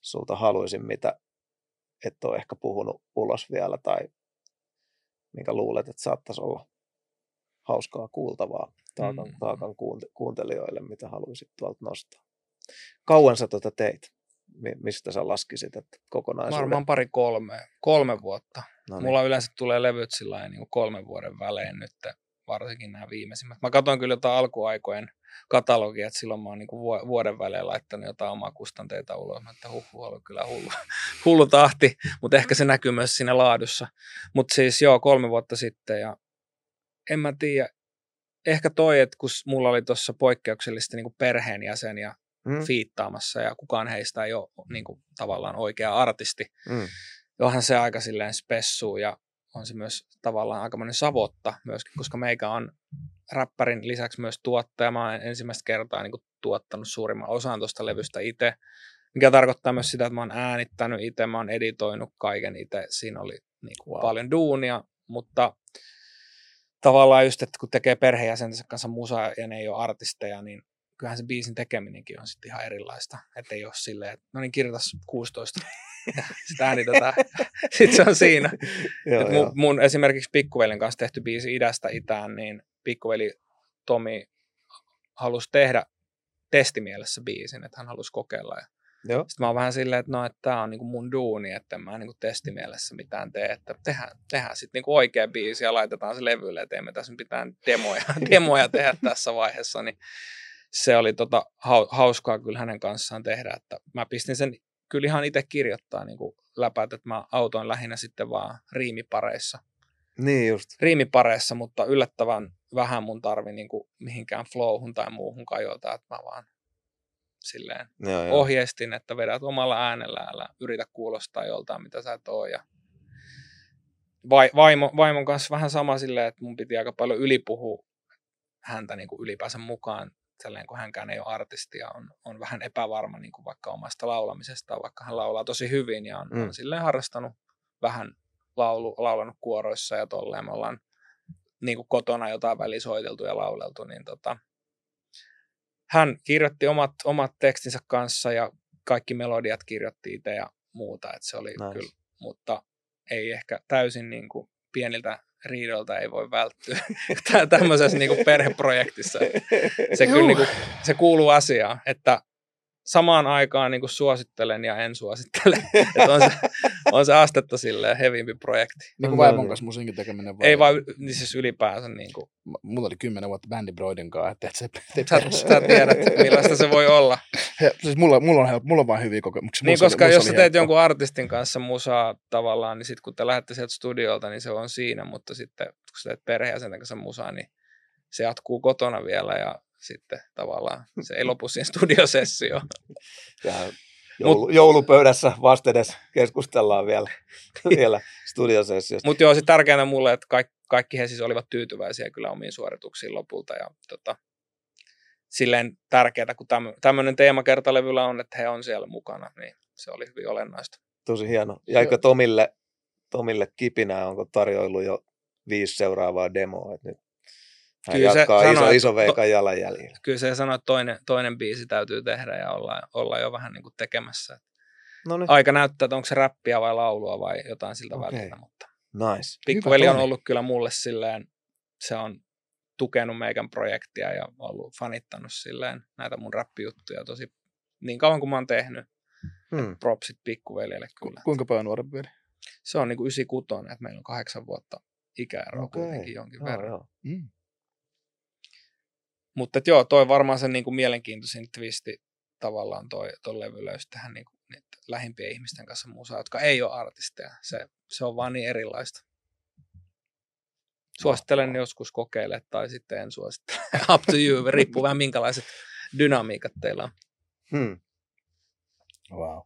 sulta haluaisin, mitä et ole ehkä puhunut ulos vielä tai minkä luulet, että saattaisi olla hauskaa kuultavaa taakan, Mm. taakan kuunte- kuuntelijoille, mitä haluaisit tuolta nostaa. Kauan sä tota teit? Mi- Mistä sä laskisit, että kokonaisuuden? Varmaan pari kolme, kolme vuotta. No niin. Mulla yleensä tulee levyt sillä niin kolmen vuoden välein nyt, varsinkin nämä viimeisimmät. Mä katson kyllä jotain alkuaikojen katalogia, että silloin mä oon niin vuoden välein laittanut jotain omaa kustanteita ulos. Mä että huh, oli kyllä hullu, hullu tahti, mutta ehkä se näkyy myös siinä laadussa. Mutta siis joo, kolme vuotta sitten ja en mä tiedä, ehkä toi, että kun mulla oli tuossa poikkeuksellisesti niin perheenjäseniä Mm, fiittaamassa ja kukaan heistä ei ole niin kuin, tavallaan oikea artisti, mm, onhan se aika silleen spessuu ja on se myös tavallaan aikamoinen savotta myöskin, koska meikä on räppärin lisäksi myös tuottaja. Mä oon ensimmäistä kertaa niin kuin, tuottanut suurimman osan tuosta levystä itse, mikä tarkoittaa myös sitä, että mä oon äänittänyt itse, mä oon editoinut kaiken itse. Siinä oli niin kuin, Wow. paljon duunia, mutta tavallaan just, että kun tekee perheenjäsentensä kanssa musaa ja ne ei ole artisteja, niin kyllähän se biisin tekeminenkin on sitten ihan erilaista. Että ei ole silleen, että no niin kirjoitas 16 ja sitä äänitetään. sitten se on siinä. joo, Et joo. mun, mun esimerkiksi pikkuveljen kanssa tehty biisi idästä itään, niin pikkuveli Tomi halusi tehdä testimielessä biisin, että hän halusi kokeilla. Ja Joo. sitten mä oon vähän silleen, että no, että tää on niinku mun duuni, että en mä niinku testimielessä mitään tee, että tehdään, tehdään sitten niinku oikea biisi ja laitetaan se levylle, että emme tässä mitään demoja, demoja tehdä tässä vaiheessa, niin se oli tota, hau- hauskaa kyllä hänen kanssaan tehdä, että mä pistin sen kyllä ihan itse kirjoittaa niin läpät, että mä autoin lähinnä sitten vaan riimipareissa. Niin just. Riimipareissa, mutta yllättävän vähän mun tarvi niin kuin mihinkään flowhun tai muuhun kajota, että mä vaan silleen Joo, joo. ohjeistin, että vedät omalla äänellä, älä yritä kuulostaa joltain, mitä sä et oo. Ja vai, vaimo, vaimon kanssa vähän sama silleen, että mun piti aika paljon ylipuhua häntä niin kuin ylipäänsä mukaan, sellainen kun hänkään ei ole artisti ja on, on vähän epävarma niin kuin vaikka omasta laulamisesta, vaikka hän laulaa tosi hyvin ja on, Mm. on silleen harrastanut vähän laulu, laulanut kuoroissa ja tolleen. Me ollaan niin kuin kotona jotain väliä soiteltu ja lauleltu, niin tota, hän kirjoitti omat, omat tekstinsä kanssa ja kaikki melodiat kirjoitti itse ja muuta, että se oli nice. kyllä, mutta ei ehkä täysin niin kuin pieniltä riidoilta ei voi välttyä Tä- tämmöisessä niin kuin perheprojektissa. Se, kyllä, niin kuin, se kuuluu asiaan, että samaan aikaan niin kuin suosittelen ja en suosittele. että on, se, on se astetta silleen hevimpi projekti. Niin kuin vaimon vaan- kanssa musiikin tekeminen. Ei vaan niin siis ylipäänsä. Niin kuin, M- Mulla oli kymmenen vuotta bändi Broidin kanssa, että et se, te, sä, sä tiedät, millaista se voi olla. he, siis mulla, mulla, on, help, mulla on vain hyviä kokemuksia. Niin, oli- koska musta jos oli sä teet helppo. jonkun artistin kanssa musaa tavallaan, niin sitten kun te lähdette sieltä studiolta, niin se on siinä, mutta sitten kun sä teet perheenjäsenten kanssa musaa, niin se jatkuu kotona vielä ja sitten tavallaan se ei lopu siihen studiosessioon. Ja joulu, joulupöydässä vastedes keskustellaan vielä, vielä studiosessiosta. Mutta joo, se tärkeänä mulle, että kaikki, kaikki he siis olivat tyytyväisiä kyllä omiin suorituksiin lopulta ja tota, silleen tärkeää, kun tämmöinen teema kertalevyllä on, että he on siellä mukana, niin se oli hyvin olennaista. Tosi hieno. Jäikö Tomille, Tomille kipinää, onko tarjoillut jo viisi seuraavaa demoa, että nyt hän Kyllä se jatkaa iso, sanoi, että iso to- veikan jalanjäljellä. Kyllä se sanoi, että toinen, toinen biisi täytyy tehdä ja olla, olla jo vähän niin kuin tekemässä. No niin, Aika näyttää, että onko se räppiä vai laulua vai jotain siltä okay. väliltä, mutta nice. pikkuveli on ollut kyllä mulle silleen, se on tukenut meikän projektia ja ollut fanittanut silleen näitä mun räppijuttuja tosi niin kauan kuin mä oon tehnyt. Hmm. Propsit pikkuveljelle kyllä. Kuinka paljon nuorempi veli? Se on niin kuin 96, että meillä on kahdeksan vuotta ikäeroa Okei. kuitenkin jonkin Joo, verran. joo. Mm. Mutta et joo, toi varmaan se niin kuin mielenkiintoisin twisti tavallaan toi, toi levy löysi tähän niin kuin, niitä lähimpien ihmisten kanssa musaa, jotka ei ole artisteja. Se, se on vaan niin erilaista. Suosittelen joskus kokeile tai sitten en suosittele. Up to you, riippuu vähän minkälaiset dynamiikat teillä on. Hmm. Wow.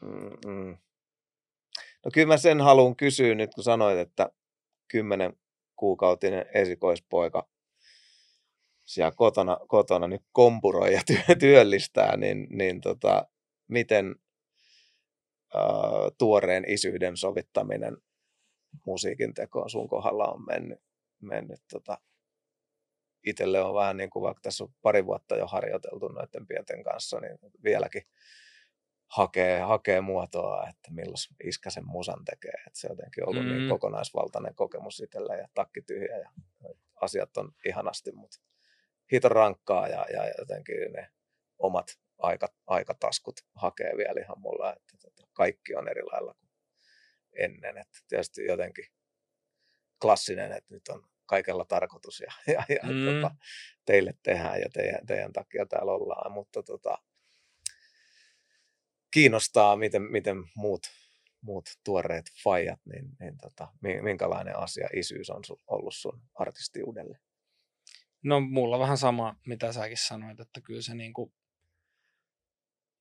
Mm-mm. No kyllä mä sen haluan kysyä nyt, kun sanoit, että kymmenen kuukautinen esikoispoika siellä kotona, kotona nyt kompuroi ja työ, työllistää, niin, niin tota, miten ää, tuoreen isyyden sovittaminen musiikin tekoon sun kohdalla on mennyt, mennyt tota, itselle on vähän niin kuin vaikka tässä on pari vuotta jo harjoiteltu noiden pienten kanssa, niin vieläkin hakee, hakee muotoa, että milloin iskä sen musan tekee. Että se on jotenkin ollut niin mm. niin kokonaisvaltainen kokemus itselle ja takki tyhjä ja asiat on ihanasti, mutta hiton rankkaa ja, ja jotenkin ne omat aika, aikataskut hakee vielä ihan mulla, että tota, kaikki on eri lailla kuin ennen. Että tietysti jotenkin klassinen, että nyt on kaikella tarkoitus ja, ja, ja mm. tota, teille tehdään ja teidän, teidän takia täällä ollaan, mutta tota, kiinnostaa, miten, miten muut, muut tuoreet fajat, niin, niin tota, minkälainen asia isyys on ollut sun artistiudelle? No mulla vähän sama, mitä säkin sanoit, että kyllä se niinku,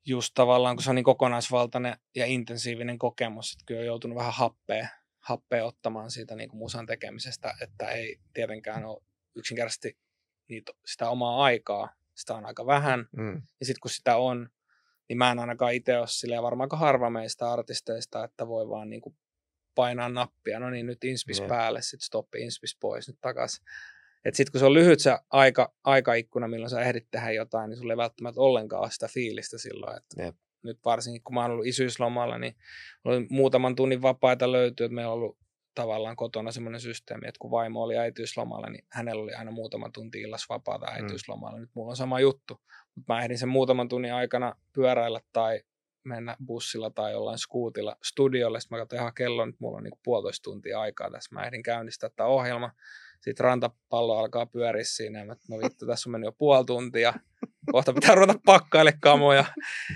just tavallaan, kun se on niin kokonaisvaltainen ja intensiivinen kokemus, että kyllä on joutunut vähän happea, happea ottamaan siitä niin kuin musan tekemisestä, että ei tietenkään ole yksinkertaisesti niitä, sitä omaa aikaa, sitä on aika vähän, mm. ja sitten kun sitä on, niin mä en ainakaan itse ole silleen varmaan harva meistä artisteista, että voi vaan niin kuin painaa nappia, no niin nyt inspis mm. päälle, sitten stoppi, inspis pois, nyt takaisin. Että sitten kun se on lyhyt se aika, aikaikkuna, milloin sä ehdit tehdä jotain, niin sulla ei välttämättä ollenkaan ole sitä fiilistä silloin. Että Jep. nyt varsinkin kun mä oon ollut isyyslomalla, niin oli muutaman tunnin vapaita löytyy, että meillä on ollut tavallaan kotona semmoinen systeemi, että kun vaimo oli äitiyslomalla, niin hänellä oli aina muutaman tunti illas vapaata mm. äitiyslomalla. Mm. Nyt mulla on sama juttu, mutta mä ehdin sen muutaman tunnin aikana pyöräillä tai mennä bussilla tai jollain skuutilla studiolle. Sitten mä katsoin ihan kello, nyt mulla on niin puolitoista tuntia aikaa tässä. Mä ehdin käynnistää tämä ohjelma. Sitten rantapallo alkaa pyöriä siinä. Mä, no vittu, tässä on mennyt jo puoli tuntia. Kohta pitää ruveta pakkaille kamoja.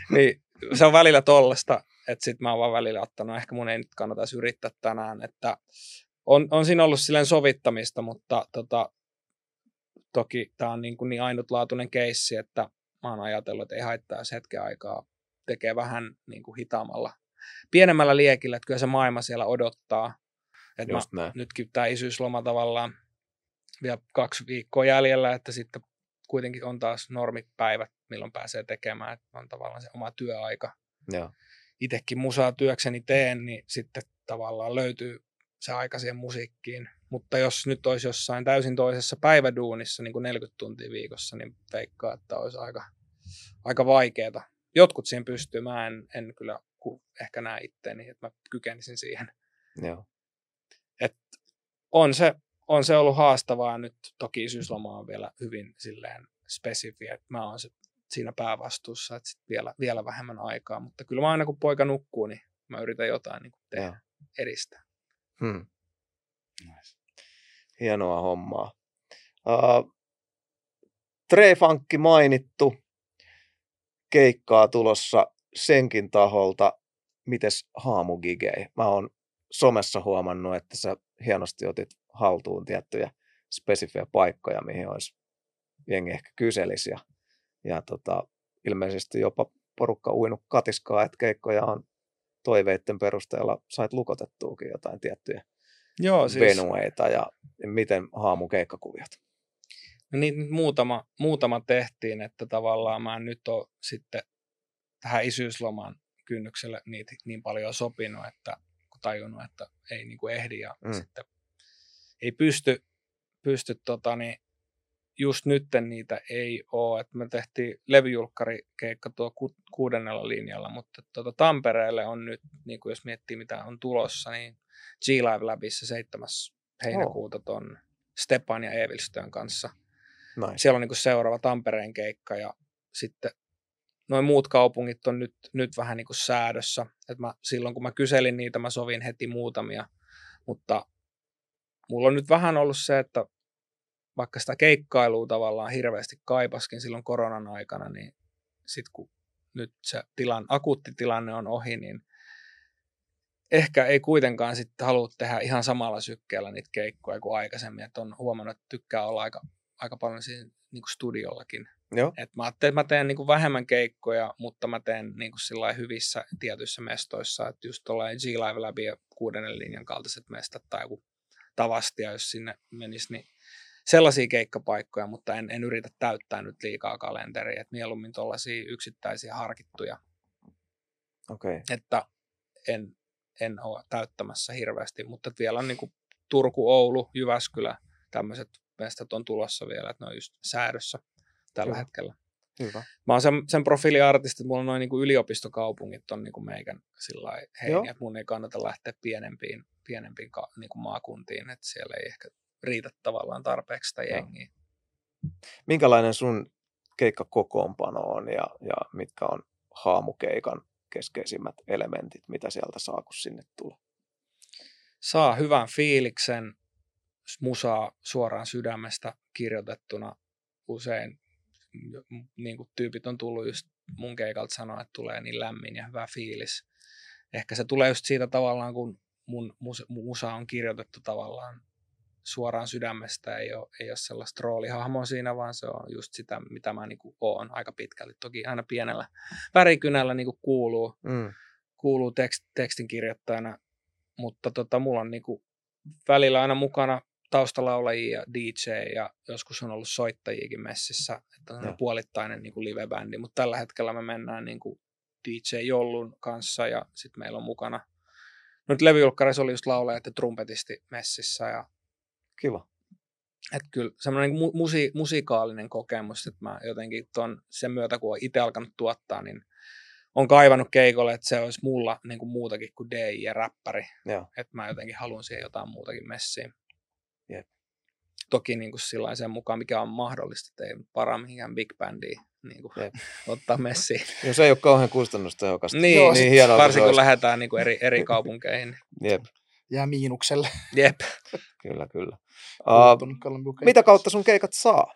Niin se on välillä tollasta, että sitten mä oon vaan välillä ottanut, ehkä mun ei nyt kannata yrittää tänään, että on, on siinä ollut silleen sovittamista, mutta tota, toki tämä on niin, kuin niin ainutlaatuinen keissi, että mä oon ajatellut, että ei haittaa, jos hetken aikaa tekee vähän niin kuin hitaamalla, pienemmällä liekillä, että kyllä se maailma siellä odottaa. Että mä, nytkin tämä isyysloma tavallaan vielä kaksi viikkoa jäljellä, että sitten kuitenkin on taas normipäivät, milloin pääsee tekemään, että on tavallaan se oma työaika. Joo. Itsekin musaa työkseni teen, niin sitten tavallaan löytyy se aika siihen musiikkiin. Mutta jos nyt olisi jossain täysin toisessa päiväduunissa, niin kuin 40 tuntia viikossa, niin veikkaa, että olisi aika, aika vaikeaa. Jotkut siihen pystyy, mä en, en kyllä ehkä näe itteeni, että mä kykenisin siihen. Joo. Et on se on se ollut haastavaa. Nyt toki isyysloma on vielä hyvin silleen spesifi, että mä oon se siinä päävastuussa, että sit vielä, vielä vähemmän aikaa. Mutta kyllä mä aina kun poika nukkuu, niin mä yritän jotain niin tehdä, ja. edistää. Hmm. Nice. Hienoa hommaa. Uh, Trefankki mainittu, keikkaa tulossa senkin taholta. Mites haamugigei? Mä oon somessa huomannut, että sä hienosti otit haltuun tiettyjä spesifejä paikkoja, mihin olisi jengi ehkä kyselisi. Ja, ja tota, ilmeisesti jopa porukka uinut katiskaa, että keikkoja on toiveiden perusteella sait lukotettuukin jotain tiettyjä Joo, siis... venueita ja miten haamu keikkakuviot? No niin, muutama, muutama tehtiin, että tavallaan mä en nyt ole sitten tähän isyysloman kynnykselle niitä niin paljon sopinut, että kun tajunnut, että ei niin kuin ehdi ja mm. sitten ei pysty, pysty tota, niin, just nytten niitä ei ole. että me tehtiin levyjulkkarikeikka tuo ku, kuudennella linjalla, mutta tuota, Tampereelle on nyt, niin kuin jos miettii mitä on tulossa, niin G-Live Labissa 7. heinäkuuta oh. ton Stepan ja Evilstön kanssa. Nice. Siellä on niin kuin seuraava Tampereen keikka ja sitten noin muut kaupungit on nyt, nyt vähän niin kuin säädössä. Et mä, silloin kun mä kyselin niitä, mä sovin heti muutamia, mutta mulla on nyt vähän ollut se, että vaikka sitä keikkailua tavallaan hirveästi kaipaskin silloin koronan aikana, niin sitten kun nyt se tilan, akuutti tilanne on ohi, niin ehkä ei kuitenkaan sitten halua tehdä ihan samalla sykkeellä niitä keikkoja kuin aikaisemmin. Että on huomannut, että tykkää olla aika, aika paljon siinä niin kuin studiollakin. Joo. Et mä ajattelin, että mä teen niin kuin vähemmän keikkoja, mutta mä teen niin kuin hyvissä tietyissä mestoissa. Että just tuollainen G-Live Lab ja kuudennen linjan kaltaiset mestat tai joku tavastia, jos sinne menisi, niin sellaisia keikkapaikkoja, mutta en, en yritä täyttää nyt liikaa kalenteria, että mieluummin tuollaisia yksittäisiä harkittuja, Okei. Okay. että en, en ole täyttämässä hirveästi, mutta vielä on niin kuin Turku, Oulu, Jyväskylä, tämmöiset mestat on tulossa vielä, että ne on just säädössä tällä Hyvä. hetkellä. Hyvä. Mä oon sen, sen profiiliartisti, että mulla on noin niin yliopistokaupungit on niin kuin meikän sillä heiniä, että mun ei kannata lähteä pienempiin, pienempiin ka, niin kuin maakuntiin, että siellä ei ehkä riitä tavallaan tarpeeksi sitä jengiä. Minkälainen sun keikkakokoonpano on ja, ja mitkä on haamukeikan keskeisimmät elementit, mitä sieltä saa, kun sinne tulee? Saa hyvän fiiliksen, musaa suoraan sydämestä kirjoitettuna usein niin kuin tyypit on tullut just mun keikalta sanoa, että tulee niin lämmin ja hyvä fiilis. Ehkä se tulee just siitä tavallaan, kun mun mus- musa on kirjoitettu tavallaan suoraan sydämestä, ei ole, ei ole sellaista roolihahmoa siinä, vaan se on just sitä, mitä mä niin oon aika pitkälti. Toki aina pienellä värikynällä niin kuuluu, Mm. kuuluu tekst, tekstin kirjoittajana, mutta tota, mulla on niinku välillä aina mukana taustalaulajia ja DJ ja joskus on ollut soittajiakin messissä, että on Joo. puolittainen niinku live-bändi, mutta tällä hetkellä me mennään niinku DJ Jollun kanssa ja sitten meillä on mukana, no nyt levyjulkkarissa oli just laulajat ja trumpetisti messissä ja Kiva. että kyllä semmoinen mu- musi- musikaalinen kokemus, että mä jotenkin ton, sen myötä, kun olen itse alkanut tuottaa, niin on kaivannut keikolle, että se olisi mulla niin kuin muutakin kuin DJ ja räppäri. Että mä jotenkin haluan siihen jotain muutakin messiin. Jep. Toki niin kuin sillain sen mukaan, mikä on mahdollista, että ei paraa mihinkään big bandiin niin kuin Jep. ottaa messiin. Jos ei ole kauhean kustannustehokasta. niin, Joo, niin hienoa, varsinkin kun lähdetään niin kuin eri, eri kaupunkeihin. Jep, Jää miinukselle. Jep. kyllä, kyllä. Uh, mitä kautta sun keikat saa?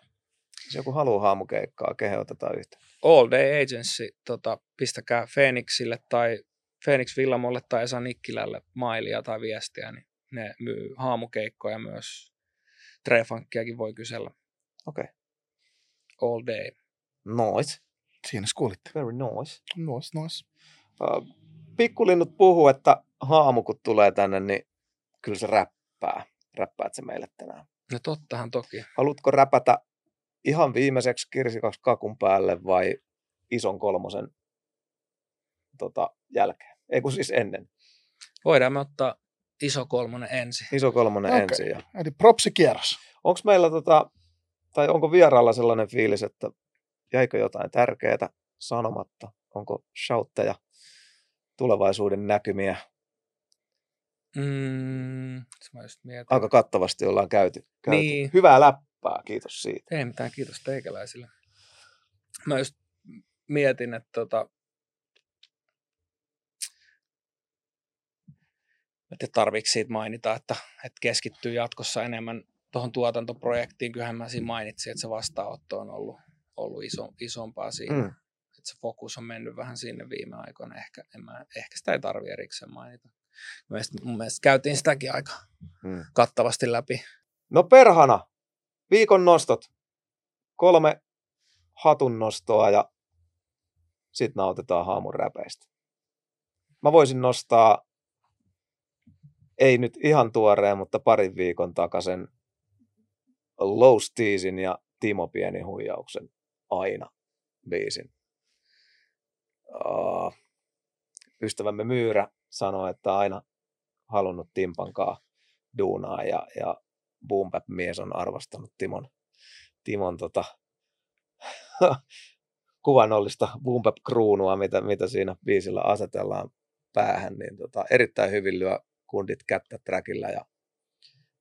Jos joku haluaa haamukeikkaa, kehen otetaan yhteen. All Day Agency, tota, pistäkää Phoenixille tai Phoenix Villamolle tai Esa Nikkilälle mailia tai viestiä, niin ne myy haamukeikkoja myös. Trefunkkiakin voi kysellä. Okei. All Day. Nice. Siinä kuulitte. Very nice. Nois, nois. Uh, pikkulinnut puhuu, että haamu kun tulee tänne, niin kyllä se räppää. Räppäät se meille tänään. No tottahan toki. Haluatko räpätä ihan viimeiseksi kirsikaksi kakun päälle vai ison kolmosen tota, jälkeen? Ei kun siis ennen. Voidaan me ottaa iso kolmonen ensin. Iso kolmonen Okei. ensin. Ja... Eli propsikierros. Onko meillä, tota, tai onko vieraalla sellainen fiilis, että jäikö jotain tärkeää sanomatta? Onko shoutteja, tulevaisuuden näkymiä? Mm, mä just mietin. Aika kattavasti ollaan käyty. käyty. Niin. Hyvää läppää, kiitos siitä. Ei mitään, kiitos teikäläisille. Mä just mietin, että tota, tiedä tarviiko siitä mainita, että, että keskittyy jatkossa enemmän tuohon tuotantoprojektiin. Kyllähän mä siinä mainitsin, että se vastaanotto on ollut, ollut iso, isompaa siinä. Mm. Että se fokus on mennyt vähän sinne viime aikoina. Ehkä, en mä, ehkä sitä ei tarvi erikseen mainita. Mun mielestä, mun mielestä käytiin sitäkin aika Mm. kattavasti läpi. No perhana, viikon nostot. Kolme hatun nostoa ja sitten nautetaan haamun räpeistä. Mä voisin nostaa, ei nyt ihan tuoreen, mutta parin viikon takaisen Low Steezin ja Timo Pieni huijauksen aina biisin. Uh, ystävämme Myyrä sanoi, että aina halunnut Timpankaa duunaa ja, ja Boom mies on arvostanut Timon, Timon tota, kuvannollista Boom kruunua, mitä, mitä siinä biisillä asetellaan päähän, niin tota, erittäin hyvin lyö kundit kättä trackillä ja,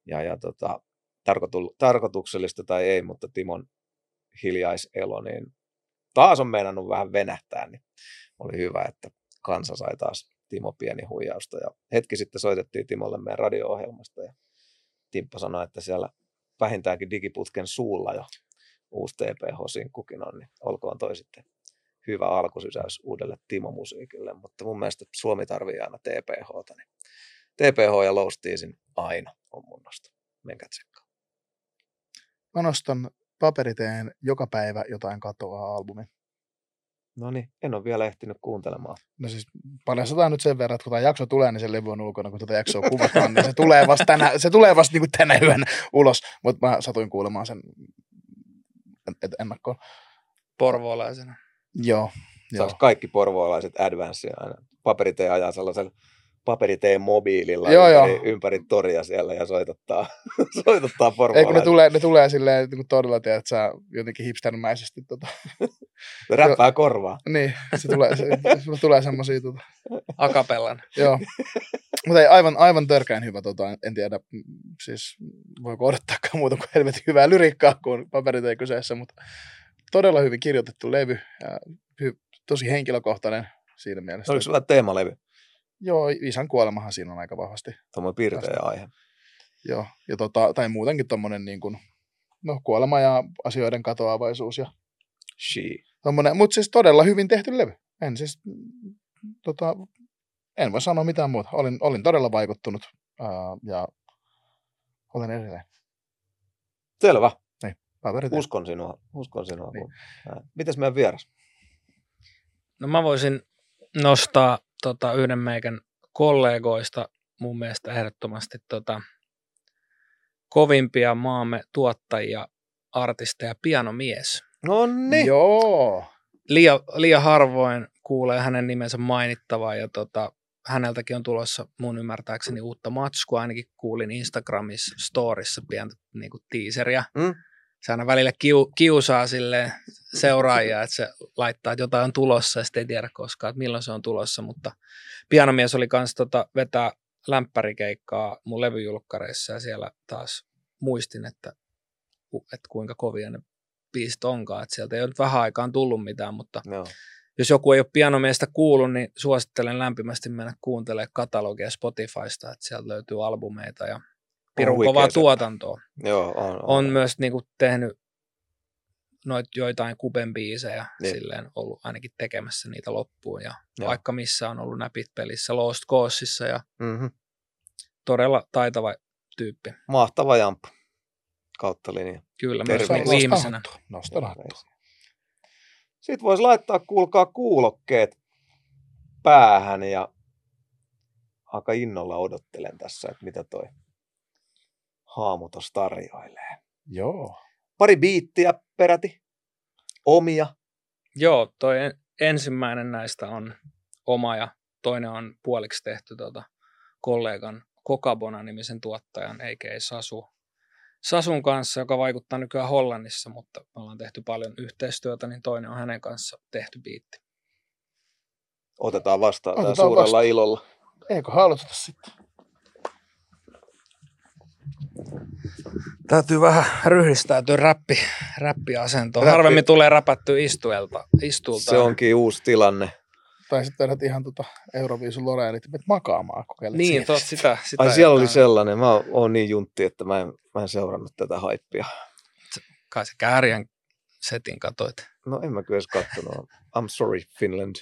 ja, ja tota, tarkoitu, tarkoituksellista tai ei, mutta Timon hiljaiselo, niin taas on meinannut vähän venähtää, niin oli hyvä, että kansa sai taas Timo pieni huijausta. Ja hetki sitten soitettiin Timolle meidän radio-ohjelmasta ja Timppa sanoi, että siellä vähintäänkin digiputken suulla jo uusi TPH-sinkkukin on, niin olkoon toi sitten hyvä alkusysäys uudelle Timo-musiikille, mutta mun mielestä Suomi tarvii aina TPHta, niin TPH ja Low aina on mun nosto. Menkää tsekkaan. Mä nostan paperiteen joka päivä jotain katoaa albumin. No niin, en ole vielä ehtinyt kuuntelemaan. No siis paljastetaan nyt sen verran, että kun tämä jakso tulee, niin se levy on ulkona, kun tätä jaksoa kuvataan, niin se tulee vasta tänä, se tulee vasta niin kuin tänä yönä ulos. Mutta mä satuin kuulemaan sen en- ennakkoon. Porvoolaisena. Joo. Joo. Saaks kaikki porvoolaiset advancea aina? Paperitee ajaa sellaisella paperiteen mobiililla Joo, ympäri, joo. ympäri toria siellä ja soitottaa, soitottaa Ei kun porvoolaiset. ne tulee, ne tulee silleen niin kuin todella, tiedät, että sä jotenkin hipstermäisesti. Tota. Räppää korvaa. Niin, se tulee, se, se tulee semmosia, tota. Akapellan. joo. Mutta ei, aivan, aivan törkeän hyvä, tota, en- en tiedä, siis voiko odottaakaan muuta kuin helvetin hyvää lyriikkaa, kun paperit ei kyseessä, mutta todella hyvin kirjoitettu levy ja hy, tosi henkilökohtainen siinä mielessä. Oliko sulla teemalevy? Joo, isän kuolemahan siinä on aika vahvasti. Tuommoinen pirteä aihe. Joo, ja tota, tai muutenkin tommonen niin kuin, no, kuolema ja asioiden katoavaisuus ja She. tommonen, mutta siis todella hyvin tehty levy. En siis, tota, en voi sanoa mitään muuta. Olin, olin todella vaikuttunut ää, ja olen edelleen. Selvä. Paperit Uskon sinua. Uskon sinua. Niin. Niin. Mitäs meidän vieras? No mä voisin nostaa tota, yhden meikän kollegoista mun mielestä ehdottomasti tota, kovimpia maamme tuottajia, artisteja, pianomies. No niin. Joo. Liian, liian harvoin kuulee hänen nimensä mainittavaa ja tota, häneltäkin on tulossa mun ymmärtääkseni uutta matskua. Ainakin kuulin Instagramissa storissa pientä niin kuin teaseria. Mm. Se aina välillä kiu, kiusaa sille seuraajia, että se laittaa, että jotain on tulossa ja sitten ei tiedä koskaan, että milloin se on tulossa. Mutta pianomies oli kanssa tota, vetää lämpärikeikkaa mun levyjulkkareissa ja siellä taas muistin, että, että kuinka kovia ne biisit onkaan. Että sieltä ei ole nyt vähän aikaan tullut mitään, mutta Joo. jos joku ei ole pianomiestä kuullut, niin suosittelen lämpimästi mennä kuuntelemaan katalogia Spotifysta, että sieltä löytyy albumeita ja pirun kovaa tuotantoa. Joo, on. on. On myös niin kuin, tehnyt noit joitain kuben biisejä, Niin. silleen ollut ainakin tekemässä niitä loppuun ja Joo. vaikka missä on ollut näpit pelissä, Lost Causessa ja Mm-hmm. todella taitava tyyppi. Mahtava jamppu kautta linja. Kyllä, Terveisiä. myös viimeisenä. hattua. Sitten voisi laittaa, kuulkaa, kuulokkeet päähän ja aika innolla odottelen tässä, että mitä toi haamutos tarjoilee. Joo. Pari biittiä peräti, omia. Joo, toi en, ensimmäinen näistä on oma ja toinen on puoliksi tehty tota, kollegan Kokabona-nimisen tuottajan, eikä Sasu, Sasun kanssa, joka vaikuttaa nykyään Hollannissa, mutta me ollaan tehty paljon yhteistyötä, niin toinen on hänen kanssa tehty biitti. Otetaan vastaan Otetaan suurella vastaan. ilolla. Eikö aloiteta sitten? Täytyy vähän ryhdistäytyä räppi, räppiasentoon. Räppi- Harvemmin tulee räpättyä istuelta, istulta. Se onkin uusi tilanne. Tai sitten tehdät ihan tota Euroviisun Loreenit, että makaamaan kokeilet Niin, tot, sitä, sitä Ai siellä oli sellainen. Mä oon niin juntti, että mä en, mä en seurannut tätä haippia. Kai se Kääriän setin katoit. No en mä kyllä edes kattonut. I'm sorry Finland.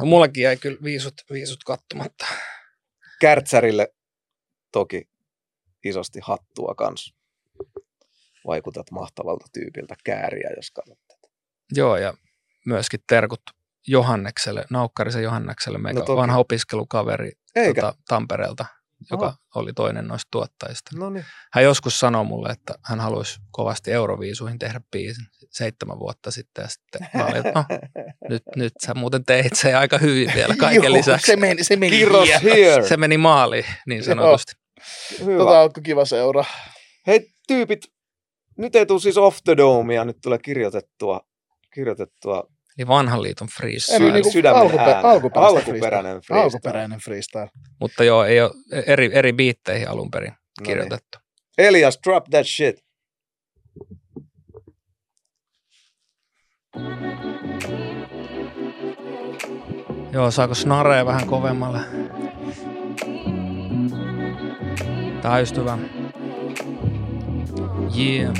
Mullakin jäi kyllä viisut, viisut kattomatta. Kärtsärille toki isosti hattua kans. Vaikutat mahtavalta tyypiltä kääriä, jos katsot tätä. Joo, ja myöskin terkut Johannekselle, Naukkarisen Johannekselle, meikä No toki. vanha opiskelukaveri Eikä? tota, Tampereelta, joka Aha. oli toinen noista tuottajista. No niin. Hän joskus sanoi mulle, että hän haluaisi kovasti Euroviisuihin tehdä biisin seitsemän vuotta sitten. Ja sitten mä olin, että no, nyt, nyt sä muuten teit se aika hyvin vielä kaiken Joo, lisäksi. Se meni, se meni. Se meni maaliin, niin sanotusti. Hyvä. Tota, ootko kiva seura? Hei tyypit, nyt ei tule siis off the domea, nyt tulee kirjoitettua, kirjoitettua Eli vanhan liiton Eli freestyle. niinku sydämen alkupe- ääntä. alkuperäistä alkuperäinen freestyle. Alkuperäinen freestyle. Mutta joo, ei ole eri, eri biitteihin alun perin No niin. kirjoitettu. Elias, drop that shit. Joo, saako snareja vähän kovemmalle? Tää on just hyvä. Yeah.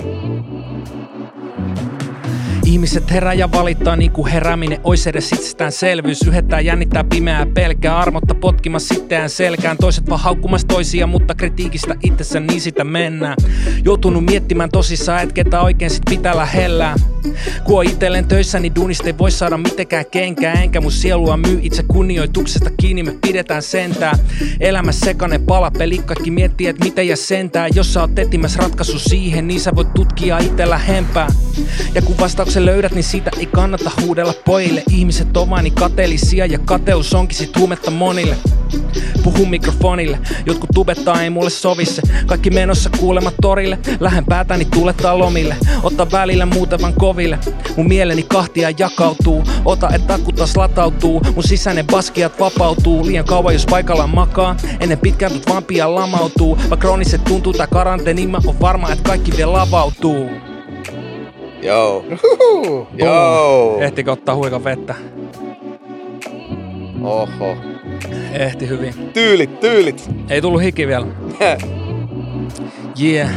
Ihmiset herää ja valittaa niin kuin herääminen ois edes itsestäänselvyys. Yhettää jännittää pimeää pelkää, armotta potkimassa sitteään selkään. Toiset vaan haukkumassa toisia, mutta kritiikistä itsessä niin sitä mennään. Joutunut miettimään tosissaan, et ketä oikein sit pitää lähellään. Kun on itellen töissä, niin duunista ei voi saada mitenkään kenkää. Enkä mun sielua myy itse kunnioituksesta kiinni, me pidetään sentää. Elämä sekainen palapeli, kaikki miettii, että miten ja sentää. Jos sä oot etsimässä ratkaisu siihen, niin sä voit tutkia itse lähempää. Ja kun vastauksen löydät, niin siitä ei kannata huudella pojille. Ihmiset on vain niin kateellisia ja kateus onkin sit huumetta monille. Puhu mikrofonille, jotkut tubettaa ei mulle sovi se. Kaikki menossa kuulemat torille, lähen päätäni tulettaa lomille. Ota välillä muuten vaan koville, mun mieleni kahtia jakautuu. Ota et akku taas latautuu, mun sisäinen baskiat vapautuu. Liian kauan jos paikallaan makaa, ennen pitkään mut vaan pian lamautuu. Vaikka krooniset tuntuu tää karanteeni, mä oon varma et kaikki vielä lavautuu. Joo. Joo. Ehtikö ottaa huikan vettä? Oho. Ehti hyvin. Tyylit, tyylit. Ei tullut hiki vielä. Yeah.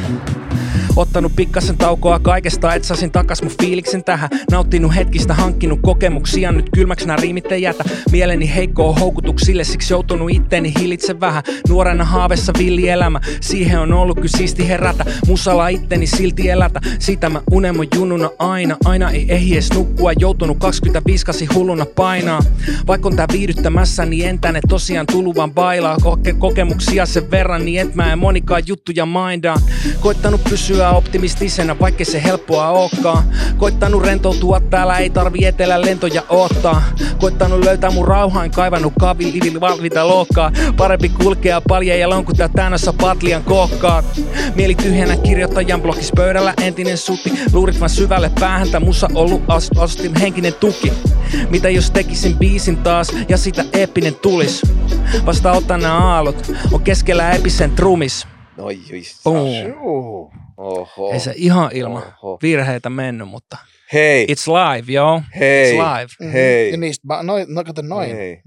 Ottanut pikkasen taukoa kaikesta, et sasin takas mun fiiliksen tähän. Nauttinut hetkistä, hankkinut kokemuksia, nyt kylmäks nää riimit ei jätä. Mieleni heikkoa houkutuksille, siksi joutunut itteeni hillitse vähän. Nuorena haavessa villi elämä, siihen on ollut kyllä siisti herätä. Musala itteni silti elätä, sitä mä unelmoin jununa aina. Aina ei ehdi edes nukkua, joutunut 25 kasi hulluna painaa. Vaikka on tää viihdyttämässä, niin en tänne tosiaan tullut vaan bailaa. Koke- kokemuksia sen verran, niin et mä en monikaan juttuja mindaa. Koittanut pysyä optimistisena, vaikka se helppoa ookaan. Koittanut rentoutua, täällä ei tarvi etelä lentoja ottaa. Koittanut löytää mun rauhaan, kaivannut kavili valvita loukkaa. Parempi kulkea paljon ja lonkuttaa tänässä patlian kokkaa. Mieli tyhjänä kirjoittajan blogis pöydällä entinen suti. Luurit vaan syvälle päähän, tää musa ollut ast- asti henkinen tuki. Mitä jos tekisin biisin taas ja sitä eeppinen tulis? Vasta otan nää aallot, on keskellä episen trumis. Oi. Juu. Oho. Ei se ihan ilman Oho. virheitä mennyt, mutta Hei. it's live, joo. Hei. It's live. Hei. Ja niistä, mä, noin, no kato noin. Hei.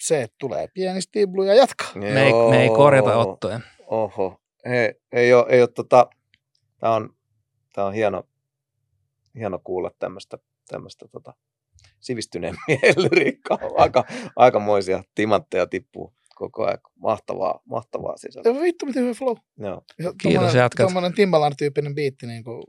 Se, että tulee pieni stiblu ja jatkaa. Me ei, me ei korjata ottoja. Oho. Hei, ei ole, ei ole tota, tää on, tää on hieno, hieno kuulla tämmöistä, tämmöistä tota, sivistyneen miehen lyriikkaa. Aika, aikamoisia timantteja tippuu koko ajan. Mahtavaa, mahtavaa sisältöä. Ja vittu, miten hyvä flow. Joo. Ja Kiitos, tommonen- jatkat. Tommonen Timbaland-tyyppinen biitti, niin kuin,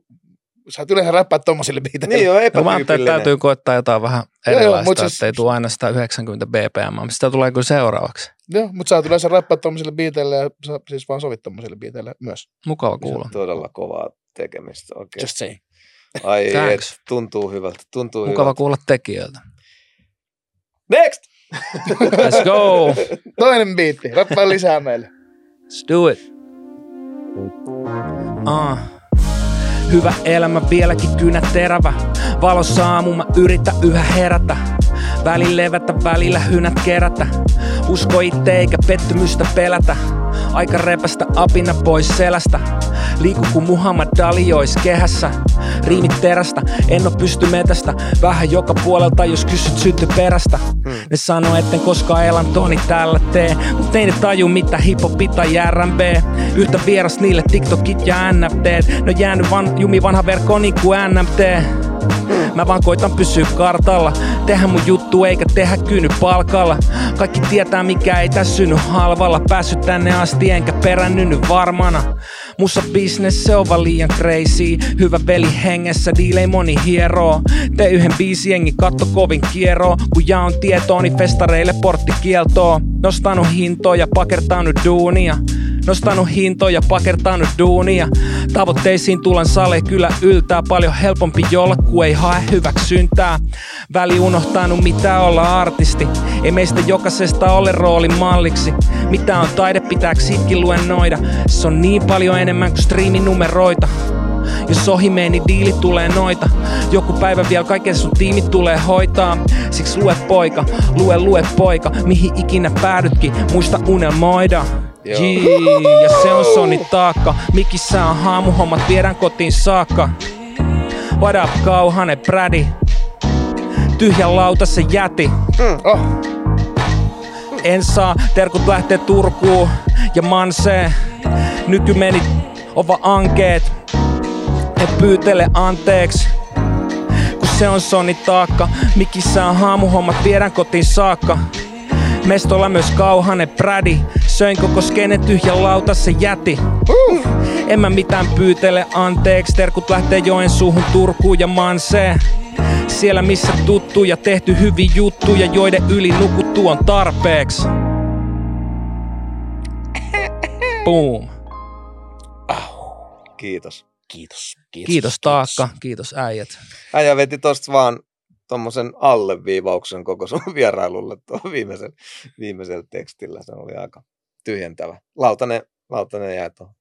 sä et yleensä räppää tommosille biiteille. Niin on No, mä ajattelin, että epätyypillinen. täytyy koittaa jotain vähän Joo, joo, erilaista, mut että siis- ei tule aina sitä 90 bpm, mutta sitä tulee kyllä seuraavaksi. Joo, mutta sä et yleensä räppää tommosille biiteille ja sä siis vaan sovit tommosille biiteille myös. Mukava Se kuulla. on todella kovaa tekemistä oikein. Just saying. Ai, et, tuntuu hyvältä, tuntuu Mukava hyvältä. kuulla tekijöiltä. Next! Let's go! Toinen biitti, räppää lisää meille. Let's do it. Ah. Hyvä elämä vieläkin kynä terävä. Valossa aamu mä yritän yhä herätä. Välillä levätä, välillä hynät kerätä. Usko itse eikä pettymystä pelätä. Aika repästä apina pois selästä. Liiku kun Muhammad Dali ois kehässä. Riimit terästä, en oo pysty metästä. Vähän joka puolelta, jos kysyt sytty perästä. Ne sanoo, etten koskaan elantoni täällä tee. Mut ei ne taju mitä hiphop tai R&B. Yhtä vieras niille TikTokit ja NFT. No jäänyt van, jumi vanha verkko niin kuin NMT. Mä vaan koitan pysyä kartalla. Tehdä mun juttu eikä tehdä kyyny palkalla. Kaikki tietää mikä ei tässä synny halvalla. Päässyt tänne asti enkä perännyt varmana. Musa business se on vaan liian crazy. Hyvä veli hengessä, diilei moni hieroo. Tee yhden biisi jengi katto kovin kieroo. Kun jaon tietoa niin festareille portti kieltoo. Nostanut hintoja, pakertanut duunia Nostanut hintoja, pakertanut duunia. Tavoitteisiin tulen sale kyllä yltää. Paljon helpompi jolla, kun ei hae hyväksyntää. Väli unohtanut mitä olla artisti. Ei meistä jokaisesta ole roolin malliksi. Mitä on taide, pitääkö sitkin luennoida. Se on niin paljon enemmän kuin striiminumeroita. Jos ohi meni, niin diili tulee noita. Joku päivä vielä kaiken sun tiimit tulee hoitaa. Siksi lue poika, lue lue poika. Mihin ikinä päädytkin, muista unelmoida. Jii, ja se on Sony taakka. Mikissä on haamuhommat, viedään kotiin saakka. What up, kauhane Brady? Tyhjän lauta se jäti. Oh, En saa, terkut lähtee Turkuun ja Mansee. Nyky meni ova ankeet. En pyytele anteeksi. Kun se on sonni taakka. Mikissä on haamuhommat, viedään kotiin saakka. Mestolla myös kauhane prädi. Söin koko skene tyhjän lauta se jäti. Uh. En mä mitään pyytele anteeksi. Terkut lähtee joen suuhun Turkuun ja Manseen. Siellä missä tuttu ja tehty hyviä juttuja, joiden yli nukuttu on tarpeeksi. Boom. Kiitos. Kiitos. Kiitos, Kiitos Taakka, kiitos äijät. Äijä veti tosta vaan tuommoisen alleviivauksen koko sun vierailulle tuon viimeisen, viimeisellä tekstillä. Se oli aika tyhjentävä. Lautanen, lautanen jäi tuohon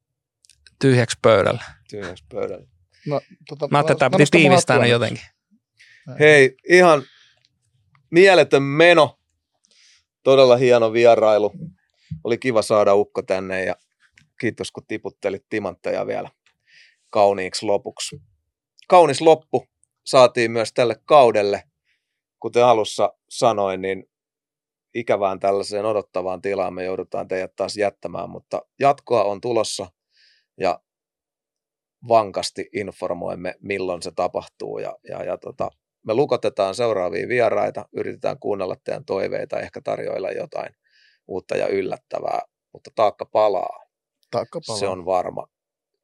Tyhjäksi pöydällä. tyhjäksi pöydälle. No, tota, Mä ajattelin, että piti tiivistää ne jotenkin. Hei, ihan mieletön meno. Todella hieno vierailu. Oli kiva saada Ukko tänne ja kiitos kun tiputtelit timantteja vielä kauniiksi lopuksi. Kaunis loppu saatiin myös tälle kaudelle. Kuten alussa sanoin, niin ikävään tällaiseen odottavaan tilaan me joudutaan teidät taas jättämään, mutta jatkoa on tulossa ja vankasti informoimme, milloin se tapahtuu ja, ja, ja tota, me lukotetaan seuraavia vieraita, yritetään kuunnella teidän toiveita, ehkä tarjoilla jotain uutta ja yllättävää, mutta taakka palaa, Taakka palaa. se on varma.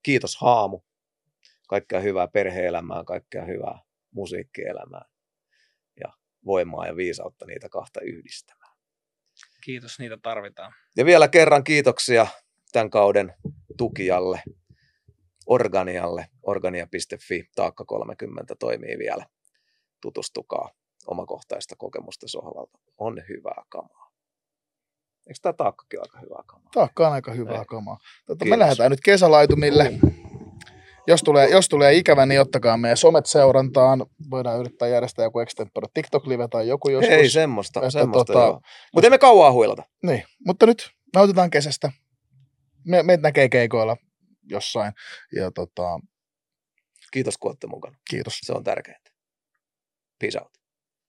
Kiitos Haamu, kaikkea hyvää perheelämään, kaikkea hyvää musiikkielämään ja voimaa ja viisautta niitä kahta yhdistämään. Kiitos, niitä tarvitaan. Ja vielä kerran kiitoksia tämän kauden tukijalle, Organialle, organia.fi, taakka 30 toimii vielä. Tutustukaa omakohtaista kokemusta sohvalta. On hyvää kamaa. Eikö tämä taakkakin ole aika hyvää kamaa? Taakka on aika hyvää Ei. kamaa. Tota, me lähdetään nyt kesälaitumille. Jos tulee, jos tulee ikävä, niin ottakaa meidän somet seurantaan. Voidaan yrittää järjestää joku extempore TikTok-live tai joku joskus. Ei semmoista, Että semmoista tota-. Mutta emme kauaa huilata. Niin, mutta nyt nautitaan kesästä. Me, meitä näkee keikoilla jossain. Ja tota, Kiitos kun olette mukana. kiitos. Se on tärkeintä. Peace out.